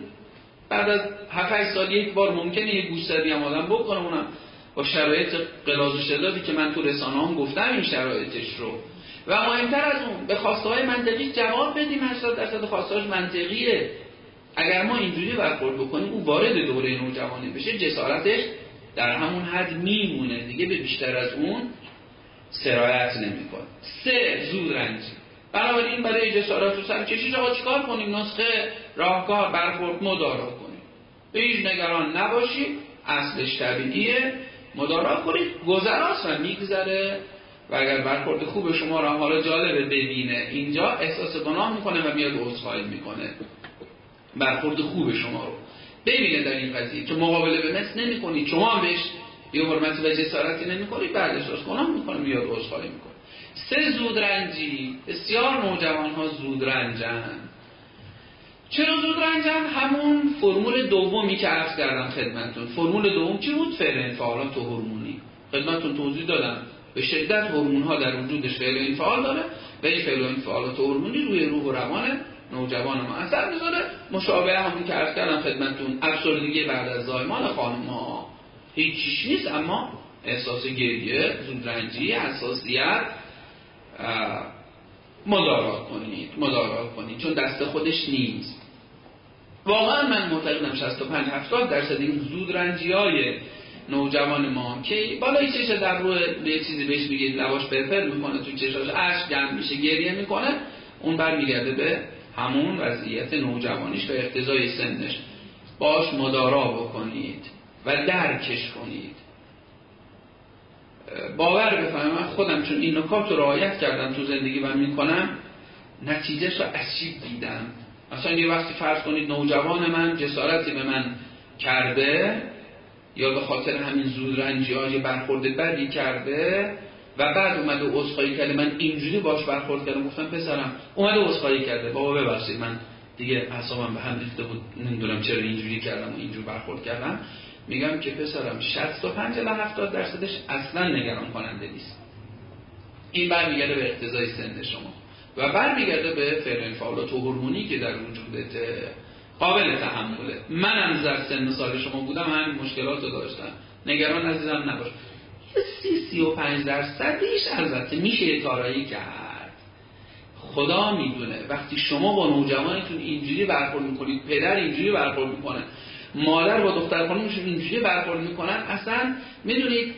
بعد از 7 سال یک بار ممکنه یک گوشتری هم آدم بکنه اونم با شرایط قلاز و شدادی که من تو رسانه هم گفتم این شرایطش رو. و مهمتر از اون به خواسته های منطقی جواب بدیم. 80 درصد خواستهاش منطقیه. اگر ما اینجوری برخورد بکنیم او وارد دوره نوجوانی بشه جسارتش در همون حد میمونه. دیگه به بیشتر از اون سرایت نمی‌کنه. سه زود بنابراین برای جسارت و سرکشی آقا چیکار کنیم؟ نسخه راهکار برخورد مدارا کنیم. به هیچ نگران نباشید اصلش طبیعیه. مدارا کنید گذراست و میگذره. و اگر برخورد خوب شما را حالا جالبه ببینه اینجا احساس گناه می‌کنه و میاد عذرخواهی می‌کنه. برخورد خوب شما رو. ببینه در این قضیه. که مقابله به مثل نمی کنید شما بهش یه حرمتی و جسارتی نمی کنید بعد احساس گناه می‌کنه میاد عذرخواهی می‌کنه. سه زود رنجی بسیار نوجوان ها زود رنجن چرا زود رنجن همون فرمول دومی که عرض کردم خدمتتون. فرمول دوم چی بود؟ فعل انفعالات هورمونی. خدمتتون توضیح دادم. به شدت هورمون ها در وجودش فعل انفعال داره و این فعل انفعالات هورمونی روی روح و روان نوجوان ما اثر می‌ذاره. مشابه همون که عرض کردم خدمتتون افسردگی بعد از زایمان خانم ها هیچیش نیست اما احساس گریه زودرنجی حساسیت مدارا کنید مدارا کنید چون دست خودش نیست. واقعا من معتقدم 65 70 درصد این زود رنجی های نوجوان ما که بالای چشه در روی به چیزی بهش میگه لواش پرپر می‌کنه تو چشاش اشک جمع میشه گریه می‌کنه اون برمیگرده به همون وضعیت نوجوانیش و اقتضای سنش. باش مدارا بکنید و درکش کنید. باور بفهمم من خودم چون این نکات رو رعایت کردم تو زندگی و می‌کنم نتیجهش رو عجیب دیدم. مثلا یه وقتی فرض کنید نوجوان من جسارتی به من کرده یا به خاطر همین زود رنجی های برخورد بدی کرده و بعد اومده عذرخواهی کرده. من اینجوری باش برخورد کردم گفتم پسرم اومده عذرخواهی کرده. بابا ببخشید من دیگه اعصابم به هم ریخته بود. نمی‌دونم چرا اینجوری کردم و اینجوری برخورد کردم. میگم که پسرم 65 الی 70 درصدش اصلا نگران کننده نیست. این برمیگرده به اقتضای سن شما. و برمیگرده به فعل انفعالات و هورمونی که در وجودت قابل تحمله. منم در سن سال شما بودم همین مشکلات رو داشتم. نگران عزیزم نباش. یه سی سی و پنج درصدیش البته میشه کارایی کرد. خدا می‌دونه. وقتی شما با نوجوانتون اینجوری برخورد می‌کنید پدر اینجوری برخورد می‌کنه. مادر با دختر خانمشون اینجوری برخورد می‌کنن اصلا می‌دونید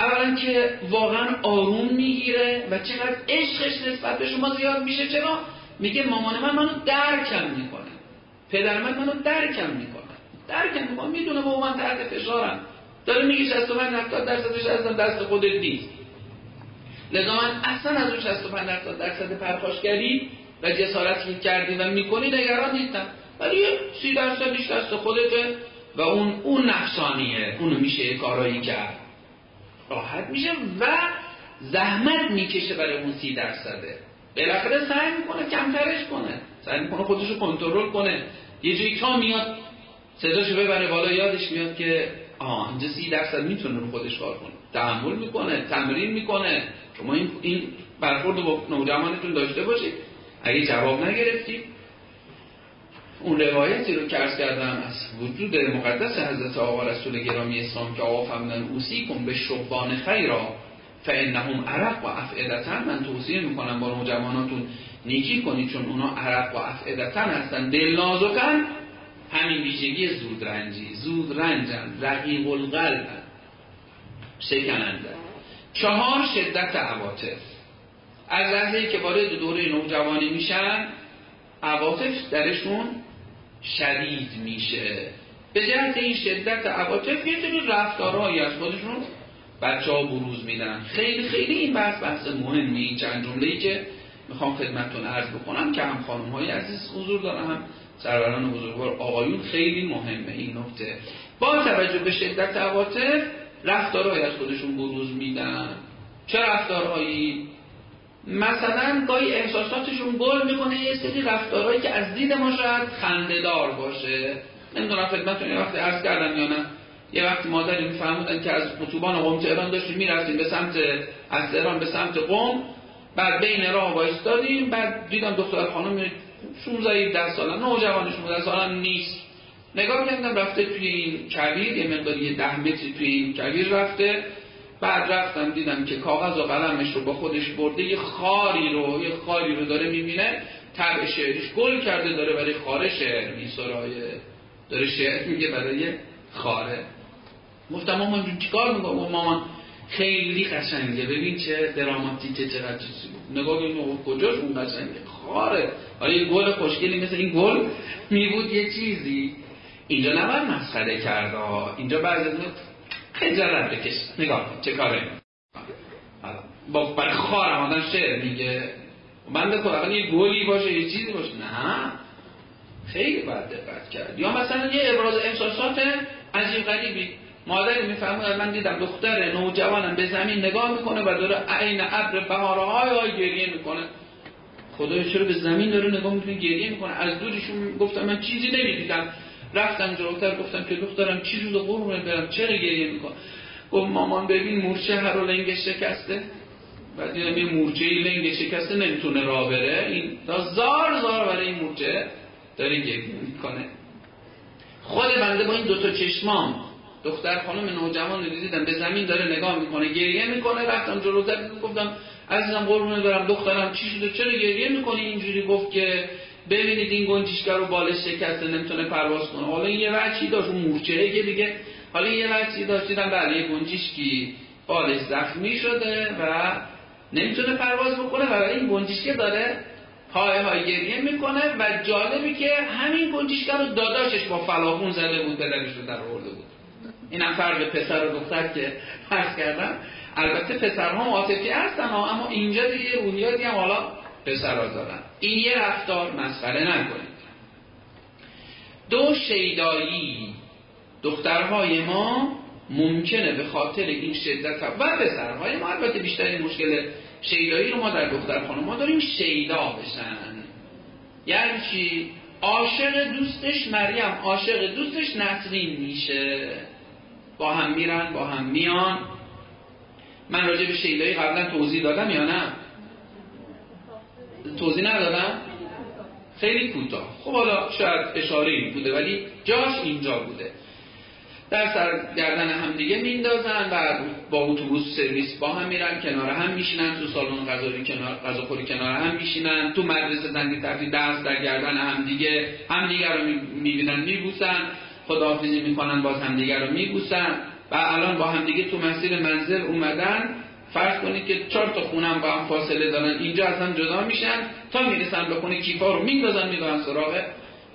اولا که واقعا آروم می‌گیره و چقدر عشقش نسبت به شما زیاد میشه چرا؟ میگه مامان من منو درکم می‌کنه. پدر من منو درکم می‌کنه. درکم می‌کنه. می‌دونه با من تحت فشارم. داره میگه 65 70 درصدش اصلا دست خودت نیست. لذا من اصلا از اون 65 70 درصد پرخاشگری و جسارتی کردی و می‌کنی نگران نیستم. ولی سی درصدش دست خودته و اون اون نفسانیه. اونو میشه کارایی کرد. راحت میشه و زحمت می‌کشه برای اون سی درصده. بالاخره سعی می‌کنه کمترش کنه. سعی می‌کنه خودشو کنترل کنه. یه جایی تا میاد صداشو ببره بالا یادش میاد که آه اینجا سی درصد می‌تونه رو خودش کار کنه. تحمل می‌کنه تمرین می‌کنه. شما این, این برخورد با نوجوانتون داشته باشید. اگه جواب نگرفتید اون روایتی رو کرد کردم از وجود مقدس حضرت آقا رسول گرامی اسلام که آقا فهمدن اوسی کن به شبان خیرا فانهم عرق و افعدتن. من توصیه می‌کنم با نوجواناتون نیکی کنید چون اونا عرق و افعدتن هستن. دل نازکن همین ویژگی زود رنجی زود رنجن رقیق القلب شکننده. چهار شدت عواطف. از لحظه که وارد دوره نوجوانی میشن عواطف درشون شدید میشه. به جهت این شدت عواطف یه سری رفتارهایی از خودشون بچه ها بروز میدن. خیلی خیلی این بحث بحث مهمی. این چند جمله که می‌خوام خدمتتون عرض بکنم که هم خانم های عزیز حضور دارن هم سروران بزرگوار آقایون خیلی مهمه. این نکته. با توجه به شدت عواطف رفتارهایی از خودشون بروز میدن. چه رفتارهایی؟ مثلا گاهی احساساتشون گل می‌کنه یه سری رفتارهایی که از دید ما شاید خندهدار باشه. نمی‌دونم خدمتتون یه وقتی عرض کردم یا نه. یه وقتی مادری میفهمودن که از اتوبان قم تهران داشتیم می‌رفتیم به سمت از تهران به سمت قم. بعد بین راه وایستادیم بعد دیدم دختر خانم 16 17 ساله. نوجوان 16 ساله نیست. نگاه کردم رفته توی این کویر یه مقداری 10 متری توی این کویر رفته. بعد رفتم دیدم که کاغذ و قلمش رو با خودش برده یه خاری رو یه خاری رو داره می‌بینه طبع شعرش گل کرده داره برای خاره شعر میسرایه. داره شعر میگه برای خاره. گفتم مامان جون چیکار می‌کنم مامان خیلی قشنگه. ببین چه دراماتیکه چقدر چیزی. بود نگاه کنیم کجاش اون قشنگه؟ خاره. حالا یه گل خوشگلی مثل این گل می بود یه چیزی. اینجا نباید مسخره کرده اینجا بعضی خجالت بکش. نگاه چه کاره. با برای خار آدم شعر میگه. من خدا یه گلی باشه یه چیزی باشه. نه. خیلی باید دقت کرد. یا مثلا یه ابراز احساسات عجیب غریبی. مادری می‌فهمه من دیدم دختر نوجوانم به زمین نگاه می‌کنه و داره عین ابر بهارهای های گریه می‌کنه. خدای چرا به زمین داره نگاه می‌کنه گریه می‌کنه. از دورشون گفتم من چیزی نمی‌دیدم. رفتم جلوتر گفتم که دخترم چی رو قربون برم چرا گریه می‌کنه گفت مامان ببین مورچه هر رو لنگش شکسته. بعد دیدم یه مورچه لنگ شکسته نمی‌تونه راه بره. این تا زار زار برای این مورچه داره گریه می‌کنه. خود بنده با این دوتا چشمام دختر خانم نوجوان رو دیدم به زمین داره نگاه می‌کنه گریه می‌کنه. رفتم جلوتر گفتم عزیزم قربونه برم دخترم چی شده؟ چرا گریه می‌کنی اینجوری؟ گفت که ببینید این گنجشگر رو بالش شکسته نمی‌تونه پرواز کنه. حالا این یه وچی داشت مورچه که دیگه حالا یه وچی داشت دیدم بله یه گنجشکی بالش زخمی شده و نمی‌تونه پرواز بکنه و این گنجشکه داره پای های گریه می‌کنه و جالبی که همین گنجشکه رو داداشش با فلاخون زده بود پدرش رو در آورده بود. اینم فرق پسر و دختر که فرض کردم. البته پسرها عاطفی هستن اما اینجا دیگه رویاتی هم حالا پسرها دارن. این یه رفتار مسخره نکنید. دو شیدایی دخترهای ما ممکنه به خاطر این شدت و پسرهای ما البته بیشتر این مشکل شیدایی رو ما در دختر خانم ما داریم شیدا بشن. یعنی چی؟ عاشق دوستش مریم عاشق دوستش نسرین میشه. با هم میرن با هم میان. من راجع به شیدایی قبلا توضیح دادم یا نه؟ توضیح ندادم؟ خیلی کوتاه. خب حالا شاید اشاره بوده ولی جاش اینجا بوده. در سر گردن هم دیگه میندازن و با اتوبوس سرویس با هم میرن کنار هم میشینن تو سالن غذایی کنار غذاخوری کنار هم میشینن تو مدرسه زنگی تفریح درس در گردن هم دیگه هم دیگه رو می‌بینن میبوسن. خداحافظی می‌کنن باز هم دیگه رو میبوسن. و الان با هم دیگه تو مسیر منزل اومدن. فرض کنید که چهار تا خونم با هم فاصله دارن. اینجا هم جدا میشن. تا می‌رسن به خونه کیفا رو میندازن می‌دونن سراغ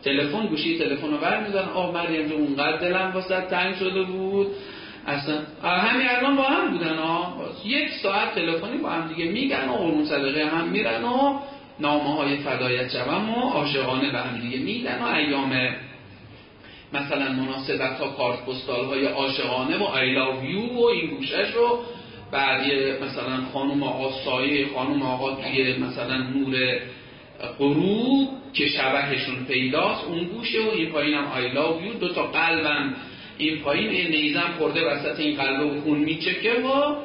تلفن. گوشی تلفن رو برمیدارن. آه مریم جو اونقدر دلم واسه تنگ شده بود. اصلا همین الان با هم بودن ها یک ساعت تلفنی با هم دیگه میگن و قرون صدقه هم میرن و نامه های فدایت جوم و عاشقانه به هم دیگه میدن و ایام مثلا مناسبت ها کارت پستال های عاشقانه و I love you و این گوشش رو بعد مثلا خانم آقا سایه خانم آقا توی مثلا نور غروب که شبهشون پیداست اون گوشه و این پایین هم I love you. دو تا قلبم این پایین این نیزم خورده وسط این قلب و خون میچکه و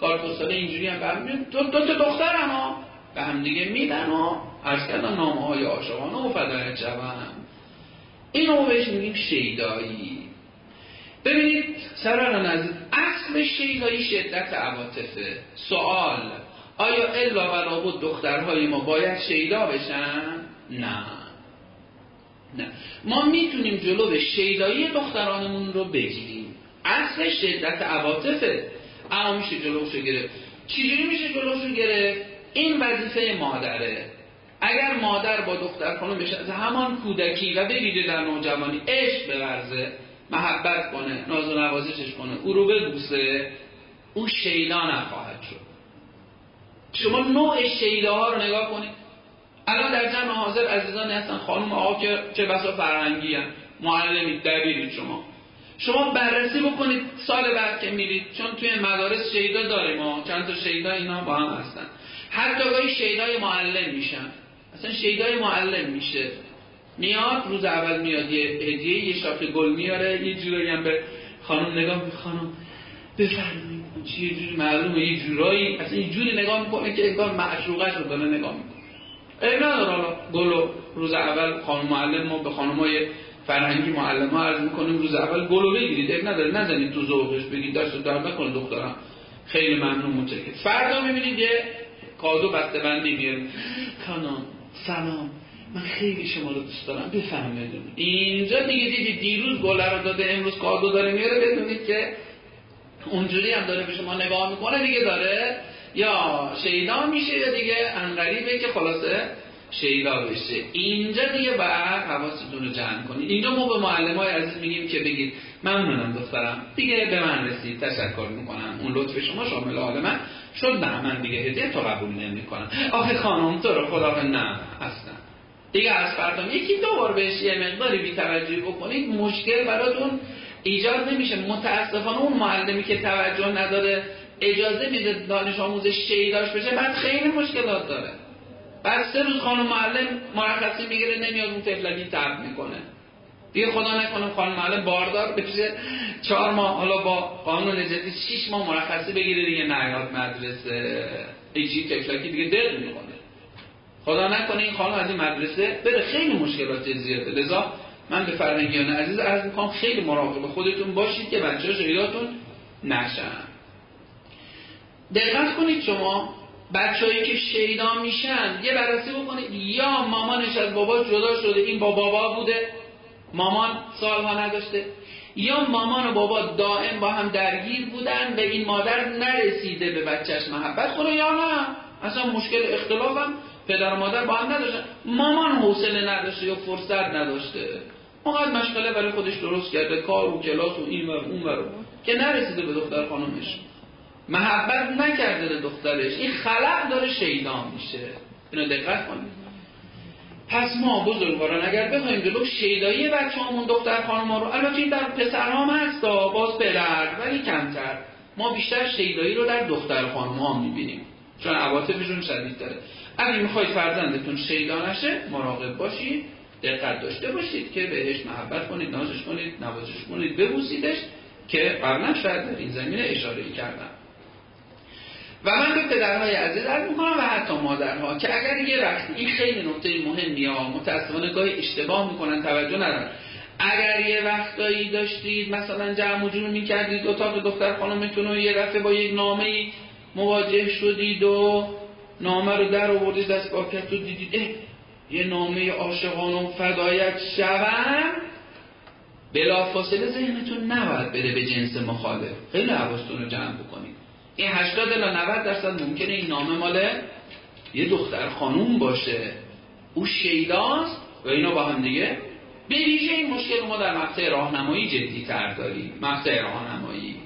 کارپستاله اینجوری هم برمیاد دو, دو تا دختر ها. به هم دیگه میدن و عرض کردن نامه های عاشقانه و فدایت جوان اینو بهش میگیم شیدایی. ببینید سران از اصل شیدایی شدت عواطفه. سوال آیا الا و لابد دخترهای ما باید شیدا بشن؟ نه. نه. ما می‌تونیم جلو شیدایی دخترانمون رو بگیریم. اصل شدت عواطفه. اما میشه جلوشو گرفت. چجوری میشه جلوشو گرفت؟ این وظیفه مادره. اگر مادر با دختر خانم بشه از همان کودکی و بگیره در نوجوانی عشق بورزه محبت کنه ناز و نوازشش کنه او رو ببوسه او شیدا نخواهد شد. شما نوع شیده ها رو نگاه کنید. الان در جمع حاضر عزیزانی هستن خانم آقا که چه بسا فرهنگی هم معلمی دبیرید شما. شما بررسی بکنید سال بعد که میرید چون توی مدارس شیدا داریم ما چند تا شیدا اینا با هم هستن. حتی گاهی شیدای معلم میشن. اصلا شیدای معلم میشه. میاد روز اول میاد یه هدیه یه شاخه گل میاره یه جورایی هم به خانم نگاه می خانم بفرمایید چی یه جوری معلومه یه جورایی اصلا یه جوری نگاه می‌کنه که انگار معشوقش رو داره نگاه می‌کنه. ای نداره حالا گلو روز اول خانم معلم ما به خانم های فرهنگی معلم ها عرض می‌کنیم روز اول گلو بگیرید. ای نداره نزنید تو ذوقش بگید دست در نکنه دخترم. خیلی ممنون متشکرم. فردا می‌بینید یه کادو بسته بندی میاره کانون سلام. من خیلی شما رو دوست دارم بفهمید اینجا دیگه دیدی دیروز گل رو داده امروز کادو داره میاره بدونید که اونجوری هم داره به شما نگاه می‌کنه دیگه داره یا شیدا میشه یا دیگه انقریبه که خلاصه شیدا بشه. اینجا دیگه بعد حواستون رو جمع کنید. اینجا ما به معلم های عزیز میگیم که بگید ممنونم دخترم دیگه به من رسید تشکر می‌کنم. اون لطف شما شامل حال من. شد نه من دیگه هدیه تو قبول نمی‌کنم. آخه خانم تو رو خدا نه اصلا. دیگه از فردا یکی دو بار بهش یه مقداری بی‌توجهی بکنید مشکل براتون ایجاد نمیشه. متاسفانه اون معلمی که توجه نداره اجازه میده دانش آموزش شیداش بشه بعد خیلی مشکلات داره. بعد سه روز خانم معلم مرخصی می‌گیره نمیاد اون تفلکی ترد می‌کنه. دیگه خدا نکنه خانم معلم باردار بشه. چهار ماه حالا با قانون جدید شیش ماه مرخصی بگیره دیگه نیاد مدرسه. ایجی تفلکی دیگه دل می‌کنه خدا نکنه این خانم از این مدرسه بره. خیلی مشکلات زیاده لذا من به فرهنگیان عزیز عرض می‌کنم خیلی مراقب خودتون باشید که بچه شهیداتون نشن. دقت کنید شما بچههایی که شیدا میشن یه بررسی بکنید. یا مامانش از بابا جدا شده این با بابا بوده مامان سالها نداشته یا مامان و بابا دائم با هم درگیر بودن به این مادر نرسیده به بچهش محبت. کنه یا نه اصلا مشکل اختلافم. پدر و مادر با هم نداشتن. مامان حوصله نداشته یا فرصت نداشته. اونقدر مشغله برای خودش درست کرده کار و کلاس و این و اون و که نرسیده به دختر خانمش. محبت نکرده به دخترش. این خلق داره شیدان میشه. اینو دقت کنید. پس ما بزرگواران اگر بخوایم جلو شیدایی بچه همون دختر خانم رو البته در پسر هم هست باز پدر ولی کمتر. ما بیشتر شیدایی رو در دختر خانم ها می‌بینیم. چون عواطفشون شدید داره اگه می‌خواید فرزندتون شیدا نشه مراقب باشید دقت داشته باشید که بهش محبت کنید نازش کنید نوازش کنید ببوسیدش که قبلا شاید در این زمینه اشاره کردم. و من به پدرهای عزیز عرض می‌کنم و حتی مادرها که اگر یه وقت این خیلی نقطه مهمی ها متاسفانه گاهی اشتباه می‌کنن توجه ندارن. اگر یه وقتایی داشتید مثلا جمع و جور می‌کردید اتاق دختر خانمتون رو یه دفعه با یک نامه مواجه شدید و نامه رو در آوردید دست پاکت و دیدید یه نامه عاشقان و فدایت شوم. بلا فاصله ذهنتون نباید بره به جنس مخالف. خیلی حواستون رو جمع بکنید. این 80 الا 90 درصد ممکنه این نامه مال یه دختر خانوم باشه. او شیداست و اینا با هم دیگه به ویژه این مشکل ما در مقطع راهنمایی جدی تر داریم. مقطع راهنمایی.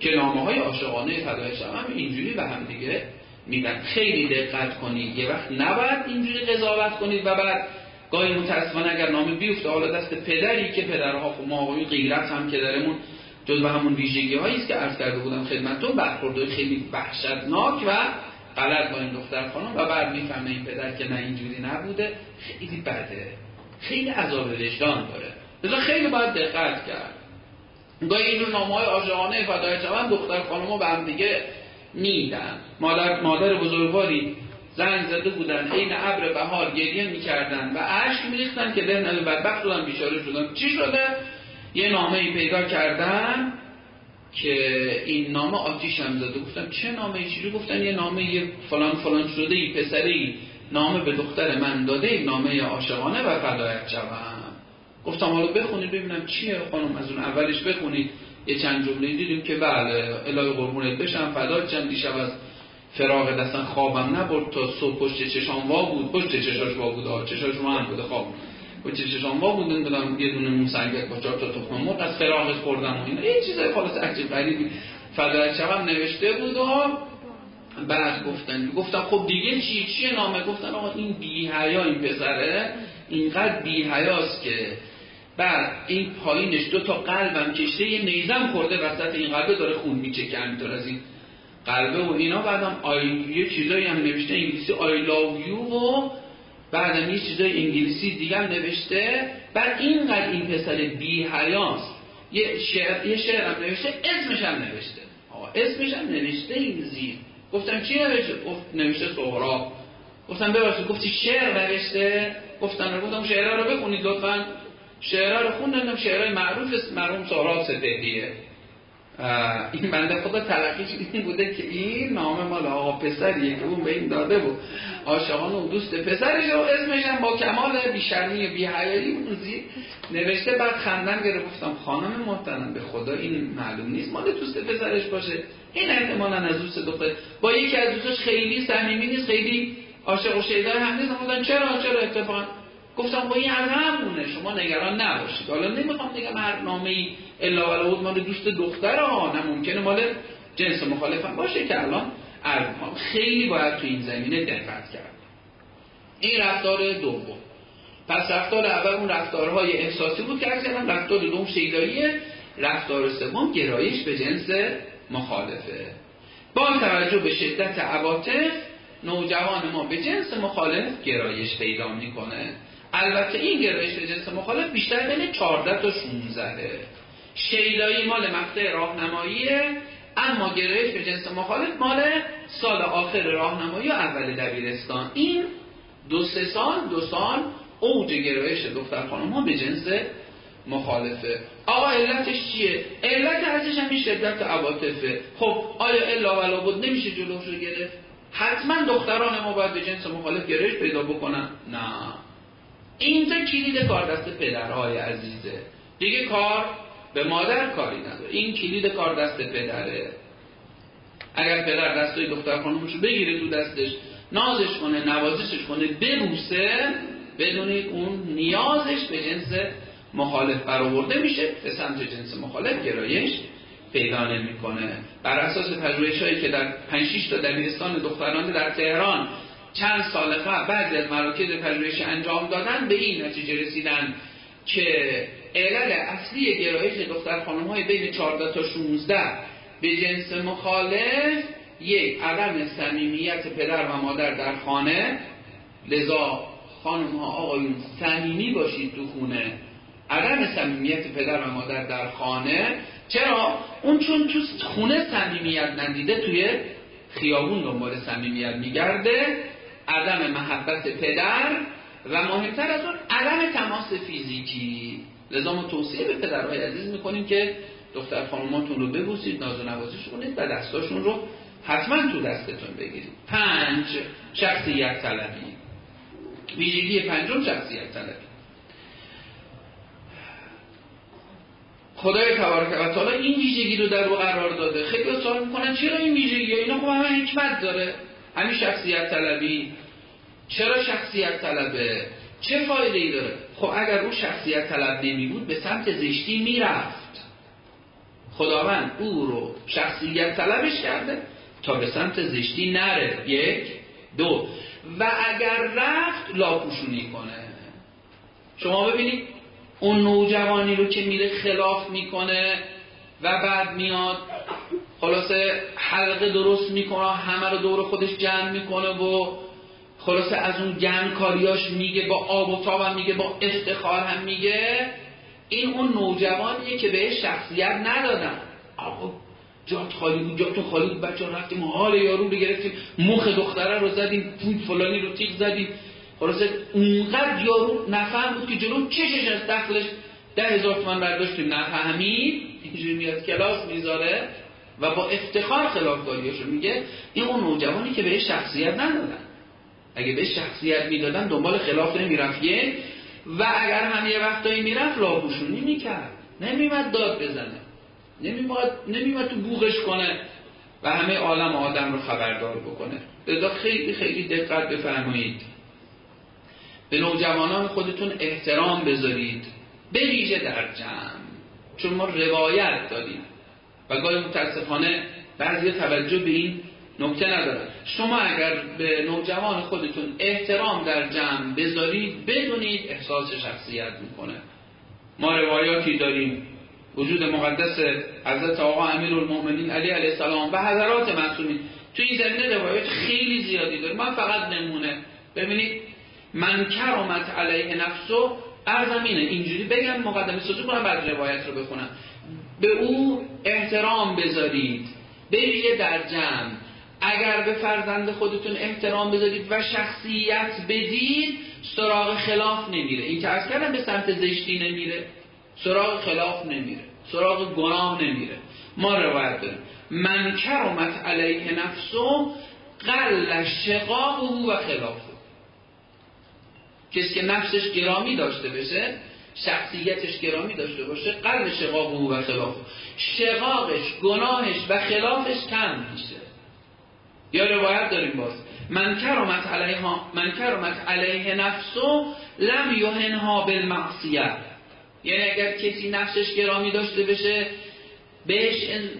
که نامه های عاشقانه فدای هم اینجوری به هم دیگه میدن خیلی دقت کنید. یه وقت نباید اینجوری قضاوت کنید و بعد گاهی متاسفانه اگر نامه بیفته حالا دست پدری که پدرها خب ما آقایون غیرت هم که دارمون جز به همون ویژگی هایی است که عرض کرده بودم خدمتتون برخوردهای خیلی وحشتناک و غلط با این دختر خانم و بعد می‌فهمه این پدر که نه اینجوری نبوده. خیلی بده. خیلی عذاب وجدان داره. لذا خیلی باید دقت کرد. گاهی اینو نامه های عاشقانه فدای شوند دختر خانم به هم دیگه میدن مادر, مادر بزرگواری زنگ زده بودن عین ابر بهار گریه می‌کردن و اشک میریختن که ذهن بدبخت شدن بیچاره شدن چی شده؟ یه نامه ای پیدا کردن که این نامه آتیش هم زده. گفتم چه نامه ای گفتن؟ یه نامه یه فلان فلان شده ای پسری نامه به دختر من داده این نامه عاشقانه و فدایت شوم گفتم حالا بخونید ببینم چیه خانم از اون اولش بخونید. یه چند جمله دیدیم که بله الهی قربونت بشم فدا چند دیشب از فراغ دستن خوابم نبرد تا صبح پشت چشام وا بود. پشت چشاش وا بود چشاش رو هم بوده خواب. و چشام وا بود نمی‌دونم یه دونه موسنگک با چهار تا تخم مرغ از فراغش خوردم و اینا. یه چیزای خالص عجیب غریبی. فدای شبم نوشته بود و بعد گفتن گفتم خب دیگه چی؟ چیه نامه؟ گفتن آقا این بی حیا این پسره اینقدر بی حیاست که بعد این پایینش دو تا قلبم کشته یه نیزم خورده وسط این قلبه داره خون میچکه همینطور از این قلبه و اینا. بعدم آی یه چیزایی هم نوشته انگلیسی آی لاو یو و بعدم یه چیزای انگلیسی دیگه هم نوشته. بعد اینقدر این پسر بی حیاست یه شعر یه شعر هم نوشته اسمش هم نوشته. آقا اسمش هم نوشته این زیر. گفتم چی نوشته؟ گفت نوشته سهراب. گفتم ببخشید گفتی شعر نوشته؟ گفتم گفتم شعر رو بخونید لطفا. شعر رو خوندم شعرهای معروف مرحوم سهراب سپهریه این بنده خدا تلقیش این بوده که این نام مال آقا پسریه که اون به این داده بود. عاشقان و دوست پسرش و اسمش هم با کمال بیشرمی و بیحیایی موزی نوشته بعد خندن گره گفتم خانم محترم به خدا این معلوم نیست مال دوست پسرش باشه. این احتمالا از دوست دختر با یکی از دوستش خیلی صمیمی نیست خیلی عاشق و شیدای هم نیست. چرا چرا اتفاقا؟ گفتم با این همونه شما نگران نباشید. حالا نمی‌خوام بگم هر نامه ای الا ولا مال دوست دختر ها نه ممکنه مال جنس مخالفم باشه که الان خیلی باید تو این زمینه دقت کرد این رفتار دوم. پس رفتار اول اون رفتارهای احساسی بود که کردم. رفتار دوم شیداییه رفتار سوم گرایش به جنس مخالفه. با توجه به شدت عواطف نوجوان ما به جنس مخالف گرایش پیدا می‌کنه. البته این گرایش به جنس مخالف بیشتر بین 14 تا 16 شیدایی مال مقطع راهنماییه اما گرایش به جنس مخالف مال سال آخر راهنمایی و اول دبیرستان. این دو سه سال دو سال اوج گرایش دختر خانم ها به جنس مخالفه. آقا علتش چیه؟ علت ازش همین شدت عواطفه. خب آیا الا ولا بود؟ نمیشه جلوش رو گرفت؟ حتما دختران ما باید به جنس مخالف گرایش پیدا بکنن؟ نه. اینجا کلید کار دست پدرهای عزیزه. دیگه کار به مادر کاری نداره. این کلید کار دست پدره. اگر پدر دستای دختر خانمش بگیره تو دستش نازش کنه نوازشش کنه ببوسه بدونید اون نیازش به جنس مخالف برآورده میشه. به سمت جنس مخالف گرایش پیدا نمی‌کنه. بر اساس پژوهش هایی که در 5 6 تا دبیرستان دخترانه در تهران چند سال قبل بعضی از مراکز پژوهش انجام دادن به این نتیجه رسیدن که علل اصلی گرایش دختر خانم های بین 14 تا 16 به جنس مخالف یک عدم صمیمیت پدر و مادر در خانه. لذا خانم ها آقایون صمیمی باشید تو خونه. عدم صمیمیت پدر و مادر در خانه. چرا؟ اون چون تو خونه صمیمیت ندیده توی خیابون دنبال صمیمیت میگرده. عدم محبت پدر و مهمتر از اون عدم تماس فیزیکی. لذا ما توصیه به پدرهای عزیز می‌کنیم که دختر خانماتون رو ببوسید ناز و نوازش کنید و دستاشون رو حتما تو دستتون بگیرید. پنج شخصیت طلبی. ویژگی پنجم شخصیت طلبی. خدای تبارک و تعالی این ویژگی رو در رو قرار داده. خیلی سوال می‌کنن چرا این ویژگی اینا خب همه حکمت داره. همین شخصیت طلبی. چرا شخصیت طلبه؟ چه فایده ای داره؟ خب اگر او شخصیت طلب نمی بود به سمت زشتی می‌رفت. خداوند او رو شخصیت طلبش کرده تا به سمت زشتی نره. یک دو. و اگر رفت لاپوشونی کنه. شما ببینید اون نوجوانی رو که میره خلاف می‌کنه و بعد میاد خلاصه حلقه درست می‌کنه همه رو دور خودش جمع می‌کنه و خلاصه از اون گن کاریاش میگه با آب و تاب هم میگه با افتخار هم میگه. این اون نوجوانیه که به شخصیت ندادن. آقا جات خالی بود جات خالی بود. بچه رفتیم حال یارو رو گرفتیم مخ دختره رو زدیم پول فلانی رو تیغ زدیم. خلاصه اونقدر یارو نفهم بود که جلو چشش از دخلش ده هزار تومن برداشتیم. نفهمید؟ اینجوری میاد کلاس می‌ذاره و با افتخار خلافکاریاشو میگه این اون نوجوانی که به شخصیت ندادن. اگه به شخصیت می‌دادن دنبال خلاف نمی‌رفت. و اگر هم یه وقتایی می‌رفت لاپوشونی می‌کرد. نمیمد داد بزنه. نمیمد, نمیمد تو بوغش کنه و همه عالم آدم رو خبردار بکنه. لذا خیلی خیلی دقت بفرمایید. به نوجوانان خودتون احترام بذارید. به ویژه در جمع. چون ما روایت داریم و گاهی متاسفانه بعضی توجه به این نکته نداره شما اگر به نوجوان خودتون احترام در جمع بذارید بدونید احساس شخصیت می‌کنه. ما روایاتی داریم. وجود مقدس حضرت آقا امیر المؤمنین علی علیه السلام و حضرات معصومین. تو این زمینه روایات خیلی زیادی داره من فقط نمونه. ببینید من کرامت علیه نفسو ارزم اینه اینجوری بگم مقدمه سازی کنم بعد روایت رو بخونم. به او احترام بذارید. به در جمع. اگر به فرزند خودتون احترام بذارید و شخصیت بدید سراغ خلاف نمیره. این که از کردم به سمت زشتی نمیره. سراغ خلاف نمیره. سراغ گناه نمیره. ما روایت داریم. من کرمت علیه نفسو قل شقاقه و خلافه. کسی که نفسش گرامی داشته بشه شخصیتش گرامی داشته باشه قلب شقاقه و خلاف. شقاقش گناهش و خلافش کم میشه. یا روایت داریم باز. من کرمت علیه من کرمت علیه نفسو لم یهنها بالمعصیه. یعنی اگر کسی نفسش گرامی داشته بشه بهش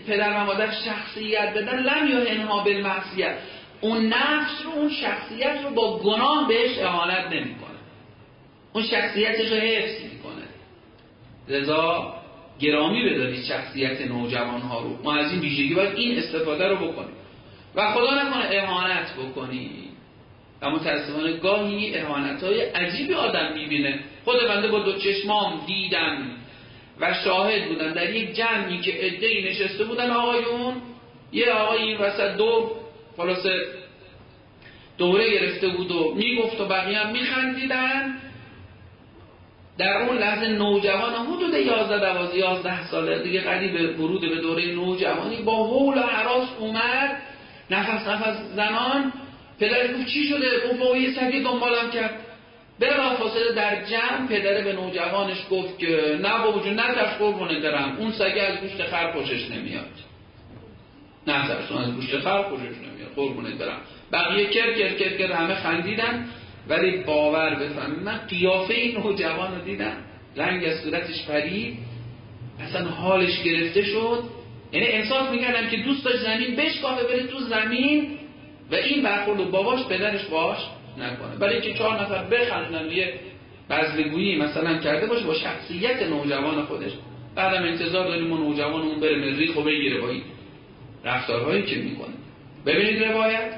پدر و مادر شخصیت بدن لم یهنها بالمعصیه. اون نفس رو اون شخصیت رو با گناه بهش اهانت نمی‌کنه. اون شخصیتش رو حفظ می‌کنه. لذا گرامی بدارید شخصیت نوجوان ها رو. ما از این ویژگی باید این استفاده رو بکنیم. و خدا نکنه اهانت بکنی و متاسفانه گاهی اهانت های عجیبی آدم می‌بینه. خود بنده با دو چشمام دیدم و شاهد بودن در یک جمعی که ادهی نشسته بودن آقایون یه آقای این وسط دو خلاصه دوره گرفته بود و می‌گفت و بقیه هم میخندیدن. در اون لحظه نوجوان حدود 11 12 11 ساله دیگه قریب ورود به دوره نوجوانی با حول و حراس اومد. نفس نفس زنان. پدر گفت چی شده؟ گفت با یه سگی دنبالم کرد. بلا فاصله در جمع پدر به نوجوانش گفت که نه بابا جون نترس قربونه درم اون سگه از گوشت خر خوشش نمیاد. نترس اون از گوشت خر خوشش نمیاد. قربونه برم. بقیه کر کر کر کر همه خندیدن. ولی باور بفهمید من قیافه این نوجوان رو دیدم. رنگ از صورتش پرید. اصلا حالش گرفته شد. یعنی احساس می‌کردم که دوست داشت زمین بشکافه بره تو زمین و این برخورد باباش پدرش باش نکنه. برای اینکه چهار نفر بخندن یه بزلگویی مثلا کرده باشه با شخصیت نوجوان خودش. بعدم انتظار داریم اون نوجوان اون بره مریخ و بگیره با این رفتارهایی که می‌کنه. ببینید روایت.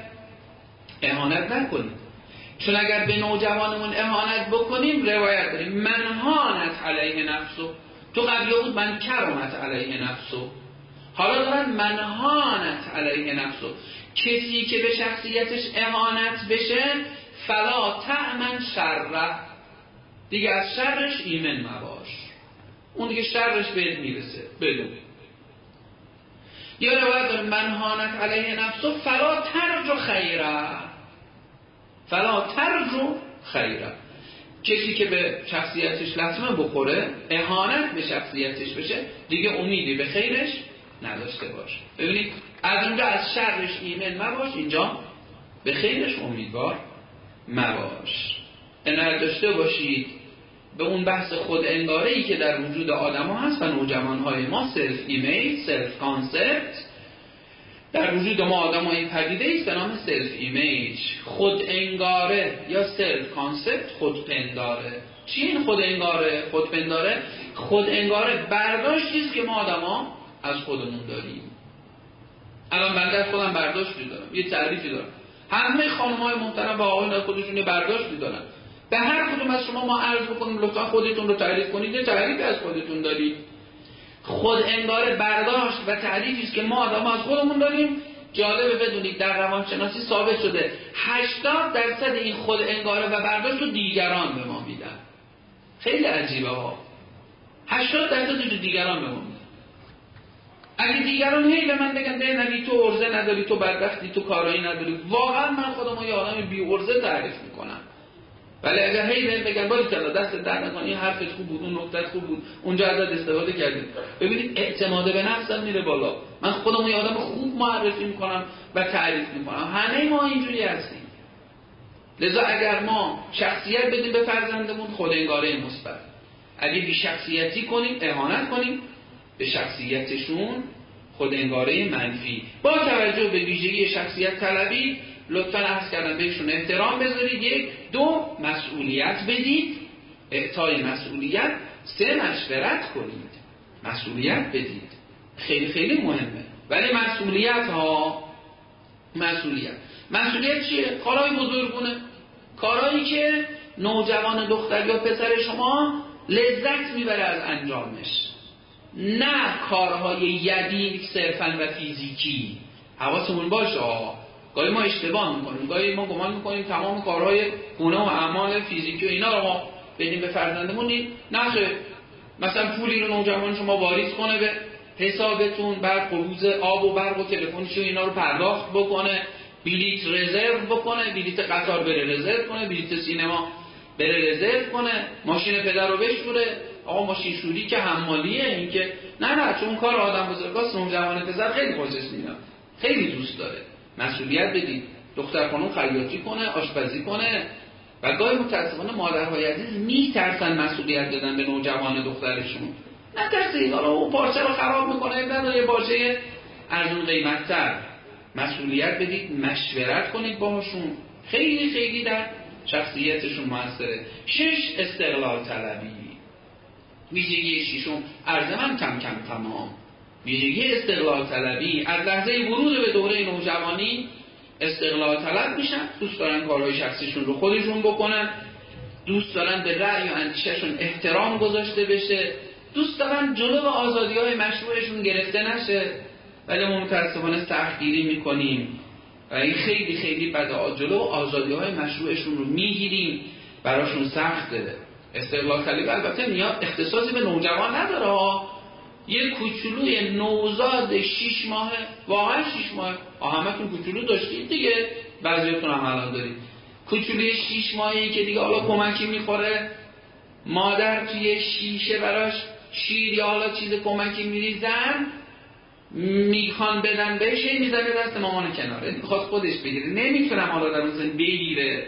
اهانت نکنید. چون اگر به نوجوانمون اهانت بکنیم روایت داریم. منهانت علیه نفسو تو قبلی بود من کرامت علیه نفسو حالا دارن منهانت علیه نفسو کسی که به شخصیتش اهانت بشه فلا تعمن شره. دیگه از شرش ایمن مباش. اون دیگه شرش بهت می‌رسه. بدون یا روایت داره منهانت علیه نفسو فلا ترجو خیره فلا ترجو خیره کسی که به شخصیتش لطمه بخوره اهانت به شخصیتش بشه دیگه امیدی به خیرش نداشته باش ببینید از اونجا از شرش ایمن مباش اینجا به خیرش امیدوار مباش. عنایت داشته باشید. به اون بحث خود انگاره ای که در وجود آدم ها هست و نوجوان های ما self image self concept در وجود ما آدم های پدیده است به نام self image خود انگاره یا self concept خود پنداره. چی این خود انگاره؟ خود پنداره؟ خود انگاره برداشتی است که ما آدما از خودمون داریم. الان بنده از خودم برداشتی دارم یه تعریفی دارم. همه خانم های محترم و آقایون خودشون یه برداشتی دارن به هر کدوم از شما ما عرض بکنیم لطفا خودتون رو تعریف کنید یه تعریفی از خودتون دارید. خود انگار برداشت و تعریفی است که ما آدم از خودمون داریم. جالبه بدونید در روانشناسی ثابت شده 80 درصد این خود انگاره و برداشت رو دیگران به ما میدن. خیلی عجیبه ها. 80 درصد رو دیگران به ما میدن. اگه دیگران هی به من بگن نه نبی تو ارزه نداری تو بدبختی تو کارایی نداری. واقعا من خودم یه آدم بی ارزه تعریف می‌کنم. ولی اگر هی بهم بگن باید کلا دست در نکن این حرفت خوب بود اون نکتت خوب بود. اونجا ازت استفاده کردید ببینید اعتماد به نفسم میره بالا. من خودم یه آدم خوب معرفی می‌کنم و تعریف می‌کنم. همه ما اینجوری هستیم. لذا اگر ما شخصیت بدیم به فرزندمون خود انگاره مثبت. اگه بی شخصیتی کنیم اهانت کنیم به شخصیتشون خود انگاره منفی. با توجه به ویژگی شخصیت طلبی لطفا عرض کردم بهشون احترام بذارید. یک دو مسئولیت بدید. اعطای مسئولیت. سه مشورت کنید. مسئولیت بدید. خیلی خیلی مهمه. ولی مسئولیت ها مسئولیت. مسئولیت چیه؟ کارهای بزرگونه. کارهایی که نوجوان دختر یا پسر شما لذت می‌بره از انجامش. نه کارهای یدی صرفا و فیزیکی. حواسمون باشه. گاهی ما اشتباه می‌کنیم گاهی ما گمان می‌کنیم تمام کارهای گونه و اعمال فیزیکی و اینا رو ما بدیم به فرزندمون. نه مثلا پولی رو نوجوان شما واریز کنه به حسابتون بعد قروض آب و برق و تلفنش اینا رو پرداخت بکنه بلیت رزرو بکنه بلیت قطار بره رزرو کنه بلیت سینما بره رزرو کنه ماشین پدر رو بشوره. آقا ماشین شوری که حمالیه این که نه نه چون کار آدم بزرگاست نوجوان پسر خیلی خوشش میاد خیلی دوست داره. مسئولیت بدید دختر خانم خیاطی کنه آشپزی کنه. و گاهی متاسفانه مادرهای عزیز میترسن مسئولیت دادن به نوجوان دخترشون. نه ترسید حالا اون پارچه رو خراب می‌کنه نداره یه پارچه ارزون قیمتتر. مسئولیت بدید مشورت کنید باهاشون. خیلی خیلی در شخصیتشون موثره. شش استقلال طلبی. ویژگی ششم عرض من کم کم تمام. ویژگی استقلال طلبی از لحظه ورود به دوره نوجوانی استقلال طلب میشن دوست دارن کارهای شخصیشون رو خودشون بکنن دوست دارن به رأی و اندیشهشون احترام گذاشته بشه دوست دارن جلو آزادی های مشروعشون گرفته نشه ولی ما متاسفانه سختگیری می‌کنیم و این خیلی خیلی بده. جلو آزادی های مشروعشون رو می‌گیریم براشون سخت داره استقلال طلبی البته میاد اختصاصی به نوجوان نداره یه کوچولوی نوزاد شیش ماه واقعا شیش ماه همتون کوچولو داشتید دیگه. بعضیتون هم الان دارید. کوچولوی شیش ماهی که دیگه حالا کمکی می‌خوره. مادر توی شیشه براش شیر یا حالا چیز کمکی میریزن. می‌خوان بدن بهش می‌زنه دست مامان کناره می‌خواد خودش بگیره. نمی‌تونم حالا در اون بگیره.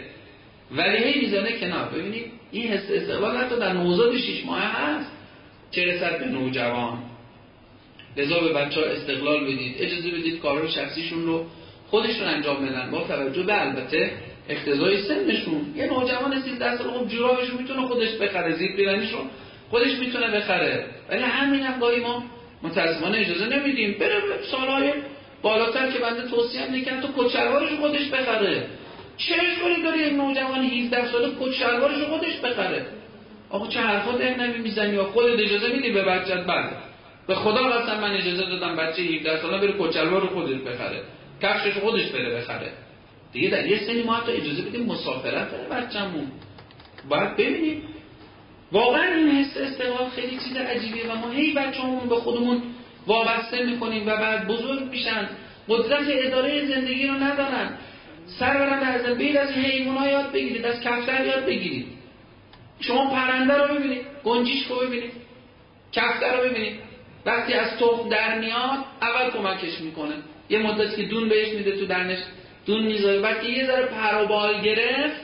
ولی هی می‌زنه کنار. ببینید این حس استقلال حتی در نوزاد شیش ماه هست. چه رسد به نوجوان؟ لذا به بچه ها استقلال بدید. اجازه بدید کارهای شخصیشون رو خودشون انجام بدن. با توجه به البته اقتضای سنشون. یه نوجوان 13 سال خب جورابش می‌تونه خودش بخره زیر پیرنیشون خودش می‌تونه بخره. ولی همین هم گاهی ما متاسفانه اجازه نمیدیم. بره سالهای بالاتر که بنده توصیه می‌کنم تو کچلوارش خودش بخره. چه اشکالی داره یک نوجوان 17 ساله کچلوارش خودش بخره؟ آقا چه حرفا ده نمی می‌زنی یا خودت اجازه میدی به بچت بله به خدا قسم من اجازه دادم بچه 17 ساله بره کچلوار رو خودش بخره کفشش خودش بره بخره. دیگه در یه سنی ما حتی اجازه بدیم مسافرت بره بچه‌مون. باید ببینیم. واقعا این حس استقلال خیلی چیز عجیبیه و ما هی بچه‌مون به خودمون وابسته می‌کنیم و بعد بزرگ میشن. قدرت اداره زندگی رو ندارن. سر برن از بیل از حیونا یاد بگیرید از کفتر یاد بگیرید. شما پرنده رو ببینید گنجیش رو ببینید کفتر رو ببینید. وقتی از تخم در میاد اول کمکش می‌کنه. یه مدت که دون بهش میده تو درنش دون می‌ذاره. بعد یه ذره پر و بال گرفت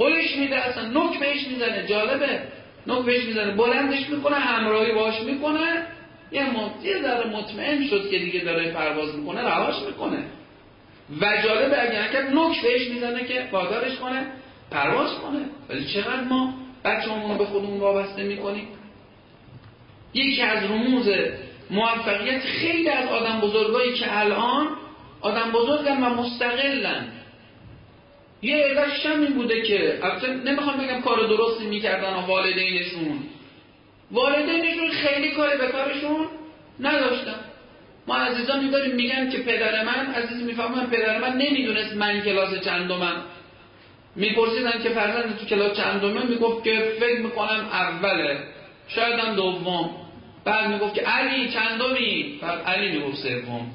هلش میده اصلا نوک بهش می‌زنه. جالبه. نوک بهش می‌زنه. بلندش می‌کنه همراهی باش می‌کنه. یه یه ذره مطمئن شد که دیگه داره پرواز می‌کنه رهاش می‌کنه. و جالبه اگر که نوک بهش می‌زنه که وادارش کنه پرواز کنه. ولی چقدر ما بچه‌مون به خودمون وابسته می‌کنیم؟ یکی از رموز موفقیت خیلی از آدم بزرگایی که الان آدم بزرگن و مستقلن. یه علتش هم این بوده که نمی‌خوام بگم کار درستی می‌کردن و والدینشون. والدینشون خیلی کار به کارشون نداشتن. ما عزیزانی داریم میگن که پدر من عزیز می‌فهمم پدر من نمی‌دونست من کلاس چندمم. میپرسیدن که فرزند تو کلاس چندمه می‌گفت که فکر می‌کنم اوله. شاید هم دوم. بعد می‌گفت که علی چندمی؟ بعد علی می‌گفت سوم.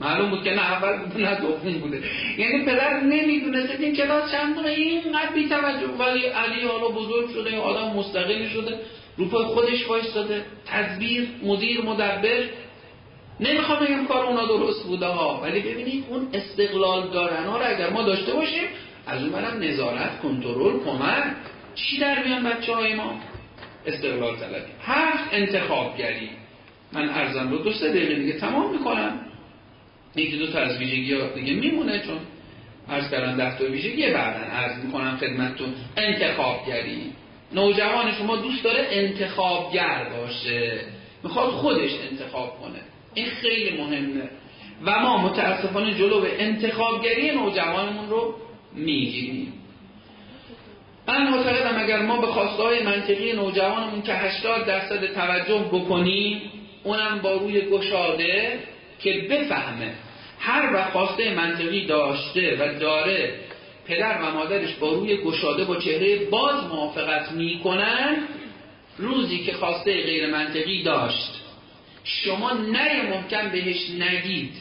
معلوم بود که نه اول بود نه دوم بوده. یعنی پدر نمی‌دونست این کلاس چندمه اینقدر بیتوجه. ولی علی حالا بزرگ شده آدم مستقلی شده. رو پای خودش وایستاده. تدبیر مدیر مدبر. نمی‌خوام بگم کار اونا درست بوده ها ولی ببینید اون استقلال دارن. ها اگر ما داشته باشیم از اون برم نظارت کنترل کمک. چی در میان بچه های ما؟ استقلال طلبی. هفت انتخابگری. من ارزم رو دو سه دقیقه دیگه تمام می‌کنم. یکی دو تا از ویژگی دیگه میمونه چون عرض کردن ده تا ویژگی بعدا عرض می‌کنم خدمتتون. انتخابگری. نوجوان شما دوست داره انتخابگر باشه. می‌خواد خودش انتخاب کنه. این خیلی مهمه. و ما متاسفانه جلو به انتخابگری نوجوانمون رو می‌گیریم. من معتقدم اگر ما به خواسته های منطقی نوجوانمون که 80 درصد توجه بکنیم اونم با روی گشاده که بفهمه. هر وقت خواسته منطقی داشته و داره پدر و مادرش با روی گشاده با چهره باز موافقت می‌کنن روزی که خواسته غیر منطقی داشت. شما نه محکم بهش نگید.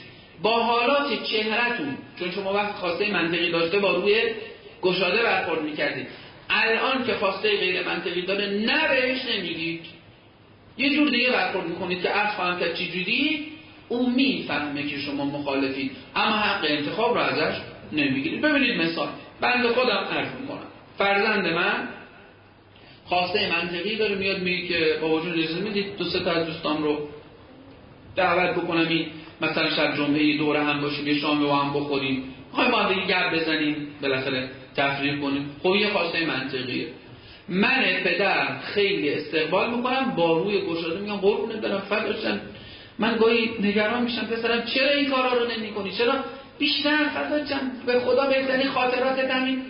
با حالات چهرهتون چون شما وقت خواسته منطقی داشته با روی گشاده برخورد می‌کردید. الان که خواسته غیر منطقی داره نه بهش نمیگید یه جور دیگه برخورد می‌کنید که از خواهم کرد چی جوری؟ او می‌فهمه که شما مخالفید اما حق انتخاب رو ازش نمی‌گیرید ببینید مثال. بند خودم عرض می‌کنم. فرزند من خواسته منطقی داره میاد میگه که با وجود اجازه می‌دید دو سه تا از دوستان رو دعوت بکنم. این مثلا شب جمعه دوره هم باشیم یه شام با هم بخوریم. می‌خوایم با هم گپ بزنیم. بالاخره تفریح کنیم. خب یه خواسته منطقیه. من پدر خیلی استقبال می‌کنم با روی گشاده میگم قربونت برم فداشم من گاهی نگران میشم پسرم چرا این کارا رو نمی‌کنی؟ چرا؟ بیشتر فضا به خدا بزنی خاطرات همین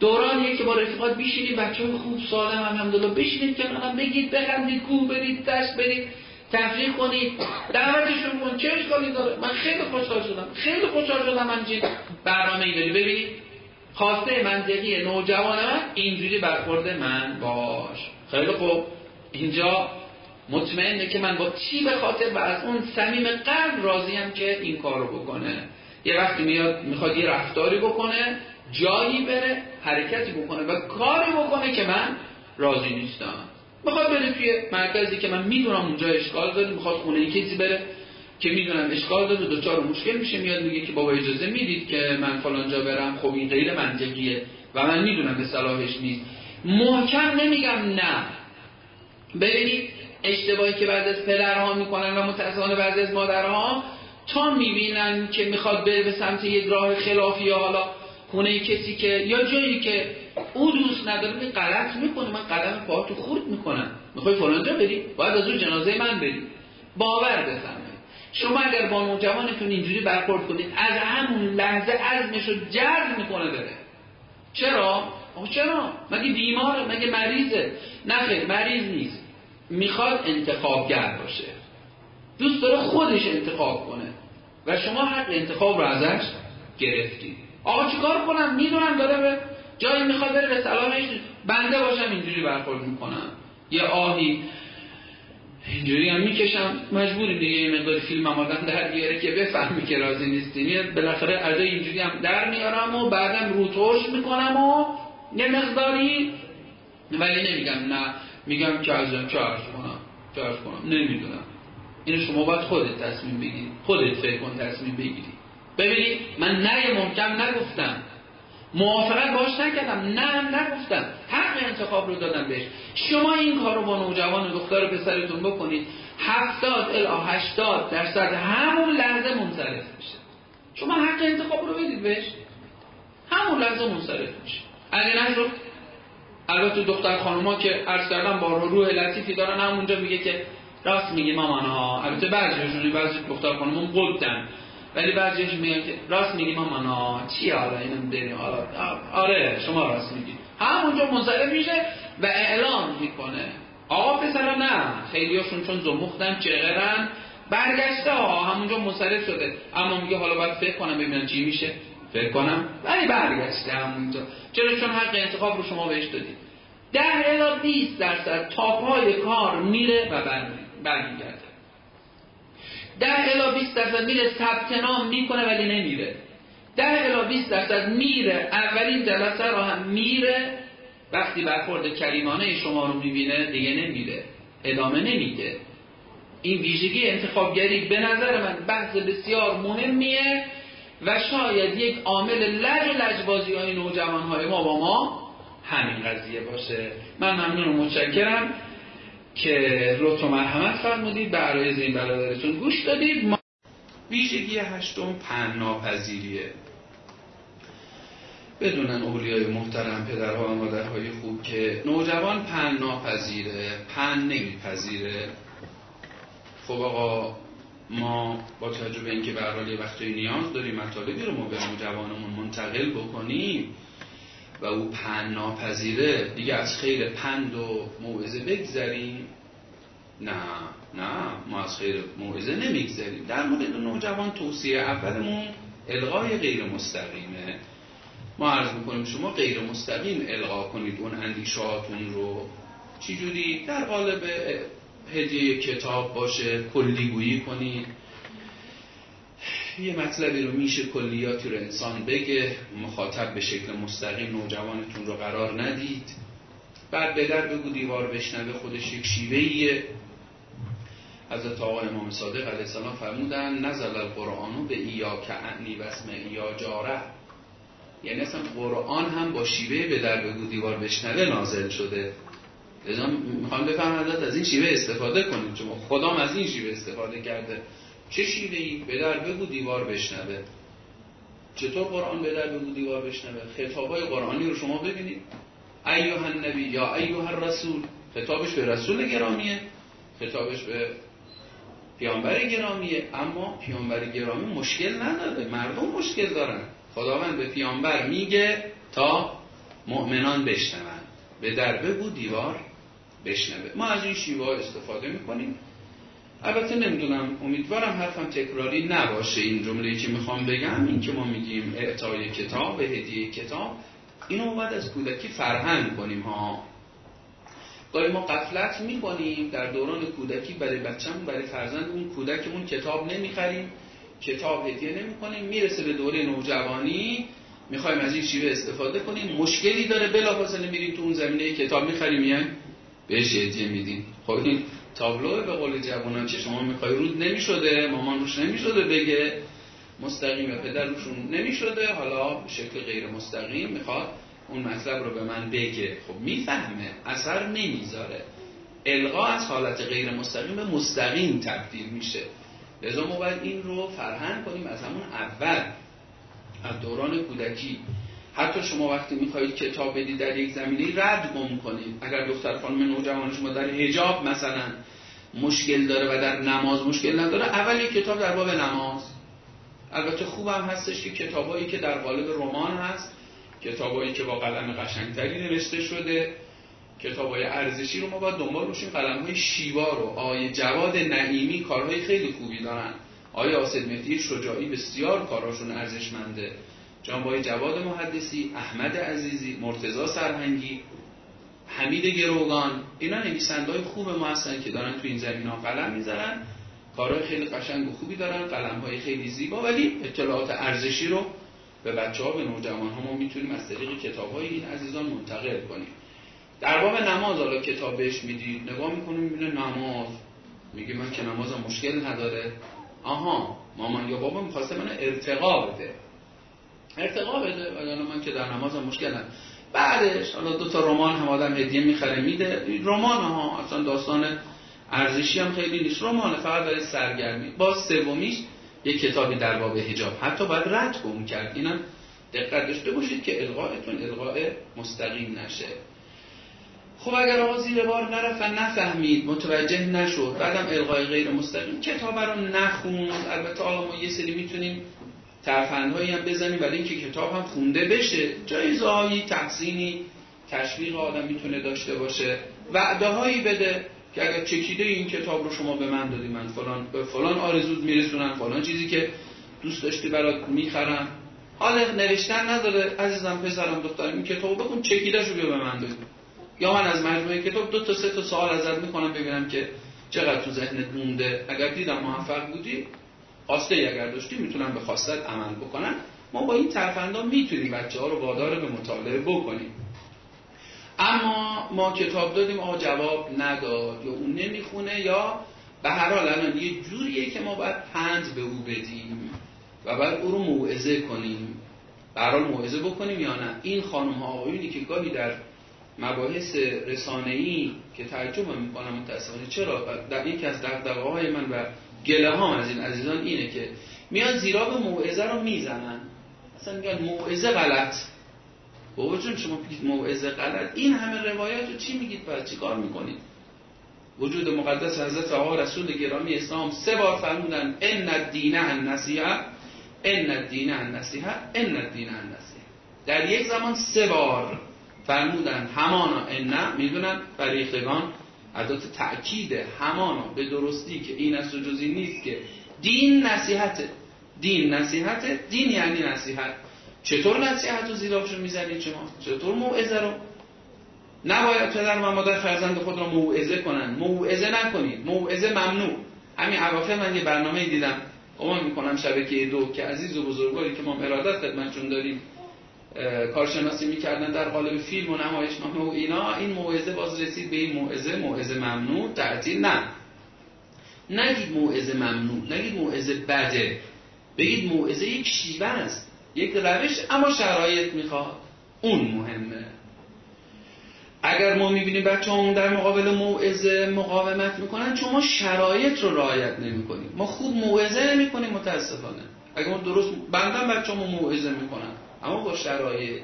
دورانیه که با رفیقات بیشینید بچه خوب سالم الحمدلله بشینید کنارم بگید بخندید کو برید دست برید تفریح کنید. دعوتشون کن. چه اشکالی داره؟ من خیلی خوشحال شدم. خیلی خوشحال شدم چی برنامه ای داری. ببینید خواسته منطقی نوجوان من اینجوری برخورده من باش. خیلی خوب. اینجا مطمئنه که من با چی به خاطر و از اون صمیم قلب راضیم که این کار رو بکنه. یه وقتی میاد می‌خواد یه رفتاری بکنه جایی بره حرکتی بکنه و کاری بکنه که من راضی نیستم. می‌خواد بره توی مرکزی که من می‌دونم اونجا اشکال داره می‌خواد خونه کسی بره. که می‌دونم اشکال داره دوچار مشکل میشه میاد میگه که بابا اجازه می‌دید که من فلانجا برم؟ خب این غیر منطقیه و من می‌دونم به صلاحش نیست. محکم نمیگم نه. ببینید اشتباهی که بعد از پدرها می‌کنن و متاسفانه بعد از مادرها تا می‌بینن که می‌خواد بره به سمت یک راه خلافی یا حالا خونه کسی که یا جایی که او دوست نداره می غلط می‌کنه. من قدم پاهاتو خورد می‌کنم. می‌خوای فلانجا بری؟ باید از اون جنازه من بری. باور بفرمایید. شما اگر با نوجوانتون اینجوری برخورد کنید از همون لحظه عزمش رو جذب می‌کنه بره. چرا؟ چرا؟ مگه بیماره؟ مگه مریضه؟ نه مریض نیست. می‌خواد انتخابگر باشه. دوست داره خودش انتخاب کنه. و شما حق انتخاب رو ازش گرفتید. آقا چیکار کنم؟ می‌دونم داره به جایی می‌خواد بره به سلامش بنده باشم اینجوری برخورد می‌کنم. یه آهی اینجوری هم می‌کشم. مجبوریم دیگه یه مقدار فیلم هم آدم در بیاره که بفهمی که راضی نیستی. بالاخره ادای اینجوری هم در میارم و بعدم روتوش می‌کنم و یه مقداری ولی نمیگم نه. میگم که عرض کنم چه کنم. نمی‌دونم. اینو شما باید خودت تصمیم بگیری. خودت فکر کن تصمیم بگیری. ببینید من نه محکم نگفتم. موافقت باش نکردم. نه نگفتم. حق انتخاب رو دادم بهش. شما این کار رو با نوجوان دختر پسرتون بکنید. هفتاد الا هشتاد درصد همون لحظه منصرف میشه. شما حق انتخاب رو بدید بهش. همون لحظه منصرف میشه. اگه نشد البته دختر خانوما که عرض کردم با روح لطیفی دارن همونجا میگه که راست میگی مامان ها البته بعضیشون بعضی دختر خانوما قلدن ولی بعضیش میگن که راست میگی مامان ها چی حالا؟ اینو بریم حالا آره شما راست میگی. همونجا منصرف میشه و اعلام می‌کنه. آقا پسرا نه خیلیاشون چون زمختن چغرن برگشته ها همونجا منصرف شده. اما میگه حالا باید فکر کنم ببینم چی میشه. فکر کنم. ولی برگشته همونجا. چرا؟ چون حق انتخاب رو شما بهش دادید ده الا 20 درصد تا پای کار میره و برمیگرده. ده الا 20 درصد میره ثبت نام می‌کنه ولی نمیره. ده الا 20 درصد میره. اولین جلسه رو هم میره. وقتی برخورد کریمانه شما رو می‌بینه دیگه نمیره. ادامه نمیده. این ویژگی انتخابگری به نظر من بحث بسیار مهمیه و شاید یک عامل لج لجبازی های نوجوان های ما با ما همین قضیه باشه. من ممنون و متشکرم. که لطف و مرحمت فرمودید به عرایز این برادرتون گوش دادید. ما... ویژگی هشتم پن ناپذیریه بدونن اولیای محترم پدرها و مادرهای خوب که نوجوان پن ناپذیره پن نمیپذیره. خب آقا ما با تجربه اینکه به یه وقتی نیاز داریم مطالبی رو ما به نوجوانمون منتقل بکنیم و او پن ناپذیره. دیگه از خیر پند و موعظه بگذریم. نه نه ما از خیر موعظه نمی‌گذاریم در مورد نوجوان توصیه اولمون الغای غیر مستقیمه. ما عرض می‌کنیم شما غیر مستقیم القا کنید اون اندیشاتون رو. چجوری؟ در قالب هدیه کتاب باشه کلیگویی کنید. یه مطلبی رو میشه کلیاتی رو انسان بگه مخاطب به شکل مستقیم نوجوانتون رو قرار ندید. بعد به در بگو دیوار بشنوه خودش یک شیوهیه حضرت آقا امام صادق علیه السلام فرمودن نزل القرآنو به ایا که اعنی و اسم ایا جاره یعنی اصلا قرآن هم با شیوه به در بگو دیوار بشنوه نازل شده. لذا می‌خوام بفهم از این شیوه استفاده کنید چون خدام از این شیوه استفاده کرده. چه شیوه ای به در بگو دیوار بشنوه؟ چطور قرآن به در بگو دیوار بشنوه؟ خطابای قرآنی رو شما ببینید. ایوه النبی یا ایوه الرسول. خطابش به رسول گرامیه. خطابش به پیامبر گرامیه. اما پیامبر گرامی مشکل نداره. مردم مشکل دارن. خداوند به پیامبر میگه تا مؤمنان بشنون به در بگو دیوار بشنوه. ما از این شیوه استفاده می‌کنیم. البته نمی‌دونم. امیدوارم حرفم تکراری نباشه. این جمله که می‌خوام بگم این که ما میگیم اعطای کتاب به هدیه کتاب اینو باید از کودکی فرهنگ کنیم ها. گاهی ما قفلت می‌کنیم در دوران کودکی برای بچه‌مون برای فرزندمون. کودکمون کتاب نمی‌خریم کتاب هدیه نمی‌کنیم. می‌رسه به دوره نوجوانی. می‌خوایم از این شیوه استفاده کنیم. مشکلی داره بلافاصله میریم تو اون زمینه کتاب می‌خریم میان بهش هدیه میدیم. خب تابلو به قول جوانان که شما می‌خوای رود نمی‌شده مامان روش نمی‌شده بگه. مستقیم پدر روشون نمی‌شده حالا شکل غیر مستقیم می‌خواد اون مطلب رو به من بگه. خب می‌فهمه اثر نمی‌ذاره. القا از حالت غیر مستقیم به مستقیم تبدیل میشه. لذا ما باید این رو فرهنگ کنیم از همون اول. از دوران کودکی. حتی شما وقتی می‌خواهید کتاب بدید در یک زمینه رد گم کنید. اگر دختر خانم نوجوان شما در حجاب مثلا مشکل داره و در نماز مشکل نداره اول یک کتاب در باب نماز. البته خوبم هستش که کتابایی که در قالب رمان هست کتابایی که با قلم قشنگتری نوشته شده کتابای ارزشی رو ما باید دنبال باشیم. قلم های شیوا رو آیه جواد نعیمی کارهای خیلی خوبی دارن. آیه آسد مهدی شجاعی بسیار کاراشون ارزشمنده. جانبای جواد محدثی احمد عزیزی مرتزا سرهنگی حمید گروگان اینا نویسنده های خوب ما هستن که دارن تو این زمین ها قلم می‌ذارن کارهای خیلی قشنگ و خوبی دارن قلم های خیلی زیبا ولی اطلاعات ارزشی رو به بچه ها به نوجوان ها ما می‌تونیم از طریق کتاب های این عزیزان منتقل کنیم. در باب نماز حالا کتاب بهش می‌دید نگاه می‌کنیم می‌بینه نماز. میگه من که نمازم مشکل نداره. آها مامان یا بابا می‌خواسته من ارتقا بده. ارتقا بده ولی من که در نمازم مشکل نداره بعدش حالا دو تا رمان هم آدم هدیه می‌خره میده. رمان ها اصلا داستان ارزشی هم خیلی نیست. رمان فقط برای سرگرمی. با سومیش یک کتابی در باب حجاب. حتی باید رد گم کرد. اینم دقت داشته باشید که القاءتون القاء مستقیم نشه. خب اگر آقا زیر بار نرفت و نفهمید متوجه نشد. بعدم القای غیر مستقیم. کتاب رو نخوند. البته آقا ما یه سری می‌تونیم ترفندهایی هم بزنیم ولی اینکه کتاب هم خونده بشه. جایزه هایی تحسینی تشویق آدم می‌تونه داشته باشه. وعده هایی بده که اگر چکیده این کتاب رو شما به من دادی من فلان به فلان آرزود میرسونم فلان چیزی که دوست داشتی برات می‌خرم. حالا نوشتن نداره. عزیزم پسرم دخترم این کتاب بخون چکیده شو بیا به من دادی یا من از مجموعه کتاب دو تا سه تا سوال ازت می‌کنم ببینم که چقدر تو ذهنت مونده. اگر دیدم موفق بودی خواسته اگر داشتی می‌تونم به خواستت عمل بکنم ما با این ترفندا می‌تونیم بچه ها رو وادار به مطالعه بکنیم. اما ما کتاب دادیم آقا جواب نداد. یا اون نمی‌خونه یا به هر حال الان یه جوریه که ما باید پند به او بدیم و بعد او رو موعظه کنیم. برحال موعظه بکنیم یا نه؟ این خانم ها آقایونی که گاهی در مباحث رسانه‌ای که ترجمه می‌کنم متاسفانه چرا؟ در یکی از دغدغه‌های من و گله ها از این عزیزان اینه که میان زیرا به موعظه رو می‌زنن. اصلا میگن موعظه غلط. بابا جون شما بگید موعظه غلط. این همه روایات رو چی میگید؟ بعد چی کار می‌کنید؟ وجود مقدس حضرت آقا رسول گرامی اسلام سه بار فرمودن ان الدین النصیحه ان الدین النصیحه ان الدین النصیحه در یک زمان سه بار فرمودن همانا ان می‌دونن؟ فریختگان ادات تأکید همانا به درستی که این است و جزی نیست که دین نصیحته دین نصیحته دین یعنی نصیحت. چطور نصیحت و زیرابشو می‌زنید شما چطور موعظه رو؟ نباید پدر و مادر فرزند خود را موعظه کنن. موعظه نکنید. موعظه ممنوع. همین اواخر من یه برنامه دیدم. عموم می‌کنم شبکه دو که عزیز و بزرگواری که ما ارادت خدمتشون داریم. کارشناسی می‌کردن در قالب فیلم و نمایشنامه و اینا. این موعظه باز رسید به این موعظه موعظه ممنوع. تعطیل نه. نگید موعظه ممنوع نگید موعظه بده. بگید موعظه یک شیوه است یک روش اما شرایط می‌خواد. اون مهمه. اگر ما می‌بینیم بچه همون در مقابل موعظه مقاومت می‌کنن چون ما شرایط رو رعایت نمی‌کنیم. ما خوب موعظه نمی‌کنیم متاسفانه. اگر ما درست بندم بچه همون موعظه می‌کنن. اما با شرایط.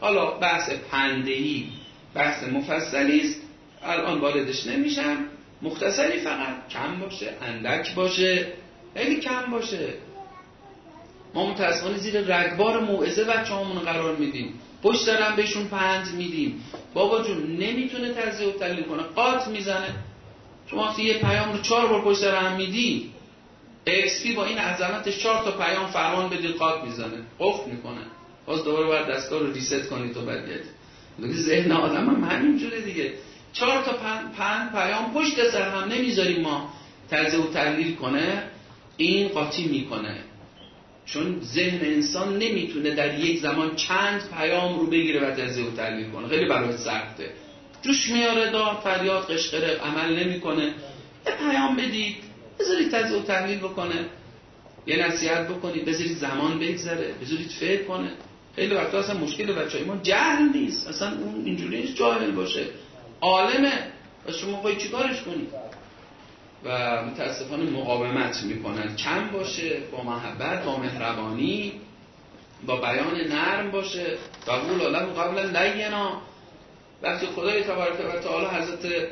حالا بحث پندهی بحث مفصلی است. الان واردش نمیشم. مختصری فقط کم باشه اندک باشه. خیلی کم باشه. ما متاسفانه زیر رگبار موعظه بچه همون قرار میدیم. پشت دارم بهشون پند میدیم. بابا جون نمی‌تونه تزیه و تحلیل کنه. قاط می‌زنه. شما یه پیام رو چهار بار پشت هم میدی XP با این عظمتش چهار تا پیام فرمان بدی قاط می‌زنه. قفل می‌کنه. باز دوباره باید دستگاه رو reset کنید تو بعد دیگه ذهن آدم هم همین جوره دیگه. چهار تا پند پیام پشت سر هم نمی‌ذاریم ما تجزیه و تحلیل کنه این قاطی می‌کنه. چون ذهن انسان نمی‌تونه در یک زمان چند پیام رو بگیره و تجزیه و تحلیل کنه. خیلی برای سخته. جوش میاره دار فریاد قشقره عمل نمی‌کنه. یه پیام بدید. بذارید تزیه و تحلیل بکنه. یه نصیحت بکنید. بذارید زمان بگذره. بذارید فکر کنه. خیلی وقتا اصلا مشکل بچه ما جهل نیست. اصلا اون اینجوری نیست. جاهل باشه. عالمه. و شما باید چیکارش کنید و متاسفانه مقاومت می‌کنن. کم باشه با محبت با مهربانی با بیان نرم باشه. و قول له قبلا لینا. وقتی خدای تبارک و تعالی حضرت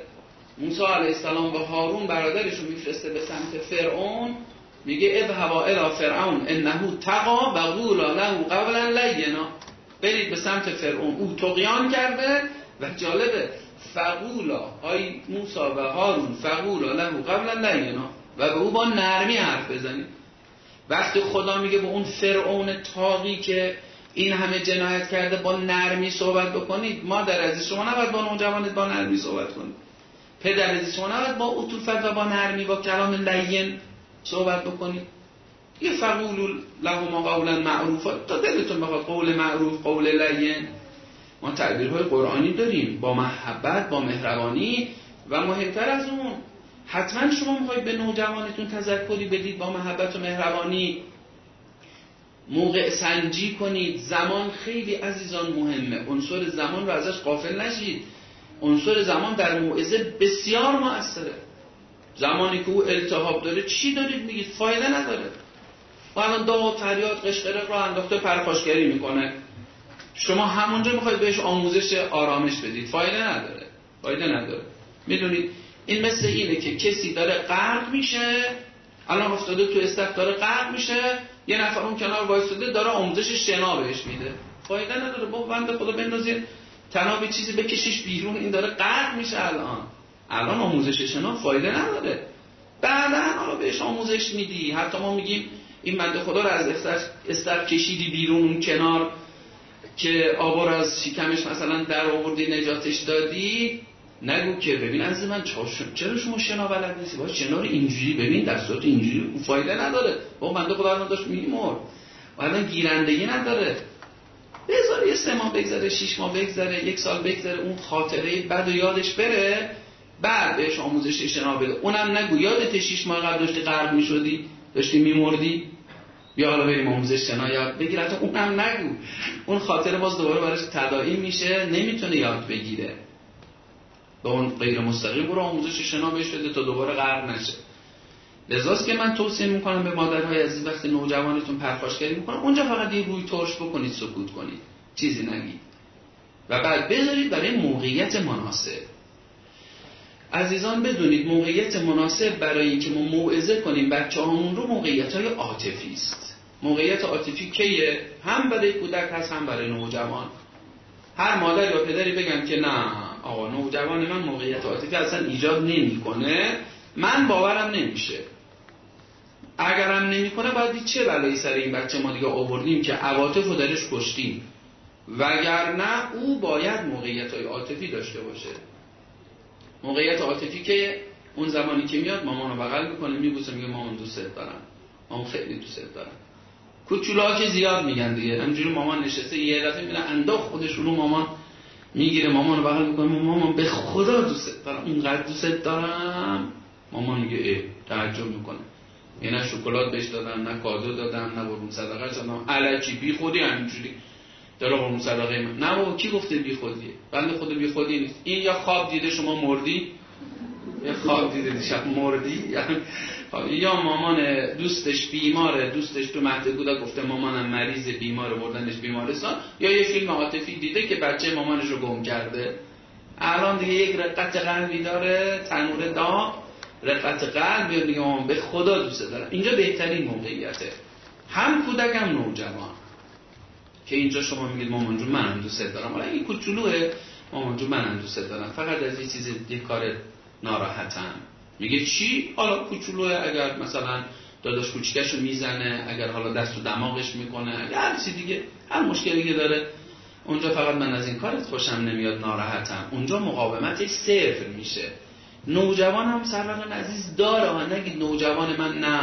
موسی علیه السلام و هارون برادرشون میفرسته به سمت فرعون میگه هوا الى فرعون انه تقا و قول له قبلا لینا. برید به سمت فرعون. او تقیان کرده و جالبه. فقولا آی موسا و هارون فقولا له قبلا لینا. و به او با نرمی حرف بزنید وقتی خدا میگه به اون فرعون تاقی که این همه جنایت کرده با نرمی صحبت بکنید. مادر عزیز شما نباید با نوجوانت با نرمی صحبت کنید. پدر عزیز شما نباید با عطوفت و با نرمی با کلام لین صحبت بکنید یه فقول له ما قولا معروفا تا دلتون بخواد قول معروف قول لین. ما تعبیرهای قرآنی داریم. با محبت با مهربانی و مهمتر از اون حتما شما می‌خواید به نوجوانتون تذکری بدید با محبت و مهربانی. موقع سنجی کنید. زمان خیلی عزیزان مهمه. عنصر زمان رو ازش قافل نشید. عنصر زمان در موعظه بسیار موثره. زمانی که او التهاب داره چی دارید میگید؟ فایده نداره. و الان داد فریاد قشقرق رو انداخته پرخاشگری می‌کنه. شما همونجا می‌خواید بهش آموزش آرامش بدید. فایده نداره. فایده نداره. می‌دونید این مثل اینه که کسی داره غرق میشه الان افتاده تو استخ داره غرق میشه یه نفر اون کنار وایساده داره آموزش شنا بهش میده. فایده نداره. با بنده خدا بندازید تنابی چیزی بکشیش بیرون این داره غرق میشه الان. الان آموزش شنا فایده نداره. بعدا حالا بهش آموزش میدی. حتی ما میگیم این بنده خدا رو از استخ کشیدی بیرون اون کنار که آبا رو از شکمش مثلا در آوردی نجاتش دادی. نگو که ببین از من چرا شما شنا بلد نیستی؟ باید شنا رو اینجوری ببین دستات اینجوری فایده نداره. با بنده خدا رو داشت میمرد بعدا گیرندگی نداره. بذار یه سه ماه بگذره شیش ماه بگذره یک سال بگذره اون خاطره بعد و یادش بره. بعد بهش آموزش شنا بده. اونم نگو یادت شیش ماه قبل داشتی غرق می‌شدی؟ داشتی میمردی؟ بیا حالا بریم آموزش شنا یاد بگیر. حتی اونم نگو. اون خاطر باز دوباره براش تداعی میشه نمی‌تونه یاد بگیره. به اون غیر مستقیم برو آموزش شنا بهش بده تا دوباره غرق نشه. لذاست که من توصیه می‌کنم به مادرهای عزیز وقتی نوجوانتون پرخاشگری می‌کنن اونجا فقط یه روی ترش بکنید سکوت کنید. چیزی نگید. و بعد بذارید برای موقعیت مناسب. عزیزان بدونید موقعیت مناسب برای اینکه ما موعظه کنیم بچه همون رو موقعیت های عاطفی است. موقعیت عاطفی کیه؟ هم برای کودک هست هم برای نوجوان. هر مادر یا پدری بگن که نه آقا نوجوان من موقعیت عاطفی اصلا ایجاد نمی‌کنه. من باورم نمیشه. اگرم نمی‌کنه باید چه بلایی سر این بچه ما دیگه آوردیم که عواطف رو درش کشتیم. وگرنه او باید موقعیت های عاطفی داشته باشه. موقعیت عاطفی که اون زمانی که میاد مامان رو بغل می‌کنه میبوسه میگه مامان دوست دارم. مامان خیلی دوست دارم. کوچولا که زیاد میگن دیگه. همجوری مامان نشسته یه دفعه میره انداخت خودش رو مامان. می‌گیره مامان رو بغل می‌کنه مامان به خدا دوست دارم. اینقدر دوست دارم. مامان میگه ای تعجب می‌کنه. یه نه شکلات بهش دادن نه کادو دادن نه برون صدقه. دادن الکی بی خودی همینجوری. داره برون صدقه من نه بابا کی گفته بی خودیه بنده خود بی خودی نیست. این یا خواب دیده شما مردی؟ یا خواب دیده دیشب مردی؟ یا مامان دوستش بیماره دوستش تو مهد کودک گفته مامانم مریض بیماره بردنش بیمارستان. یا یه فیلم عاطفی دیده که بچه مامانش رو گم کرده. الان دیگه یک رقت قلبی داره تنور داغ رقت قلب مامان به خدا دوست دارم. اینجا بهترین موقعیته. هم کودک نوجوان. که اینجا شما میگید مامان جون منم دوست دارم. حالا این کوچولوه مامان جون منم دوست دارم. فقط از این چیز یه کار ناراحتم. میگه چی؟ حالا کوچولوه اگر مثلا داداش کوچیکشو می‌زنه اگر حالا دست و دماغش می‌کنه اگر هر چیزی دیگه هر مشکلی که داره. اونجا فقط من از این کارت خوشم نمیاد ناراحتم. اونجا مقاومت صفر میشه. نوجوان هم عزیز داره. نگید نوجوان من نه.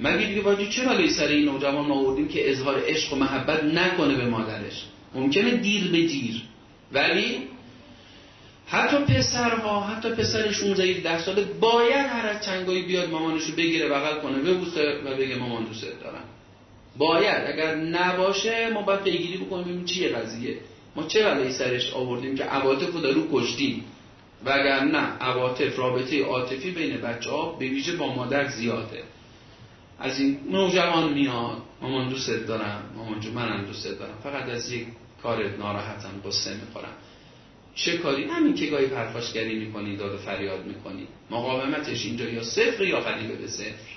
مگه دیگه باید چرا لای سر این نوجوان آوردیم که اظهار عشق و محبت نکنه به مادرش؟ ممکنه دیر به دیر. ولی حتی پسرها حتی پسر 16 17 ساله باید هر از چنگایی بیاد مامانشو بگیره بغل کنه ببوسه و بگه مامان دوست دارم. باید. اگر نباشه ما باید پیگیری بکنیم ببینیم چیه قضیه. ما چه بلایی سرش آوردیم که عواطف رو رو کشتیم؟ و اگر نه عواطف رابطه عاطفی بین بچه ها به ویژه با مادر زیاده. از این نوجوان میاد. مامان دوست دارم. مامان جو منم دوست دارم. فقط از یک کار ناراحتم قصه می‌خورم. چه کاری؟ همین که گاهی پرخاشگری می‌کنی داد و فریاد می‌کنی. مقاومتش اینجا یا صفر یا قریبه به صفر.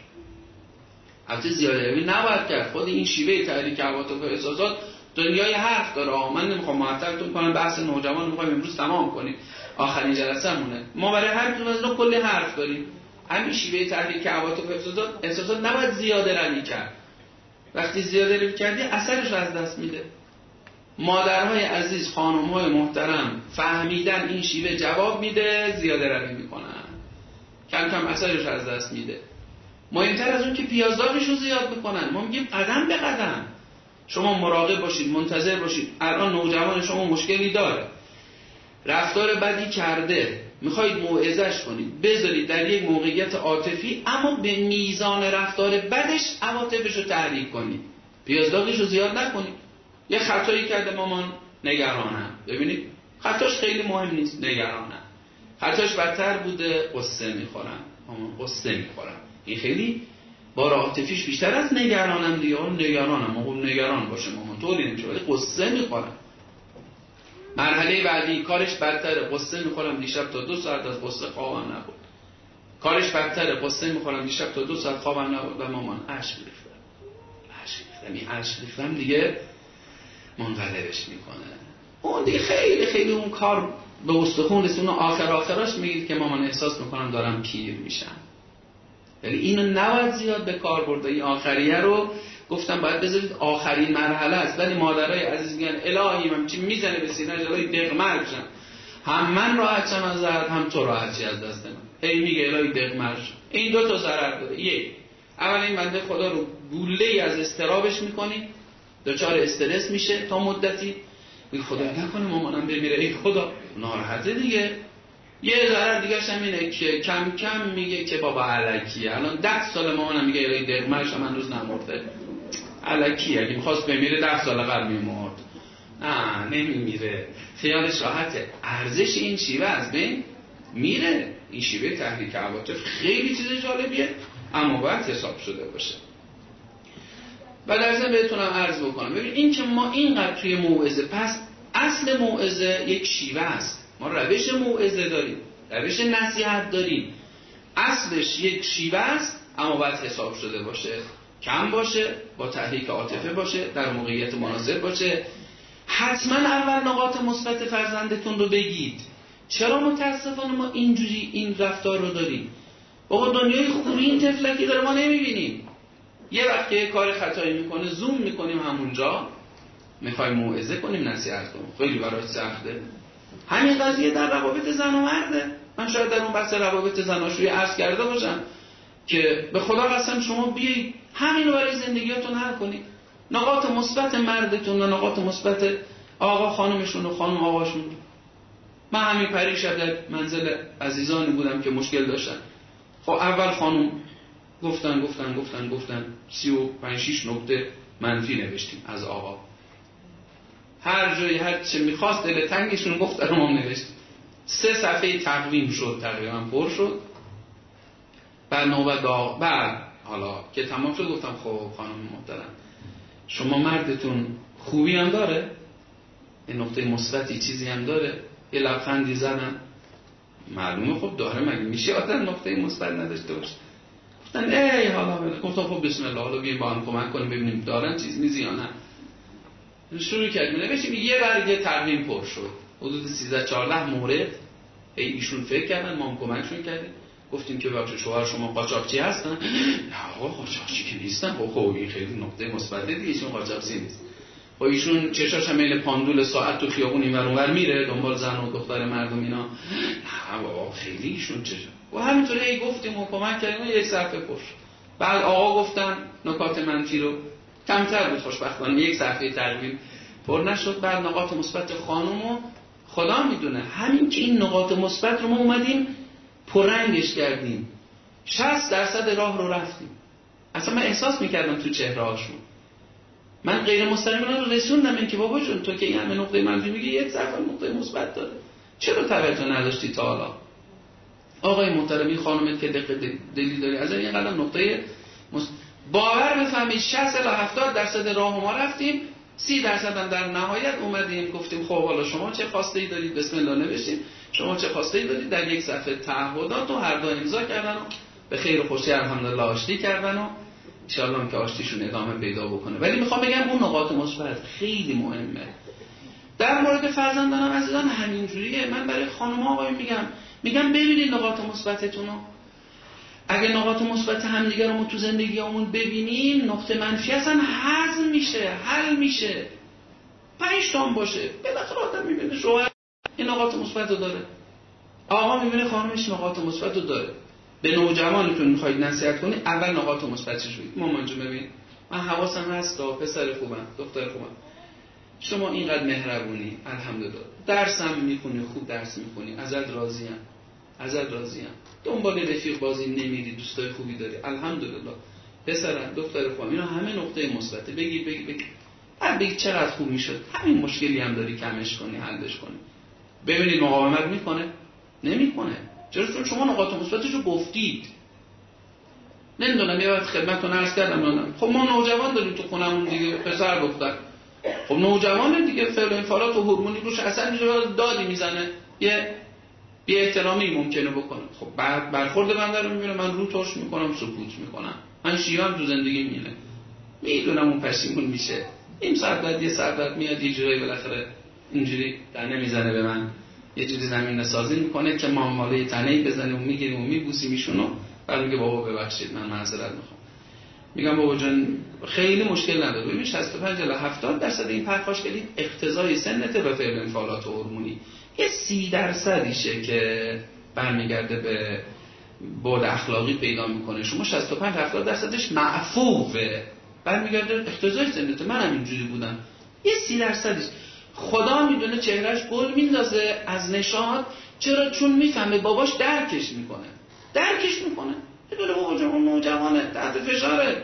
البته زیاده. نباید کرد خود این شیوه تحریک عواطف و احساسات دنیای حرف داره. من نمی‌خوام معطلتون کنم بحث نوجوان می‌خوایم امروز تمام کنیم. آخرین جلسه مونه ما برای هر کدوم از کلی حرف داریم. همین شیوه تحریک عواطف و احساسات احساسات نباید زیاده روی کرد. وقتی زیاده روی کردی اثرش از دست میده. مادرهای عزیز خانمهای محترم فهمیدن این شیوه جواب میده زیاده روی می‌کنن. کم کم اثرش از دست میده. مهمتر از اون که پیازداغش رو زیاد می‌کنن. ما میگیم قدم به قدم. شما مراقب باشید منتظر باشید. الان نوجوان شما مشکلی داره. رفتار بدی کرده. می‌خواید موعظش کنید. بذارید در یک موقعیت عاطفی اما به میزان رفتار بدش عواطفش رو تحریک کنید. پیازداغش رو زیاد نکنید. یه خطایی کرده مامان نگرانم ببینید خطاش خیلی مهم نیست نگرانم خطاش بدتر بوده قصه می‌خورم مامان قصه می‌خورم این خیلی بار عاطفیش بیشتر از نگرانم دیگه. نگرانم. مامان نگران باشه مامان. طوری نمیشه. قصه می‌خورم مرحله بعدی کارش بدتره. قصه می‌خورم دیشب تا دو ساعت از قصه خوابم نبود. کارش بدتره. قصه می‌خورم دیشب تا دو ساعت خوابم نبود و مامان عشق ریختم عشق ریختم این عشق ریختم دیگه منقلبش می‌کنه. اون دیگه خیلی خیلی اون کار به استخون رسونه آخر آخراش میگید که مامان احساس می‌کنم دارم پیر میشم. ولی اینو نباید زیاد به کار برده. این آخریه رو گفتم باید بذارید آخرین مرحله است. ولی مادرای عزیز میگن الهی من چی می‌زنه به سینه؟ جلوی دق شم. هم من راحت شم از ضرر هم تو راحت از دست من. هی میگه الهی دق این دو تا ضرر داره. یک اول این بنده خدا رو گوله از استرابش می‌کنی. دچار استرس میشه تا مدتی. میگه خدا نکنه مامانم بمیره. ای خدا ناراحته دیگه. یه ضرر دیگه هم اینه که کم کم میگه که بابا علکیه. الان ده سال مامانم میگه الهی دقمرش من روز نمرده. علکیه اگه می‌خواست بمیره ده سال قبل میمرد. نه نمیمیره. خیالش راحته. ارزش این شیوه از بین میره. این شیوه تحریک عواطف خیلی چیز جالبیه اما باید حساب شده باشه. و در ضمن بهتونم عرض بکنم. ببین این که ما اینقدر توی موعظه پس اصل موعظه یک شیوه است. ما روش موعظه داریم روش نصیحت داریم. اصلش یک شیوه است اما باید حساب شده باشه. کم باشه با تحریک عاطفه باشه در موقعیت مناسب باشه. حتما اول نقاط مثبت فرزندتون رو بگید. چرا متاسفانه ما اینجوری این رفتار رو داریم؟ بابا دنیای خوبی این تفلکی داره ما نمی‌بینیم. یه وقت که کار خطایی می‌کنه زوم می‌کنیم همونجا. می‌خوایم موعظه کنیم نصیحت کنیم. خیلی برای سخته. همین قضیه در روابط زن و مرده. من شاید در اون بحث روابط زناشویی عرض کرده باشم که به خدا قسم شما بیایید همین رو برای زندگیاتون حل کنید. نقاط مثبت مردتون و نقاط مثبت آقا خانمشون و خانم آقاشون. من همین پریشب در منزل عزیزانی بودم که مشکل داشتن. خب اول خانم گفتن گفتن گفتن گفتن. سی و پنج شیش نکته منفی نوشتیم از آقا. هر جایی هر چه می‌خواست دل تنگشون گفت در ما نوشتیم سه صفحه تقویم شد تقریبا پر شد. بعد نوبت آقا بعد حالا که تمام شد گفتم خب خانم محترم. شما مردتون خوبی هم داره؟ این نقطه مثبتی چیزی هم داره؟ یه لبخندی زدن معلومه خب داره مگه میشه آدم نقطه مثبت نداشته باشه؟ گفتن ای حالا گفتم خب بسم الله حالا بیایم با هم کمک کنیم ببینیم دارن چیز میزی یا نه. شروع کردیم نوشتیم یه برگه تقویم پر شد. حدود 13 14 مورد. ای ایشون فکر کردن ما هم کمکشون کردیم. گفتیم که بچه شوهر شما قاچاقچی هستن. نه آقا قاچاقچی که نیستن. خب خب این خیلی نقطه مثبت دیگه ایشون قاچاقچی نیست. خب ایشون چشاش هم پاندول ساعت تو خیابون این ور میره دنبال زن و دختر مردم اینا. نه بابا خیلی ایشون چشا و همینطوری هی گفتیم و کمک کردیم یک صفحه پشت بعد آقا گفتن نکات منفی رو؟ کمتر بود خوشبختانه یک صفحه تقریبا پر نشد. بعد نقاط مثبت خانم خدا می‌دونه همین که این نقاط مثبت رو ما اومدیم پرنگش کردیم. 60 درصد راه رو رفتیم. اصلا من احساس می‌کردم تو چهره هاشون. من غیر مستقیما رو رسوندم این که بابا جون تو که این همه نقطه منفی میگی یک صفحه نقطه مثبت داره. چرا توجه نداشتی تا حالا؟ آقای محترمی خانم که دقیق دلی داری از این قدم نقطه مست... باور بفهمید 60 الی 70 درصد راه ما رفتیم سی درصد هم در نهایت اومدیم گفتیم خب حالا شما چه خواسته ای دارید؟ بسم الله نوشتیم. شما چه خواسته ای در یک صفحه تعهدات و هر دو امضا کردن و به خیر و خوشی الحمدلله آشتی کردن و ان که آشتیشون ادامه پیدا بکنه. ولی می‌خوام بگم اون نقاط مثبت خیلی مهمه. در مورد فرزندانم عزیزان همینجوریه. من برای خانم آقای میگم. میگم ببینید نقاط مثبتتون رو. اگه نقاط مثبت همدیگه رو ما تو زندگیمون ببینیم نقطه منفی اصلا هضم میشه حل میشه. پنج باشه. بالاخره آدم می‌بینه شوهر. این نقاط مثبت رو داره. آقا می‌بینه خانمش نقاط مثبت رو داره. به نوجوانتون می‌خواید نصیحت کنید اول نقاط مثبتش رو مامان جون ببین. من حواسم هست پسر خوبم دختر خوبم. شما اینقدر مهربونی الحمدلله. درسم می‌خونی خوب درس می‌خونی. ازت راضیم. ازت راضیم. دنبال رفیق بازی نمیری دوستای خوبی داری. الحمدلله. پسرم دختر خوبم. اینا همه نقطه مثبته. بگی بگی بگی. بعد بگی چقدر خوب می‌شد. همین مشکلی هم داری کمش کنی حلش کنی. ببینید مقاومت می‌کنه؟ نمی‌کنه. چرا؟ چون شما نقاط مثبتش رو گفتید. نمی‌دونم یه وقت خدمتتون عرض کردم خب ما نوجوان داریم تو خونمون دیگه پسر دختر. خب نوجوان دیگه فعل انفعالات و هورمونی روش اصلا دادی می‌زنه. یه بی احترامی ممکنه بکنه. خب بعد برخورد بنده رو می‌بینه من رو توش می‌کنم سکوت می‌کنم. من شیام تو زندگی میینه می‌دونم اون پشیمون میشه. این ساعت بعد یه ساعت میاد یه جورایی بالاخره اینجوری در نمی‌زنه به من. یه جوری زمین سازی می‌کنه که ما ماله تنهی بزنیم و می‌گیریم و میبوسیم ایشونو. بعد میگه بابا ببخشید من معذرت می‌خوام. میگم بابا جان خیلی مشکل نداره. ببین 65 الی 70 درصد این پرخاشگری اقتضای سنته به فعل انفعالات هورمونی. یه سی درصدیشه که برمیگرده به بعد اخلاقی پیدا می‌کنه. شما 65 70 درصدش معفوفه. برمیگرده اقتضای سنته منم اینجوری بودم. یه سی درصدیش. خدا می‌دونه چهرهش گل میندازه از نشاد چرا؟ چون می‌فهمه باباش درکش می‌کنه. درکش می‌کنه. بدون بابا اون نوجوانه تحت فشاره.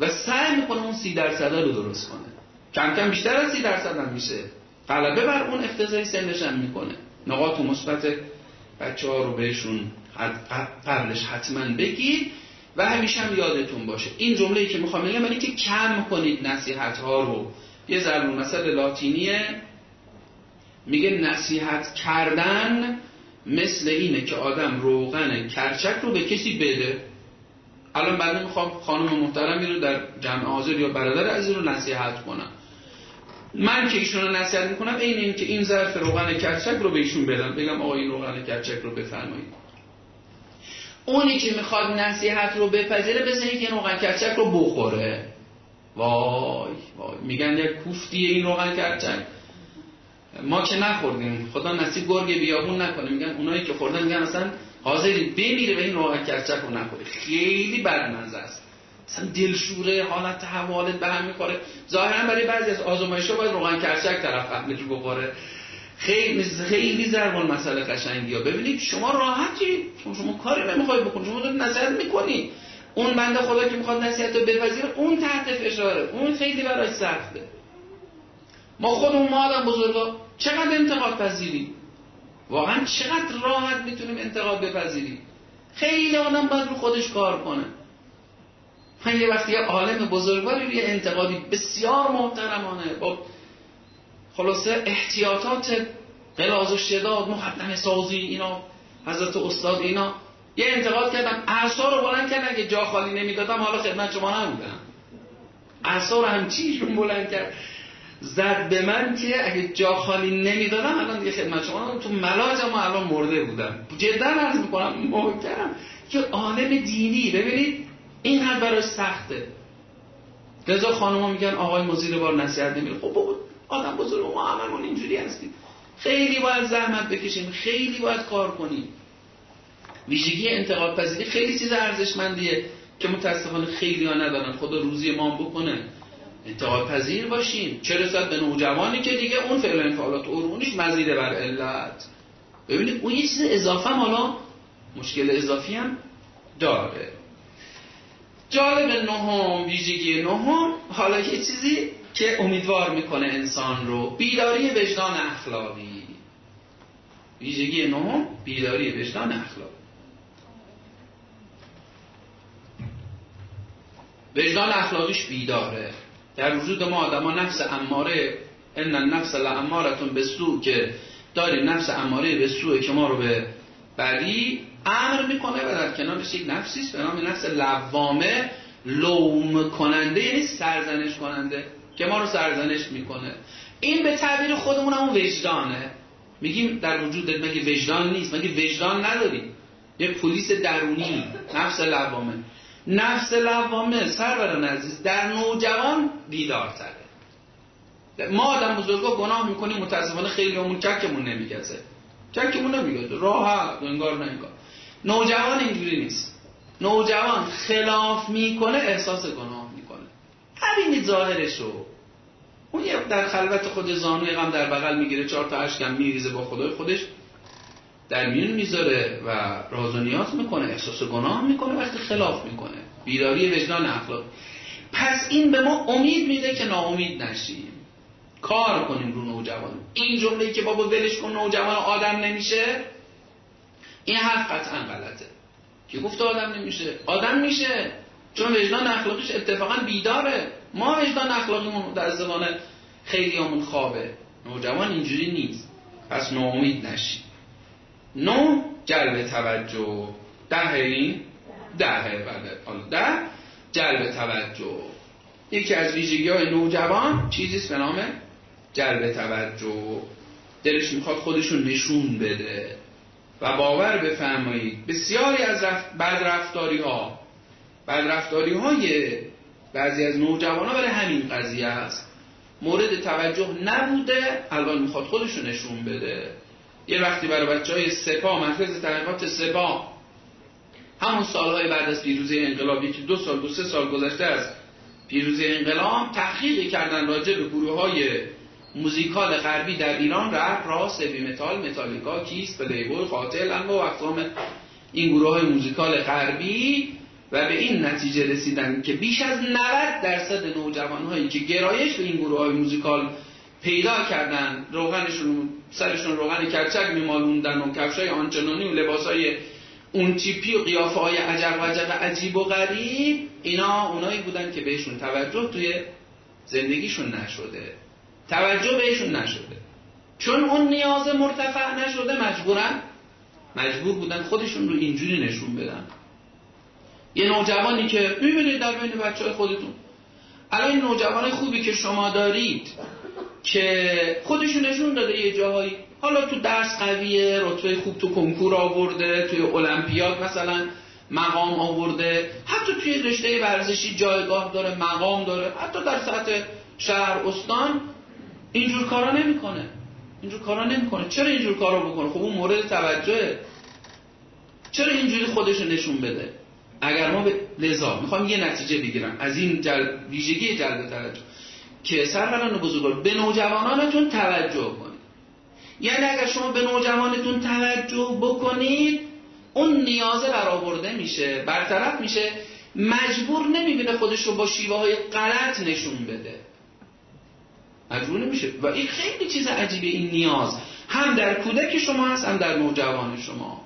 و سعی می‌کنه اون سی درصد رو درست کنه. کم کم بیشتر از سی درصد هم میشه. غلبه بر اون اقتضای سنش هم می‌کنه. نقاط مثبت بچه ها رو بهشون قبلش حتما بگید و همیشه هم یادتون باشه. این جمله ای که می‌خوام بگم اینه که کم کنید نصیحت ها رو. یه ضرب مثل لاتینیه. میگه نصیحت کردن مثل اینه که آدم روغن کرچک رو به کسی بده. الان بعد می‌خوام خانم محترمی رو در جمع حاضر یا برادر عزیز رو نصیحت کنم. من که ایشون رو نصیحت می‌کنم این این که این ظرف روغن کرچک رو به ایشون بدم. بگم آقا این روغن کرچک رو بفرمایید. اونی که می‌خواد نصیحت رو بپذیره بزنید که روغن کرچک رو بخوره. وای وای. میگن یک کوفتی این روغن کرچک. ما که نخوردیم خدا نصیب گرگ بیابون نکنه. میگن اونایی که خوردن میگن اصلا حاضری بمیره به این روغن کرچک رو نخوره. خیلی بدمزه است. اصلا دلشوره حالت حوالت به هم می‌خوره. ظاهرا برای بعضی از آزمایش ها باید روغن کرچک طرف فهمید رو بخوره. خیلی خیلی ضرب مسئله قشنگی ها ببینید شما راحتی. شما, شما کاری نمی‌خوای بکنید شما دارید نصیحت می‌کنی. اون بنده خدا که می‌خواد نصیحت رو بپذیره اون تحت فشاره. اون خیلی براش سخته. ما خودمون ما آدم بزرگا چقدر انتقاد پذیریم؟ واقعا چقدر راحت می‌تونیم انتقاد بپذیریم؟ خیلی آدم باید رو خودش کار کنه. من یه وقتی یه عالم بزرگواری روی انتقادی بسیار محترمانه با خلاصه احتیاطات قلاز و شداد مقدم سازی اینا حضرت استاد اینا یه انتقاد کردم. اعصا رو بلند کردن اگه جا خالی نمی‌دادم حالا خدمت شما نبودم. اعصا رو هم چیشون بلند کرد زد به من که اگه جا خالی نمی‌دادم الان دیگه خدمت شما تو ملاج ما الان مرده بودم. جدا عرض می‌کنم محترم که عالم دینی ببینید؟ این هم براش سخته. رضا خانم میگن آقای مزیر بار نصیحت نمیره خب بابا آدم بزرگ ما هممون اینجوری هستیم. خیلی باید زحمت بکشیم. خیلی باید کار کنیم. ویژگی انتقاد پذیری خیلی چیز ارزشمندیه که متاسفانه خیلی ها ندارن. خدا روزی ما بکنه. انتقاد پذیر باشیم. چه رسد به نوجوانی که دیگه اون فعل انفعالات ارونیش مزیده بر علت. ببینید اون یه چیز اضافه هم حالا مشکل اضافی هم داره. جالب نهم ویژگی نهم حالا یه چیزی که امیدوار می‌کنه انسان رو بیداری وجدان اخلاقی. ویژگی نهم بیداری وجدان اخلاقی. وجدان اخلاقیش بیداره. در وجود ما آدم ها نفس اماره ان النفس لامارتون به سو که داری نفس اماره به سو که ما رو به بدی امر می‌کنه و در کنارش یک نفسی است به نام نفس لوامه لوم کننده یعنی سرزنش کننده که ما رو سرزنش می‌کنه. این به تعبیر خودمون همون وجدانه. میگیم در وجود مگه وجدان نیست؟ مگه وجدان نداریم؟ یه پلیس درونی نفس لوامه. نفس لوامه سروران عزیز در نوجوان بیدارتره. ما آدم بزرگا گناه می‌کنیم متاسفانه خیلی همون چکمون نمیگزه. چکمون نمیگزه. راحت انگار نه انگار. نوجوان اینجوری نیست. نوجوان خلاف می‌کنه احساس گناه می‌کنه. همین ظاهرشو. اون یه در خلوت خود زانوی غم در بغل می‌گیره چهار تا اشکم میریزه با خدای خودش در میون می‌ذاره و راز و نیاز می‌کنه احساس گناه می‌کنه وقتی خلاف می‌کنه. بیداری وجدان اخلاق پس این به ما امید میده که ناامید نشیم. کار کنیم رو نوجوان این جمله که بابا ولش کن نوجوان آدم نمیشه. این حرف قطعا غلطه. که گفت آدم نمیشه. آدم میشه. چون وجدان اخلاقیش اتفاقا بیداره. ما وجدان اخلاقیمون در خیلی همون خوابه. نوجوان اینجوری نیست. پس ناامید نشید نو جلب توجه. ده این؟ ده بله. ده جلب توجه. یکی از ویژگی های نوجوان چیزیست به نام جلب توجه. دلش می‌خواد خودشون نشون بده. و باور بفرمایید بسیاری از رفت بدرفتاری ها بدرفتاری های بعضی از نوجوان ها برای همین قضیه است. مورد توجه نبوده الان می‌خواد خودشون نشون بده. یه وقتی برای بچه های سپاه مرکز تحقیقات سپاه همون سالهای بعد از پیروزی انقلابی که دو سال دو سه سال گذشته از پیروزی انقلاب تحقیقی کردن راجع به گروه های موزیکال غربی در ایران رپ راک heavy metal متالیکا کیس پلی‌بوی قاتل و اقوام این گروه های موزیکال غربی و به این نتیجه رسیدن که بیش از 90 درصد نوجوان هایی که گرایش به این گروه های موزیکال پیدا کردن روغنشون سرشون روغن کرچک میمالوندن و کفشای آنچنانی و لباسای اون تیپی و قیافه های عجب و عجب عجیب و غریب اینا اونایی بودن که بهشون توجه توی زندگیشون نشده. توجه بهشون نشده. چون اون نیاز مرتفع نشده مجبورن مجبور بودن خودشون رو اینجوری نشون بدن. یه نوجوانی که می‌بینید در بین بچه های خودتون. الان نوجوان خوبی که شما دارید که خودشو نشون داده یه جاهایی حالا تو درس قویه رتبه خوب تو کنکور آورده توی المپیاد مثلا مقام آورده حتی توی رشته ورزشی جایگاه داره مقام داره حتی در سطح شهر استان اینجور کارا نمی‌کنه. اینجور کارا نمی‌کنه. چرا اینجور کارا بکنه؟ خب اون مورد توجهه. چرا اینجوری خودش نشون بده؟ اگر ما به لذا می‌خوام یه نتیجه بگیرم. از این جل... ویژگی جلب توجه. که سروران بزرگوار به نوجوانانتون توجه کنید. یعنی اگر شما به نوجوانتون توجه بکنید اون نیازه برآورده میشه برطرف میشه مجبور نمی‌بینه خودش رو با شیوه های غلط نشون بده. مجبور نمیشه. و این خیلی چیز عجیبه این نیاز. هم در کودک شما هست هم در نوجوان شما.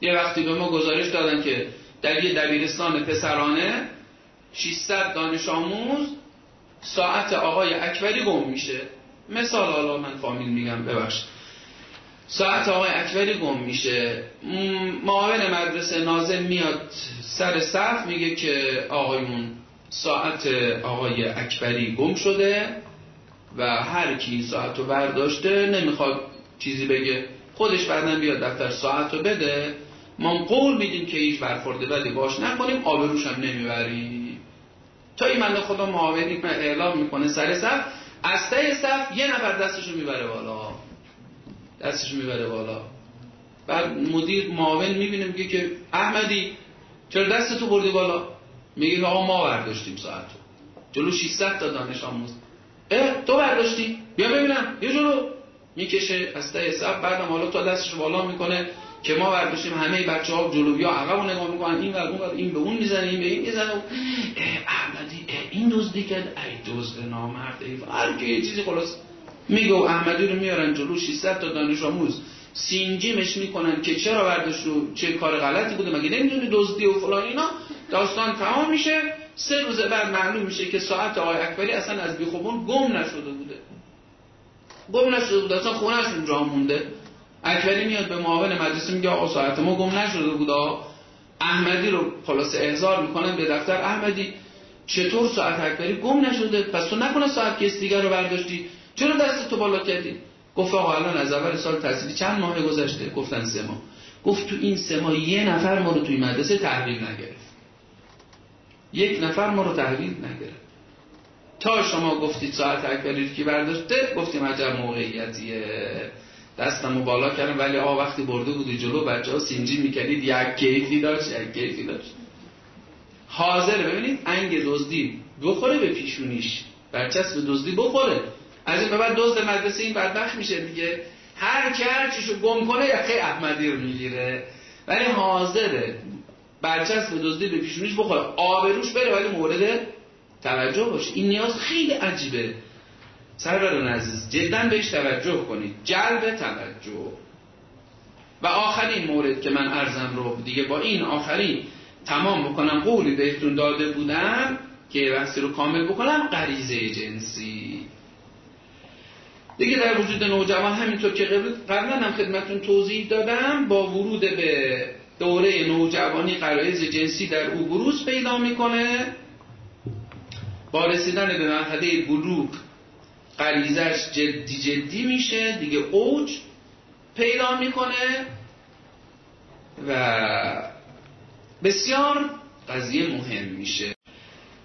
یه وقتی به ما گزارش دادن که در یه دبیرستان پسرانه 600 دانش آموز ساعت آقای اکبری گم میشه. مثال حالا من فامیل میگم ببخش. ساعت آقای اکبری گم میشه. معاون مدرسه نازم میاد سر صف میگه که آقایون ساعت آقای اکبری گم شده و هر کی این ساعت رو برداشته نمی‌خواد چیزی بگه. خودش بعدن بیاد دفتر ساعت رو بده. ما قول میدیم که هیچ برخورده بدی باش نکنیم آبروش هم نمی‌بریم. تا این من خدا معاونی اعلام می‌کنه سر صف از ته صف یه نفر دستشو می‌بره بالا. دستشو می‌بره بالا. بعد مدیر معاون می‌بینه میگه که احمدی چرا دستتو بردی بالا؟ میگه آقا ما برداشتیم ساعت جلو 600 تا دانش آموز. اه تو برداشتی؟ بیا ببینم. یه جلو. می‌کشه از ته صف بعدم حالا تو دستشو بالا می‌کنه. که ما برداشتیم همه بچه ها جلو یا عقب نگاه می‌کنن این ور اون این به اون می‌زنه این به این می‌زنه احمدی این دزدی کرد ای دزد نامرد ای هر که یه چیزی خلاص میگه احمدی رو میارن جلو 600 تا دانش آموز. سینجیمش می‌کنن که چرا برداشت رو چه کار غلطی بوده مگه نمی‌دونی دزدی و فلان اینا؟ داستان تمام میشه. سه روز بعد معلوم میشه که ساعت آقای اکبری اصلا از بیخوبون گم نشده بوده. گم نشده بوده اصلا خونهش اونجا مونده. اکبری میاد به معاون مدرسه میگه آقا ساعت ما گم نشده بود احمدی رو خلاص احضار می‌کنن به دفتر. احمدی چطور ساعت اکبری گم نشده؟ پس تو نکنه ساعت کس دیگر رو برداشتی. چرا دست تو بالا کردی؟ گفت آقا الان از اول سال تحصیلی چند ماه گذشته؟ گفتن سه ماه. گفت تو این سه ماه یه نفر ما رو توی مدرسه تحویل نگرفت. یک نفر ما رو تحویل نگرفت. تا شما گفتید ساعت اکبری که برداشته؟ گفتیم عجب موقعیتیه. دستمو بالا کردم ولی آقا وقتی برده بودی جلو بچه ها سینجی می‌کردید یک کیفی داشت یک کیفی داشت حاضر ببینید انگ دزدی بخوره به پیشونیش. برچسب دزدی بخوره. از این بعد دزد مدرسه این بدبخت میشه دیگه. هر کی هر گم کنه یقه احمدی رو می‌گیره. ولی حاضره. برچسب دزدی به پیشونیش بخوره. آبروش بره ولی مورد توجه باشه. این نیاز خیلی عجیبه. سروران عزیز جدا بهش توجه کنید. جلب توجه. و آخرین مورد که من ارزم رو دیگه با این آخرین تمام بکنم قولی بهتون داده بودم که بحثی رو کامل بکنم غریزه جنسی. دیگه در وجود نوجوان همینطور که قبلا هم خدمتون توضیح دادم با ورود به دوره نوجوانی قرائز جنسی در او بروز پیدا می‌کنه. با رسیدن به مرحله بلوغ غریزش جدی جدی میشه دیگه اوج پیدا می‌کنه و بسیار قضیه مهم میشه.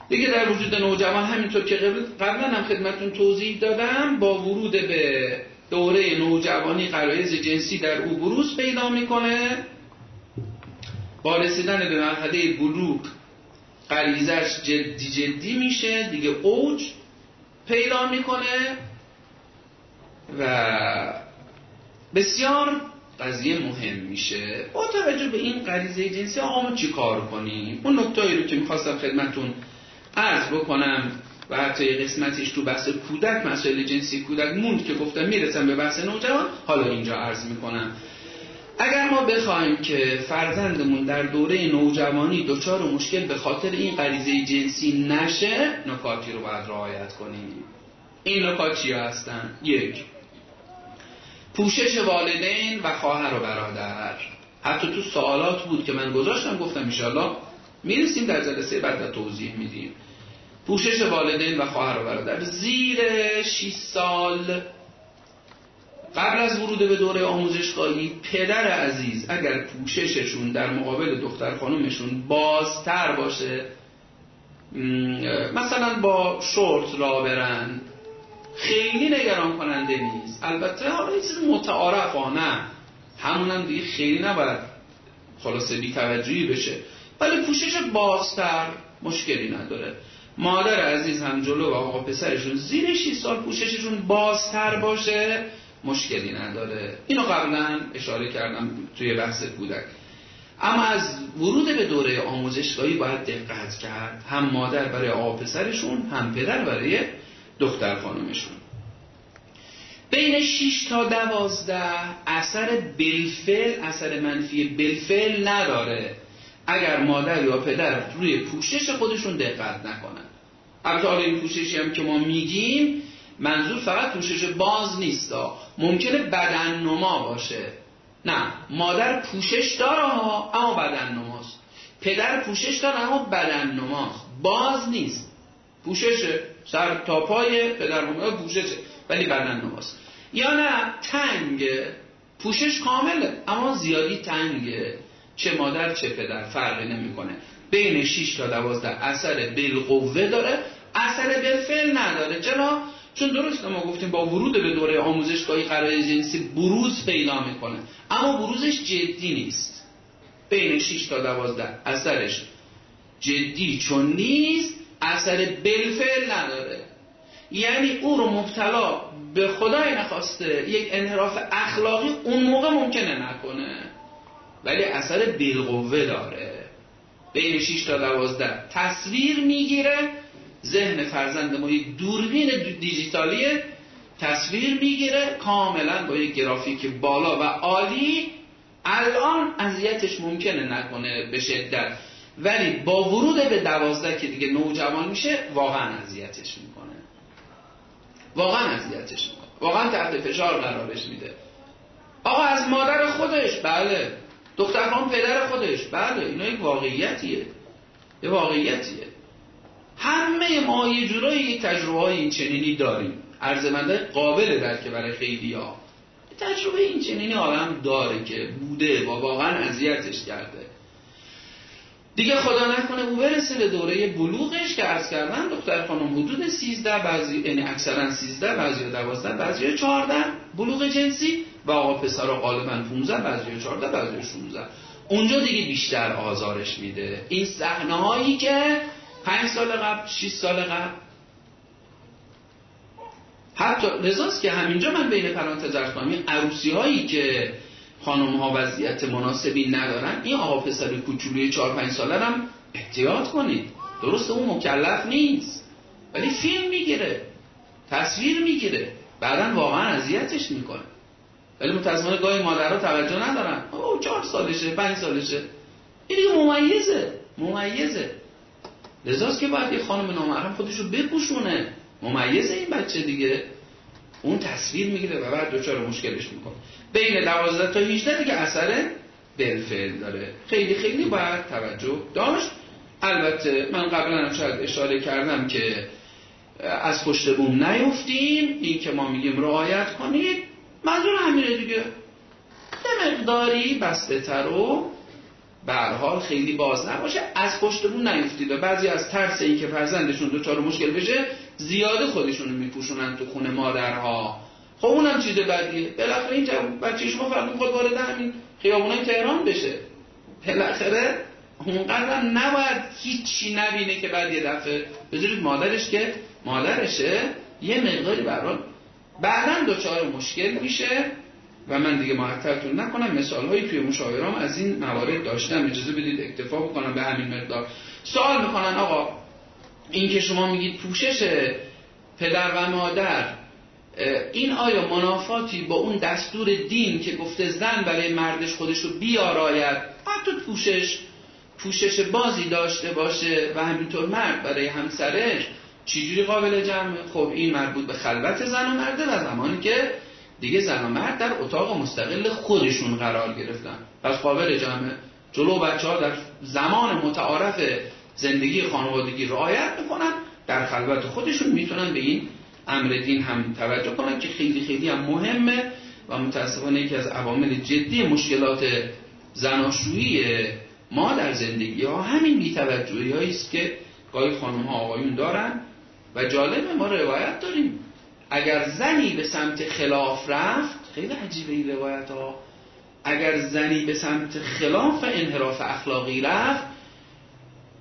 دیگه در وجود نوجوان همینطور که قبلا هم خدمتون توضیح دادم با ورود به دوره نوجوانی قرائز جنسی در او بروز پیدا می‌کنه. با رسیدن به مرحله بلوغ غریزش جدی جدی میشه دیگه اوج پیدا می‌کنه و بسیار قضیه مهم میشه. با توجه به این غریزه جنسی آقا ما چی کار کنیم؟ اون نکته رو که می‌خواستم خدمتون عرض بکنم و حتی قسمتیش تو بحث کودک مسائل جنسی کودک موند که گفتم می‌رسم به بحث نوجوان حالا اینجا عرض می‌کنم. اگر ما بخوایم که فرزندمون در دوره نوجوانی دچار مشکل به خاطر این غریزه جنسی نشه نکاتی رو باید رعایت کنیم. این نکات چی هستن؟ یک پوشش والدین و خواهر و برادر. حتی تو سوالات بود که من گذاشتم گفتم انشالله می‌رسیم در جلسه بعد توضیح میدیم. پوشش والدین و خواهر و برادر. زیر 6 سال قبل از ورود به دوره آموزشگاهی پدر عزیز اگر پوشششون در مقابل دختر خانومشون بازتر باشه مثلا با شورت را برن خیلی نگران کننده نیست. البته حالا یه چیز متعارف نه همونم دیگه خیلی نباید خلاصه بیتوجهی بشه. ولی پوشش بازتر مشکلی نداره. مادر عزیز هم جلو و آقا پسرشون زیر 6 سال پوشششون بازتر باشه. مشکلی نداره. اینو قبلا اشاره کردم توی بحث کودک. اما از ورود به دوره آموزشگاهی باید دقت کرد. هم مادر برای آقا پسرشون هم پدر برای دختر خانمشون. بین 6 تا 12 اثر بلفل اثر منفی بلفل نداره. اگر مادر یا پدر روی پوشش خودشون دقت نکنن. البته حالا این پوششی هم که ما میگیم منظور فقط پوشش باز نیست. ممکنه بدن نما باشه. نه مادر پوشش داره اما بدن نماست پدر پوشش داره اما بدن نماست باز نیست. پوشش سر تا پای پدر مادر پوششه ولی بدن نماست یا نه تنگ پوشش کامله اما زیادی تنگه. چه مادر چه پدر فرقی نمی‌کنه. بین 6 تا 12 اثر بالقوه داره. اثر بالفعل نداره. چرا چون درست ما گفتیم با ورود به دوره آموزشگاهی قرار جنسی بروز پیدا می‌کنه. اما بروزش جدی نیست. بین 6 تا 12 اثرش جدی چون نیست اثر بالفعل نداره. یعنی او رو مبتلا به خدای نخواسته یک انحراف اخلاقی اون موقع ممکنه نکنه. ولی اثر بالقوه داره. بین 6 تا 12 تصویر می‌گیره. ذهن فرزند ما یک دوربین دیجیتالی تصویر می‌گیره کاملا با یک گرافیک بالا و عالی. الان اذیتش ممکنه نکنه به شدت. ولی با ورود به دوازده که دیگه نوجوان میشه واقعا اذیتش می‌کنه. واقعا اذیتش می‌کنه. واقعا تحت فشار قرارش میده. آقا از مادر خودش؟ بله. دختر خانم پدر خودش؟ بله. اینا یک واقعیتیه. یه واقعیتیه. همه ما یه جورایی تجربه های این چنینی داریم. ارزمنده قابل درکه برای خیلی ها تجربه این چنینی آدم داره که بوده و واقعا اذیتش کرده. دیگه خدا نکنه او برسه به دوره بلوغش که عرض کردن دختر خانم حدود 13 بعضی یعنی اکثرا 13 بعضی 12 بعضی 14 بلوغ جنسی و آقا پسرا غالبا 15 بعضی 14 بعضی 16 اونجا دیگه بیشتر آزارش میده. این صحنه هایی که پنج سال قبل 6 سال قبل. حتی رضاست که همینجا من بین پرانتز ارز کنم. این عروسی هایی که خانم ها وضعیت مناسبی ندارن این آقا پسر کوچولوی 4 5 ساله هم احتیاط کنید. درست اون مکلف نیست. ولی فیلم می‌گیره تصویر می‌گیره. بعدا واقعا اذیتش می‌کنه. ولی متاسفانه گاهی مادرها توجه ندارن. او 4 سالشه 5 سالشه. این ممیزه ممیزه. لذاست که باید یه خانم نامحرم خودشو بپوشونه. ممیز این بچه دیگه. اون تصویر می‌گیره و بعد دوچار مشکلش می‌کنه. بین 12 تا 18 دیگه اثر بلفل داره. خیلی خیلی باید توجه داشت. البته من قبلا هم شاید اشاره کردم که از پشت بوم نیفتیم. این که ما میگیم رعایت کنید. منظور همینه دیگه. یه مقداری بسته تر و به حال خیلی باز نباشه. از پشتمون نیفتید و بعضی از ترس این که فرزندشون دوچار مشکل بشه زیاده خودشون رو میپوشونن تو خونه مادرها. خب اونم چیز بدیه. بالاخره این بچه شما فرد می‌خواد وارد همین خیابونای تهران بشه. بالاخره اونقدر نباید هیچی نبینه که بعد یه دفعه بذارید مادرش که مادرشه یه مقداری برای بعدا دوچار مشکل میشه. و من دیگه معطلتون نکنم. مثال هایی توی مشاورام از این موارد داشتم. اجازه بدید اکتفا بکنم به همین مقدار. سوال می‌کنن آقا این که شما میگید پوشش پدر و مادر این آیا منافاتی با اون دستور دین که گفته زن برای مردش خودش رو بیاراید؟ حتی پوشش پوشش بازی داشته باشه و همینطور مرد برای همسرش چجوری قابل جمع؟ خب این مربوط به خلوت زن و مرده و زمانی که دیگه زن و مرد در اتاق مستقل خودشون قرار گرفتن. پس قابل جمعه جلو بچه ها در زمان متعارف زندگی خانوادگی رعایت می‌کنن. در خلوت خودشون می‌تونن به این امر دین هم توجه کنن که خیلی خیلی هم مهمه و متاسفانه یکی از عوامل جدی مشکلات زناشویی ما در زندگی ها همین بیتوجهی است که گاهی خانم ها آقایون دارن و جالبه ما روایت داریم. اگر زنی به سمت خلاف رفت خیلی عجیبه این روایت ها. اگر زنی به سمت خلاف انحراف اخلاقی رفت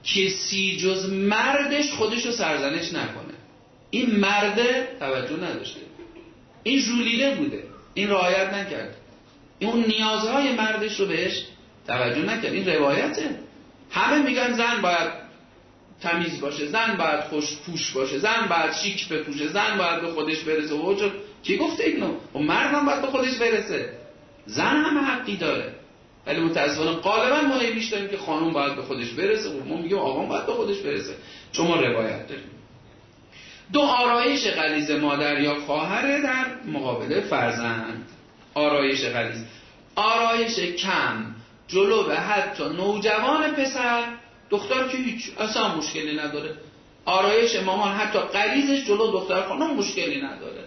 کسی جز مردش خودش رو سرزنش نکنه. این مرده توجه نداشته. این جولیده بوده. این رعایت نکرد. اون نیازهای مردش رو بهش توجه نکرد. این روایته. همه میگن زن باید تمیز باشه زن باید خوش پوش باشه زن باید شیک بپوشه زن باید به خودش برسه. و کی گفته اینو و مرد هم باید به خودش برسه. زن هم حقی داره. ولی متاسفانه غالبا ما همیش داریم که خانم باید به خودش برسه و ما میگیم آقا باید به خودش برسه. چون ما روایت داریم. دو آرایش غلیز مادر یا خواهر در مقابل فرزند. آرایش غلیز آرایش کم جلو به حتی نوجوان پسر دختر که هیچ اصلا مشکلی نداره. آرایش مامان حتی قریزش جلو دختر خانم مشکلی نداره.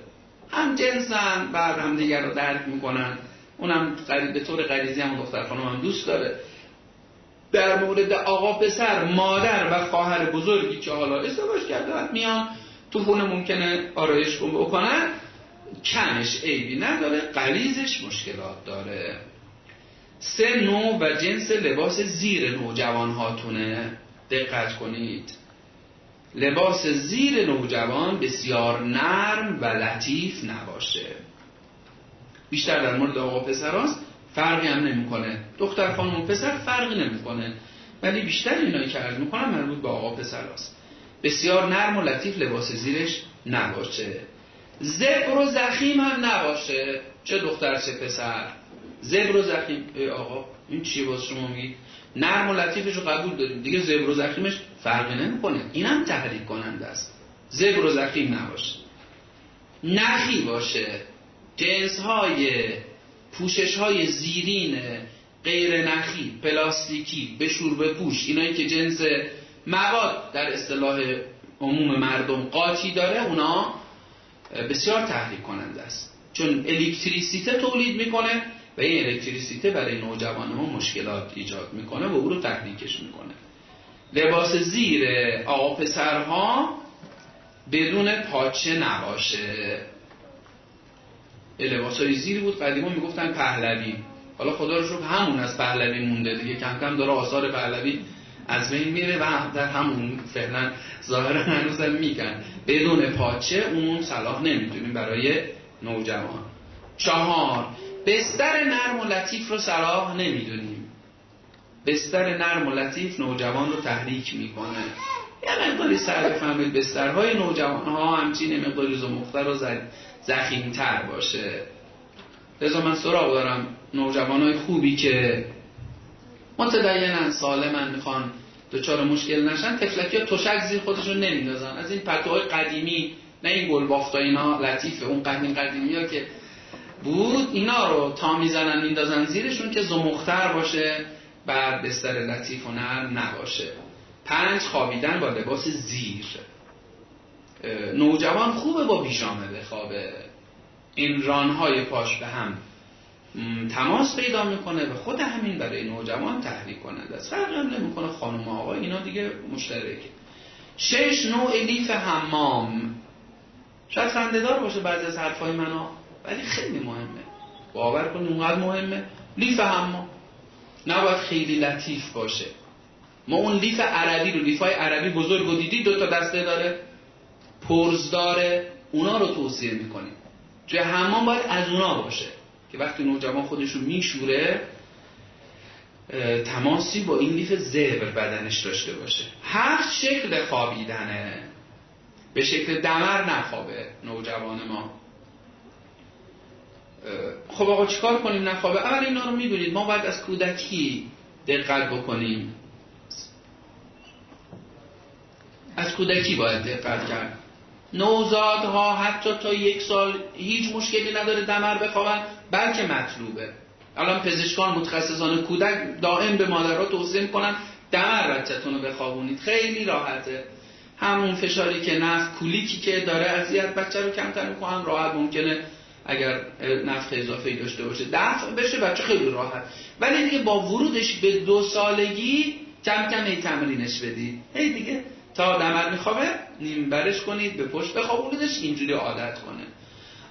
هم جنسن بعد هم دیگر رو درک می‌کنن. اونم به طور غریزی هم دختر خانم هم دوست داره. در مورد آقا پسر مادر و خواهر بزرگی که حالا ازدواج کرده میان تو خونه ممکنه آرایش بکنن. کمش عیبی نداره قلیزش مشکلات داره. سه نوع و جنس لباس زیر نوجوان هاتونه دقت کنید. لباس زیر نوجوان بسیار نرم و لطیف نباشه. بیشتر در مورد آقا پسراست. فرقی هم نمی‌کنه. دختر خانم پسر فرقی نمی‌کنه. ولی بیشتر اینایی که عرض می‌کنم مربوط به آقا پسراست. بسیار نرم و لطیف لباس زیرش نباشه. زبر و زخیم هم نباشه. چه دختر چه پسر. زبر و زخیم ای آقا این چیه باز شما میگید نرم و لطیفش رو قبول داریم. دیگه زبر و زخیمش فرقی نمی‌کنه. اینم تحریک کننده است. زبر و زخیم نباشه. نخی باشه. جنس های پوشش های زیرین غیر نخی پلاستیکی به پوش اینایی که جنس مواد در اصطلاح عموم مردم قاطی داره اونا بسیار تحریک کننده است. چون الکتریسیته تولید می‌کنه. و این الکتریسیته برای نوجوان ها مشکلات ایجاد می‌کنه و او رو تحریکش می‌کنه. لباس زیر آقا پسرها بدون پاچه نباشه. لباس های زیری بود قدیما می‌گفتن پهلوی. حالا خدا رو شکر همون از پهلوی مونده دیگه کم کم داره آثار پهلوی از بین میره و در همون فعلا ظاهرا هنوزم میگن. بدون پاچه اون صلاح نمی‌دونیم برای نوجوان. چهار بستر نرم و لطیف رو صلاح نمی‌دونیم. بستر نرم و لطیف نوجوان رو تحریک می‌کنه. یه مقداری سر بفهمید بسترهای نوجوان ها همچین مقداری زمختر و زخیمتر باشه. لذا من سراغ دارم نوجوان های خوبی که متدینن سالمن می‌خوان دچار مشکل نشن. تفلکی ها تشک زیر خودشون نمیدازن از این پتوهای قدیمی نه این گل بافتا اینا لطیفه اون قدیم قدیمی ها که بود اینا رو تا می‌زنن میندازن زیرشون که زمختر باشه بعد بستر لطیف و نرم نباشه. پنج خوابیدن با لباس زیر. نوجوان خوبه با پیژامه بخوابه. این رانهای پاش به هم تماس پیدا می‌کنه و خود همین برای نوجوان تحریک کننده است. فرق هم نمی‌کنه خانم آقا اینا دیگه مشترکه شش نوع لیف حمام. شاید خندهدار باشه بعضی از حرفای منو. ولی خیلی مهمه. باور کنید اونقدر مهمه. لیف حمام نباید خیلی لطیف باشه. ما اون لیف عربی رو لیف های عربی بزرگ و دیدی؟ دو تا دسته داره. پرز داره اونا رو توصیه می‌کنیم. جای حمام باید از اونا باشه. که وقتی نوجوان خودش رو میشوره تماسی با این لیف زبر بدنش داشته باشه. هر شکل خوابیدنه. به شکل دمر نخوابه نوجوان ما. خب آقا چیکار کنیم؟ نخوابه. اول اینا رو می‌دونید. ما باید از کودکی دقت بکنیم. از کودکی باید دقت کرد. نوزادها حتی تا یک سال هیچ مشکلی نداره دمر بخوابن. بلکه مطلوبه. الان پزشکان متخصصان کودک دائم به مادرها توصیه می‌کنن دمر بچه‌تون رو بخوابونید. خیلی راحته. همون فشاری که نفت کولیکی که داره اذیت بچه رو کمتر می‌کنن راحت ممکنه اگر نفت اضافه داشته باشه. دفع بشه بچه خیلی راحت. ولی دیگه با ورودش به دو سالگی کم کم ای تمرینش بدی. هی دیگه تا دمر میخوابه نیم برش کنید به پشت بخوابونیدش اینجوری عادت کنه.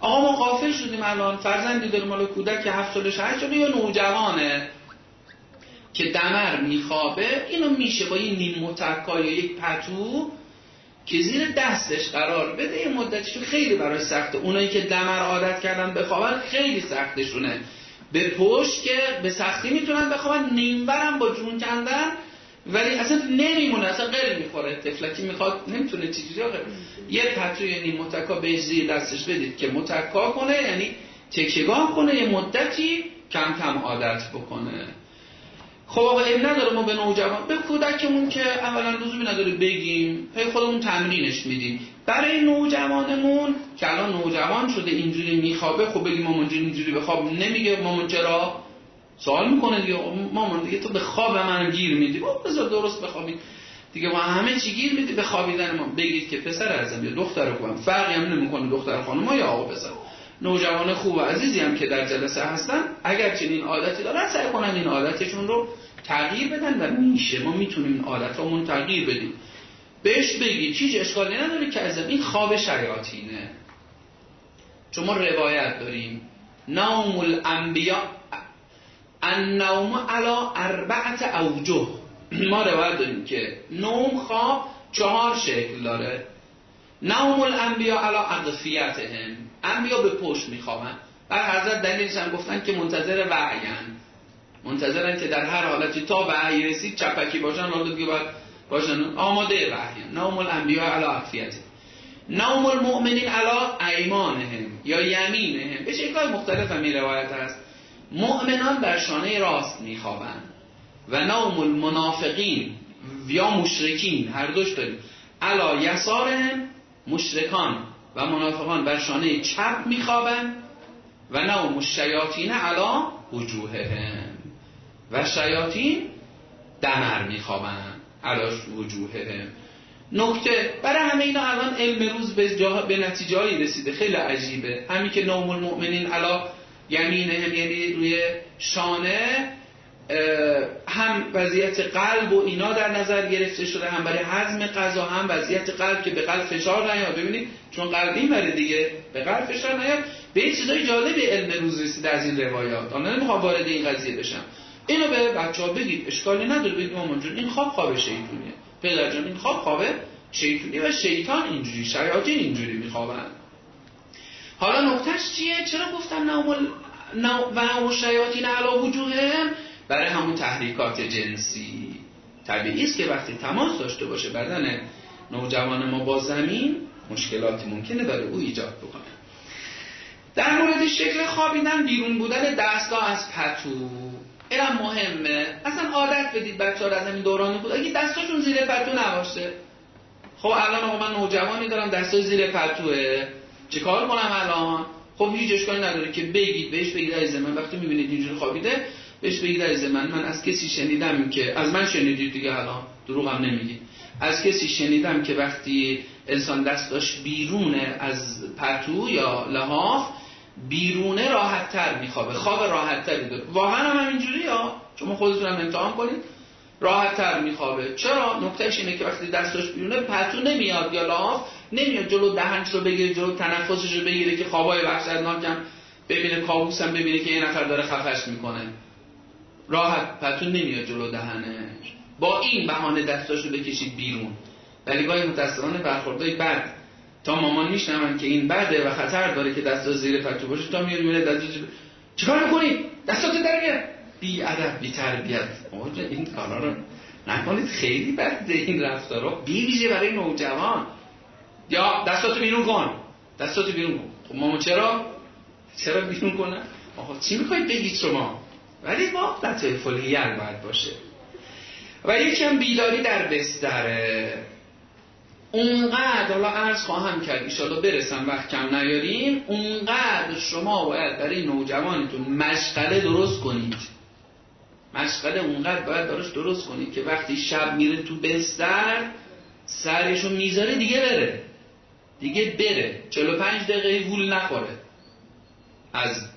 آقا ما غافل شدیم الان. فرزندی داره مال کودک که هفت سالش هشت ساله یا نوجوانه که دمر میخوابه. اینو میشه با این نیم متکا یا یک پتو که زیر دستش قرار بده یه مدتش خیلی برای سخته. اونایی که دمر عادت کردن بخوابن خیلی سختشونه. به پشت که به سختی می‌تونن بخوابن نیمبرم با جون کندن ولی اصلا نمیمونه اصلا غیر می‌خوره. تفلکی می‌خواد نمی‌تونه چیزی آقا یه پتو یعنی متکا به زیر دستش بدید که متکا کنه یعنی تکیگاه کنه یه مدتی کم کم عادت بکنه. خب آقا این نداره ما به نوجوان به کودکمون که اولا لزومی نداره بگیم هی خودمون تمرینش میدیم. برای نوجوانمون که الان نوجوان شده اینجوری میخوابه خب بگیم مامان اینجوری بخواب نمیگه. مامان چرا؟ سوال می‌کنه دیگه. مامان دیگه تو به خواب من گیر میدی. بذار درست بخوابید دیگه ما همه چی گیر میدی به خوابیدن ما. بگید که پسر ازم یا دختر خوبم. فرقی هم نمی‌کنه دختر خانم یا آقا پسر. نوجوان خوب و عزیزی هم که در جلسه هستن اگر چنین عادتی دارن سعی کنن این عادتشون رو تغییر بدن و میشه. ما می‌تونیم این عادت تغییر بدیم. بهش بگی چیز اشکالی نداره که از این خواب شیاطینه. چون ما روایت داریم. نوم الانبیاء النوم علا اربعت اوجه. ما روایت داریم که نوم خواب چهار شکل داره. نوم الانبیاء علا اقفیتهم انبیا به پشت میخوابن بر حضرت دلیلش هم گفتن که منتظر وعین منتظرن که در هر حالتی تا وحی رسید چپکی باشن حالا دیگه باید باشن. آماده وحی نوم الانبیاء علی عطفیت. نوم المؤمنین علی ایمانهم یا یمینهم. به شکل مختلف هم روایت هست. مؤمنان بر شانه راست میخوابند و نوم المنافقین یا مشرکین هر دوش داریم. علا یسارهم مشرکان. و منافقان بر شانه چپ میخوابند و نوم الشیاطین علا وجوههم. و شیاطین دمر میخوابن علاش وجوههم. نکته برای همه اینا الان علم روز به, جا به نتیجه رسیده. خیلی عجیبه. همین که نوم المؤمنین علا یمینه هم یعنی روی شانه هم وضعیت قلب و اینا در نظر گرفته شده هم برای هضم غذا هم وضعیت قلب که به قلب فشار نیاد. ببینید چون قلب این دیگه به قلب فشار نیاد. به این چیزای جالبی علم روز رسیده از این روایات. آن نمی‌خوام وارد این قضیه بشم. اینو به بچه ها بگید. اشکالی نداره. بگید مامان جون این خواب خواب شیطونیه. پدر جون این خواب خواب شیطونی و شیطان اینجوری شیاطین اینجوری میخوابن. حالا نکتهش چیه؟ چرا گفتم نو و نوم شیاطین علا وجوههم؟ برای همون تحریکات جنسی. طبیعی است که وقتی تماس داشته باشه بدن نوجوان ما با زمین مشکلاتی ممکنه برای او ایجاد بکنه. در مورد شکل خوابیدن بیرون بودن دستگاه از پتو. اینم مهمه. اصلا عادت بدید بچه ها از همین دوران بود اگه دستاشون زیر پتو نباشه. خب الان آقا من نوجوانی دارم دستای زیر پتوه. چه کار کنم الان؟ خب هیچ اشکالی نداره که بگید بهش بگید عزیز من وقتی می‌بینید اینجوری خوابیده بهش بگید عزیز من من از کسی شنیدم که از من شنیدید دیگه الان دروغم نمیگید از کسی شنیدم که وقتی انسان دستاش بیرونه از پتو یا لحاف بیرونه راحت تر میخوابه. خواب راحت تری داره. واقعا هم اینجوری ها. شما خودتون هم امتحان کنید. راحت تر میخوابه. چرا؟ نکتهش اینه که وقتی دستش بیرونه پتو نمیاد یا لاف نمیاد جلو دهنش رو بگیره جلو تنفسش رو بگیره که خوابای وحشتناکم ببینه کابوس هم ببینه که یه نفر داره خفش می‌کنه. راحت پتو نمیاد جلو دهنش. با این بهانه دستاش رو بکشید بیرون. ولی گاهی متاسفانه برخوردهای بد تا مامان میشنون که این بده و خطر داره که دست زیر پتو باشه تا میاد میونه دست چیکار می‌کنی؟ دستات در بیار بی ادب بی تربیت. این کارا رو نکنید. خیلی بده این رفتارا. بی ویژه برای نوجوان. یا دستاتو بیرون کن. دستاتو بیرون کن. خب مامان چرا؟ چرا بیرون کنه؟ آقا چی می‌خواید بگید شما؟ ولی لطف فلیل باید باشه. و یکم بیداری در بستره. اونقدر حالا عرض خواهم کرد ایشالا برسم وقت کم نیاریم. اونقدر شما باید برای نوجوانتون مشغله درست کنید. مشغله اونقدر باید براش درست کنید که وقتی شب میره تو بستر سرشو می‌ذاره دیگه بره. دیگه بره. 45 دقیقه وول نخوره. از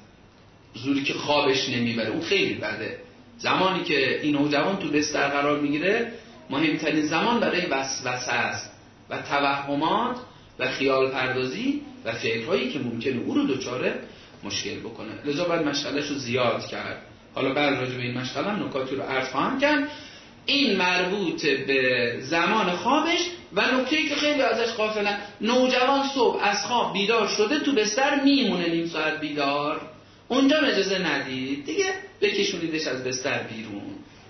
زوری که خوابش نمی‌بره. اون خیلی بده. زمانی که این نوجوان تو بستر قرار می‌گیره مهمترین زمان برای وسوسه است و توهمات و خیال پردازی و فکرهایی که ممکنه او رو دچاره مشکل بکنه. لذا باید مشغلش رو زیاد کرد. حالا بعد راجع به این مشغله نکاتی رو عرض خواهم کرد. این مربوط به زمان خوابش و نکته که خیلی ازش قافلن نوجوان صبح از خواب بیدار شده تو بستر میمونه نیم ساعت بیدار. اونجا اجازه ندید. دیگه بکشونیدش از بستر بیرون.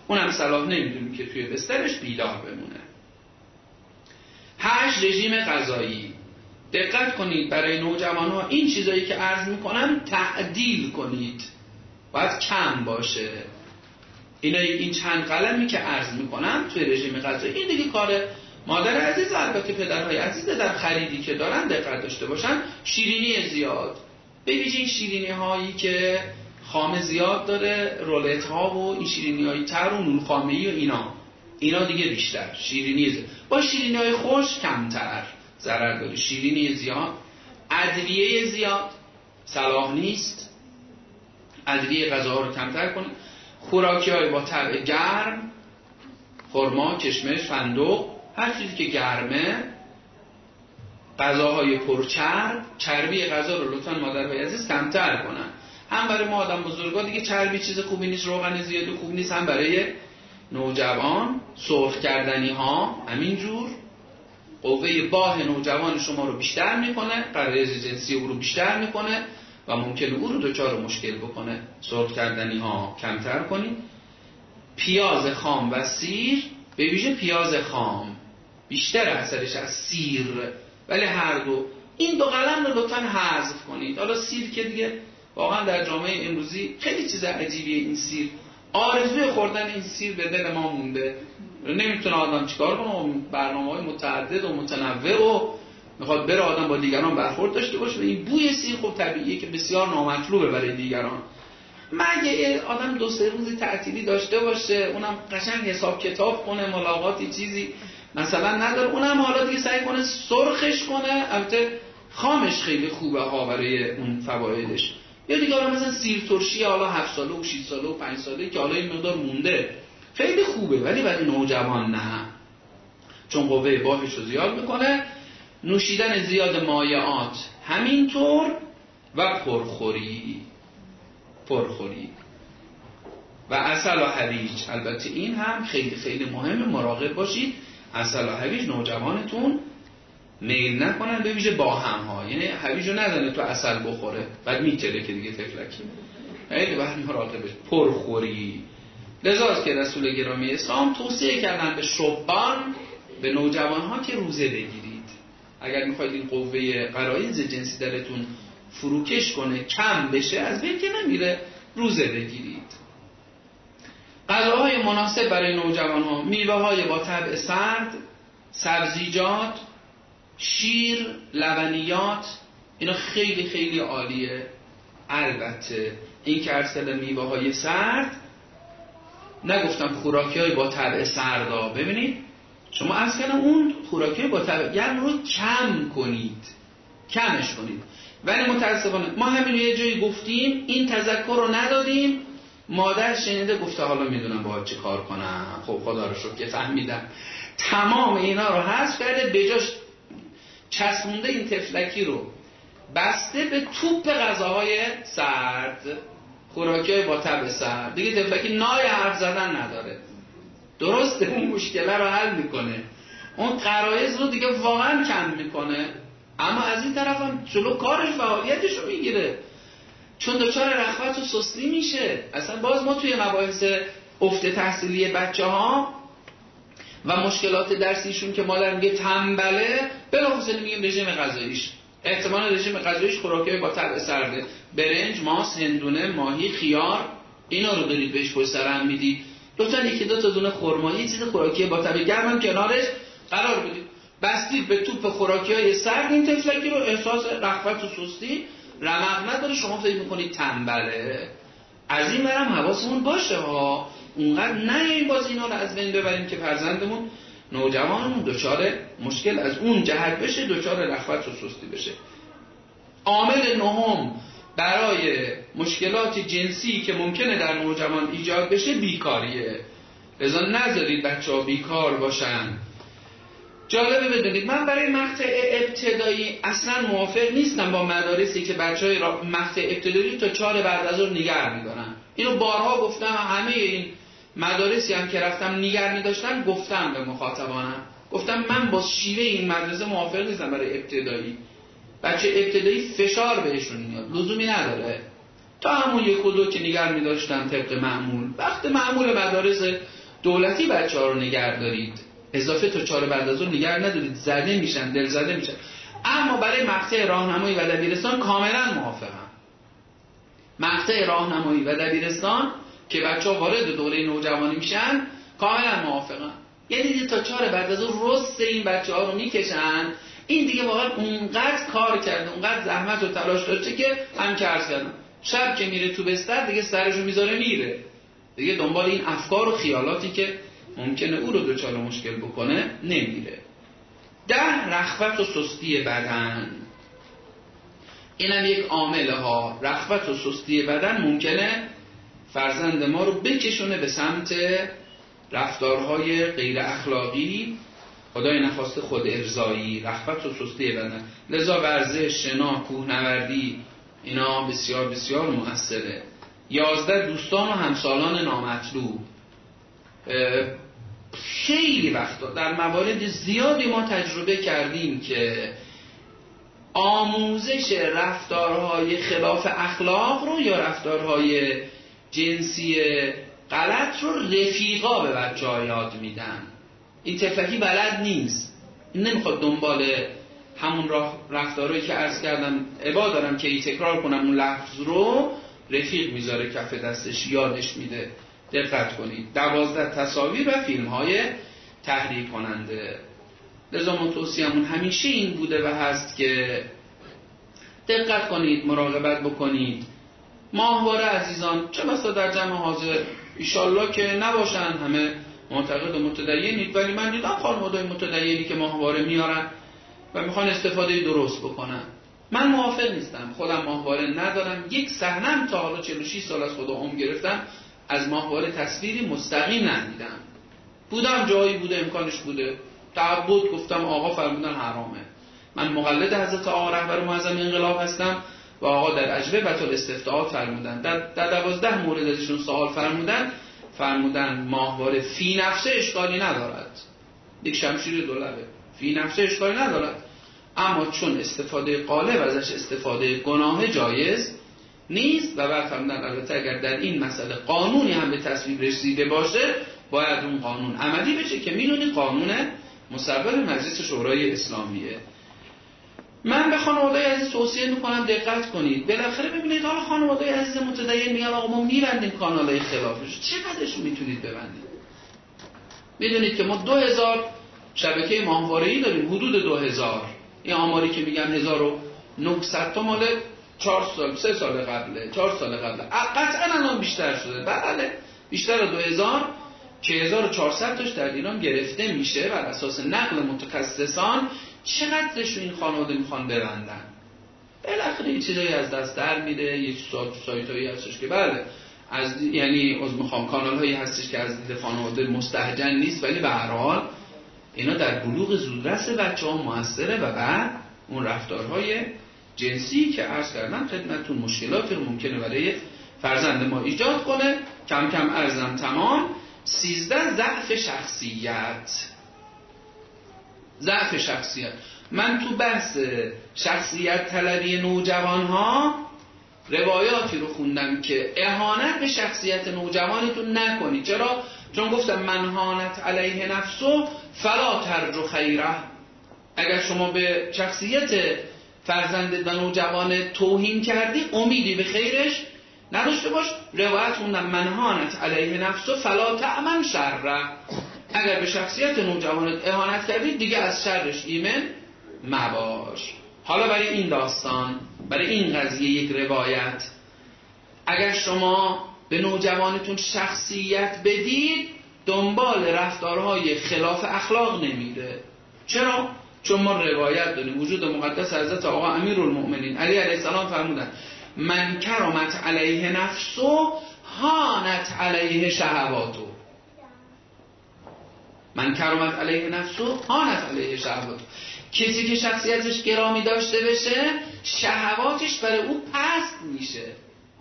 اونم صلاح نمی‌دونیم که توی بسترش بیدار بمونه. هشت رژیم غذایی. دقت کنید برای نوجوان ها این چیزایی که عرض می‌کنم تعدیل کنید. باید کم باشه. اینا این چند قلمی که عرض می‌کنم توی رژیم غذایی. این دیگه کار مادر عزیز البته پدرهای عزیز در خریدی که دارن دقت داشته باشن. شیرینی زیاد. به این شیرینی هایی که خامه زیاد داره رولت ها و این شیرینی های تر و نون خامه ای و اینا. اینا دیگه بیشتر. شیرینی زیاد با شیرینی های خوش کمتر ضرر داره. شیرینی زیاد. ادویه زیاد. صلاح نیست. ادویه غذاها رو کمتر کنید خوراکی های با طبع گرم خرما، کشمش، فندق هر چیزی که گرمه غذاهای پرچرب چربی غذا رو لطفا مادرهای عزیز کمتر کنن. هم برای ما آدم بزرگا دیگه چربی چیز خوبی نیست روغن زیاد و خوب نیست هم برای نوجوان سرخ کردنی ها همینجور قوه باه نوجوان شما رو بیشتر می‌کنه قرایز جنسی او رو بیشتر می‌کنه و ممکنه او رو دچار مشکل بکنه. سرخ کردنی ها کمتر کنید. پیاز خام و سیر به ویژه پیاز خام بیشتر اثرش از سیر ولی هر دو. این دو قلم رو لطفا حذف کنید. حالا سیر که دیگه واقعا در جامعه امروزی خیلی چیز عجیبیه این سیر. آرزوی خوردن این سیر به دل ما مونده. نمی‌تونه آدم چیکار کنه؟ برنامه های متعدد و متنوع و می‌خواد بره آدم با دیگران برخورد داشته باشه و این بوی سیر خب طبیعیه که بسیار نامطلوبه برای دیگران. مگه آدم دو سه روزی تعطیلی داشته باشه اونم قشنگ حساب کتاب کنه ملاقاتی چیزی. مثلا نداره. اونم حالا دیگه سعی کنه سرخش کنه. البته خامش خیلی خوبه ها برای اون فوایدش. یا دیگه حالا مثلا سیر ترشی حالا 7 ساله و 6 ساله و 5 ساله که حالا این مقدار مونده. خیلی خوبه. ولی برای نوجوان نه. چون قوه باهش رو زیاد می‌کنه. نوشیدن زیاد مایعات همینطور و پرخوری. پرخوری. و اصل و هویج البته این هم خیلی خیلی مهم مراقب باشید. اصل و هویج نوجوانتون میل نکنن به ویژه با هم ها یعنی هویج رو نزنه تو اصل بخوره بعد میتره که دیگه تفلکی. خیلی باید مراقبش پرخوری. لذا که رسول گرامی اسلام توصیه کردن به شبان به نوجوان ها که روزه بگیرید. اگر می‌خواید این قوه قرائز جنسی درتون فروکش کنه کم بشه از بین که نمیره روزه بگیرید. غذاهای مناسب برای نوجوان ها. میوه های با طبع سرد سبزیجات شیر لبنیات اینا خیلی خیلی عالیه. البته این که ارسل میوه های سرد نگفتم خوراکی های با طبع سردا. ببینید شما از اون خوراکی با طبع گرم رو کم کنید. کمش کنید. ولی متاسفانه ما همین یه جایی گفتیم این تذکر رو ندادیم. مادر شنیده گفته حالا می‌دونم باید چه کار کنم. خب خدا رو شکر که فهمیدم. تمام اینا رو حذف کرده بجاش چسبونده این تفلکی رو بسته به توپ غذاهای سرد خوراکی های با تب سرد. دیگه تفلکی نای حرف زدن نداره. درسته اون مشکله رو حل می‌کنه. اون قرایز رو دیگه واقعا کم می‌کنه. اما از این طرف هم جلو کارش فعالیتش رو می‌گیره. چون دچار رخوت و سستی میشه. اصلا باز ما توی مباحث افت تحصیلی بچه ها و مشکلات درسیشون که مادر میگه تنبله بلافاصله میگیم رژیم غذاییش. احتمال رژیم غذاییش خوراکی با طبع سرده برنج ماس هندونه ماهی خیار اینا رو دارید بهش پشت سر هم می‌دید. لطفا یکی دو تا دونه خرما یه چیز خوراکی با طبع گرم کنارش قرار بدید. بستید به توپ خوراکی های سرد این تفلکی رو احساس رخوت و سستی. رمق نداره شما فکر می‌کنید تنبله؟ از این برم حواسمون باشه ها. اونقدر نه این باز اینا رو از بین ببریم که فرزندمون نوجوانمون دچار مشکل از اون جهت بشه دچار رخوت و سستی بشه. عامل نهم برای مشکلات جنسی که ممکنه در نوجوان ایجاد بشه بیکاریه. لذا نذارید بچه ها بیکار باشن. جالبه بدونید. من برای مقطع ابتدایی اصلا موافق نیستم با مدارسی که بچه های مقطع ابتدایی تا چهار بعد از اون نگر میدارن. اینو بارها گفتم همه این مدارسی هم که رفتم نگر میداشتن گفتم به مخاطبانم. گفتم من با شیوه این مدرسه موافق نیستم برای ابتدایی. بچه ابتدایی فشار بهشون میاد. لزومی نداره. تا همون یک و دو که نگر میداشتن طبق معمول. وقت معمول مدارس دولتی بچه ها رو نگر دارید. اضافه تا چهار بعد از اون نگر ندارید. زده میشن دل زده میشن. اما برای مقطع راهنمایی و دبیرستان کاملا موافقم. مقطع راهنمایی و دبیرستان که بچه ها وارد دوره نوجوانی میشن کاملا موافقم. یعنی تا چهار بعد از اون رست این بچه ها رو می‌کشن. این دیگه واقعا اونقدر کار کرده اونقدر زحمت و تلاش داشته که هم کرد کردن شب که میره تو بستر دیگه سرشو می‌ذاره میره. دیگه دنبال این افکار و خیالاتی که ممکنه او رو دچار مشکل بکنه نمیره. ده رخوت و سستی بدن. اینم یک عامله ها. رخوت و سستی بدن ممکنه فرزند ما رو بکشونه به سمت رفتارهای غیر اخلاقی. خدای نخواست خود ارزایی رخبت و سستی بدن. لذا ورزش شنا کوهنوردی اینا بسیار بسیار مؤثره. یازده دوستان و همسالان نامطلوب. خیلی وقتا در موارد زیادی ما تجربه کردیم که آموزش رفتارهای خلاف اخلاق رو یا رفتارهای جنسی غلط رو رفیقا به بچه ها یاد میدن. این تفلکی بلد نیست. این نمی‌خواد دنبال همون راه رفتارهایی که عرض کردم عبا دارم که ای تکرار کنم اون لفظ رو رفیق می‌ذاره کف دستش یادش میده. دقت کنید. دوازده تصاویر و فیلم های تحریک کننده. لذا ما توصیهمون همیشه این بوده و هست که دقت کنید مراقبت بکنید. ماهواره عزیزان چه بسا در جمع حاضر؟ ایشالله که نباشن همه معتقد و متدینید. ولی من دیدم خانوادای متدینی که ماهواره میارن و می‌خوان استفاده درست بکنن. من موافق نیستم. خودم ماهواره ندارم. یک صحنم تا حالا 46 سال از خدا عمر گرفتم. از ماهواره تصویری مستقیم ندیدم بودم جایی بوده امکانش بوده. تعبد گفتم آقا فرمودن حرامه. من مقلد حضرت آقا رهبر معظم انقلاب هستم و آقا در عجبه بطل استفتاعات فرمودن. در, در دوازده مورد ازشون سوال فرمودن فرمودن ماهواره فی نفسه اشکالی ندارد. یک شمشیر دولبه. فی نفسه اشکالی ندارد. اما چون استفاده قالب ازش استفاده گناه جایز نیست و بعد فرمودن البته اگر در این مسئله قانونی هم به تصویب رسیده باشه باید اون قانون عملی بشه که می‌دونی قانون مصور مجلس شورای اسلامیه. من به خانواده عزیز توصیه می‌کنم دقت کنید. بالاخره ببینید حالا خانواده عزیز متدین میگن آقا ما میبندیم کانال های خلافش چقدرش می‌تونید ببندید؟ می‌دونید که ما دو هزار شبکه ماهواره داریم حدود دو هزار. این آماری که میگن 1900 تا مال چهار سال سه سال قبله چهار سال قبله. قطعا الان بیشتر شده. بله بیشتر دو هزار که 1400 تاش در ایران گرفته میشه بر اساس نقل متخصصان چقدرش این خانواده می‌خوان ببندن؟ بالاخره این چیزایی از دست در میره یک سایت هایی هستش که بله از یعنی از می‌خوام کانال هایی هستش که از دید خانواده مستهجن نیست ولی به هر حال اینا در بلوغ زودرس بچه ها موثره و بعد اون رفتارهای جنسی که عرض کردم خدمتتون مشکلاتی رو ممکنه برای فرزند ما ایجاد کنه. کم کم ارزم تمام. سیزده ضعف شخصیت. ضعف شخصیت. من تو بحث شخصیت طلبی نوجوان ها روایاتی رو خوندم که اهانت به شخصیت نوجوانتون نکنید چرا؟ چون گفتم منهانت علیه نفسو فلا ترجو خیره. اگر شما به شخصیت فرزند و نوجوان توهین کردی امیدی به خیرش نداشته باش. روایت خوندم منهانت علیه نفسو فلا تأمن شره. اگر به شخصیت نوجوانت اهانت کردید دیگه از شرش ایمن مباش. حالا برای این داستان برای این قضیه یک روایت. اگر شما به نوجوانتون شخصیت بدید دنبال رفتارهای خلاف اخلاق نمیره. چرا؟ چون ما روایت داریم وجود مقدس حضرت آقا امیر المؤمنین علی علیه السلام فرمودن من کرامت علیه نفسو هانت علیه شهواتو. من کرامت علیه نفسو هانت علیه شهواتو. کسی که شخصیتش گرامی داشته بشه شهواتش برای او پست میشه.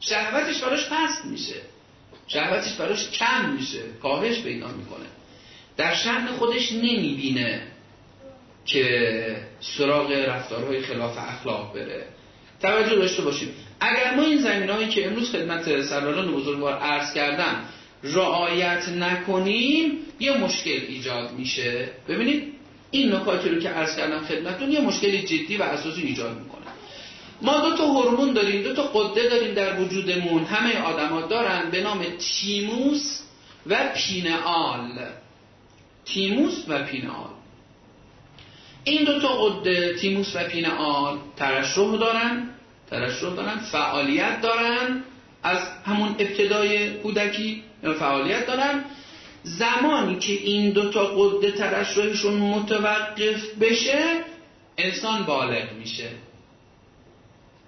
شهوتش براش پست میشه. شهوتش براش کم میشه. کاهش پیدا می‌کنه. در شهن خودش نمی‌بینه. که سراغ رفتارهای خلاف اخلاق بره. توجه داشته باشیم اگر ما این زمین هایی که امروز خدمت سروران بزرگوار عرض کردم رعایت نکنیم یه مشکل ایجاد میشه. ببینید این نکاتی رو که عرض کردم خدمتتون یه مشکل جدی و اساسی ایجاد می‌کنه. ما دو تا هورمون داریم دو تا قده داریم در وجودمون. همه آدما دارن به نام تیموس و پینال تیموس و پینال این دو تا قده تیموس و پینال ترشح دارن ترشح دارن فعالیت دارن. از همون ابتدای کودکی فعالیت دارن. زمانی که این دو تا قده ترشحشون متوقف بشه انسان بالغ میشه.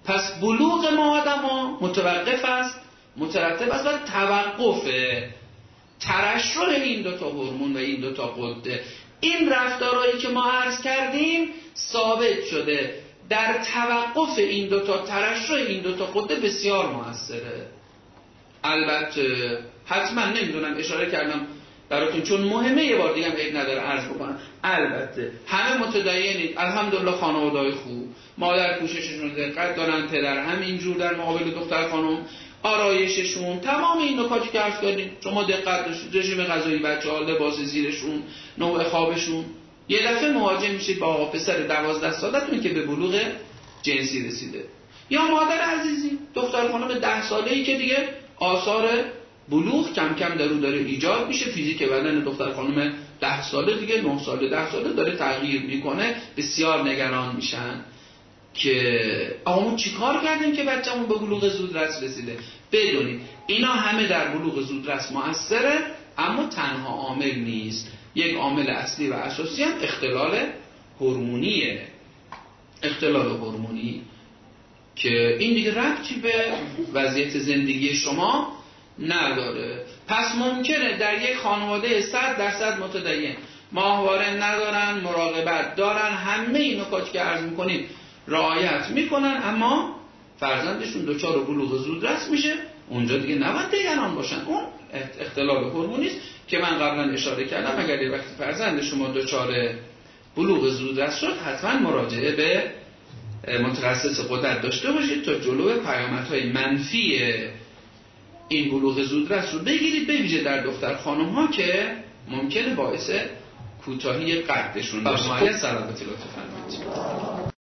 پس بلوغ ما آدم متوقف است مترتب است و توقف ترشح این دو تا هورمون و این دو تا قده این رفتارهایی که ما عرض کردیم ثابت شده. در توقف این دوتا ترشح این دوتا قده بسیار موثره. البته حتما نمی‌دونم اشاره کردم براتون چون مهمه یه بار دیگه هم عیب نداره عرض بکنم. البته همه متدینید الحمدلله خانواده‌های خوب. مادر پوشششون دقت دارن پدر همینجور در مقابل دختر خانم. آرایششون. تمام این نکاتی که عرض کردیم شما دقت داشتید. رژیم غذایی بچه ها لباس زیرشون نوع خوابشون. یه دفعه مواجه میشید با آقا پسر دوازده سالتون که به بلوغ جنسی رسیده. یا مادر عزیزی دختر خانم ده ساله ای که دیگه آثار بلوغ کم کم در داره ایجاد میشه. فیزیک بدن دختر خانم ده ساله دیگه نه ساله ده ساله داره تغییر می‌کنه. بسیار نگران میشن. که آقا چیکار کردیم که بچه‌مون به بلوغ زودرس رسیده؟ بدونید اینا همه در بلوغ زودرس موثره اما تنها عامل نیست. یک عامل اصلی و اساسی هم اختلال هورمونیه. اختلال هورمونی که این دیگه ربطی به وضعیت زندگی شما نداره. پس ممکنه در یک خانواده صد درصد متدین ماهواره ندارن مراقبت دارن همه این نکاتی که عرض می‌کنیم. رعایت می‌کنن اما فرزندشون دچار بلوغ زود رس میشه. اونجا دیگه نباید دیگران باشن. اون اختلال هورمونی است که من قبلا اشاره کردم. اگر یه وقتی فرزند شما دچار بلوغ زودرس شد حتما مراجعه به متخصص قدرت داشته باشید تا جلو پیامدهای منفی این بلوغ زودرس رو بگیرید. بویژه در دختر خانم ها که ممکنه باعث کوتاهی قدشون باشه. سلامتی لطفا.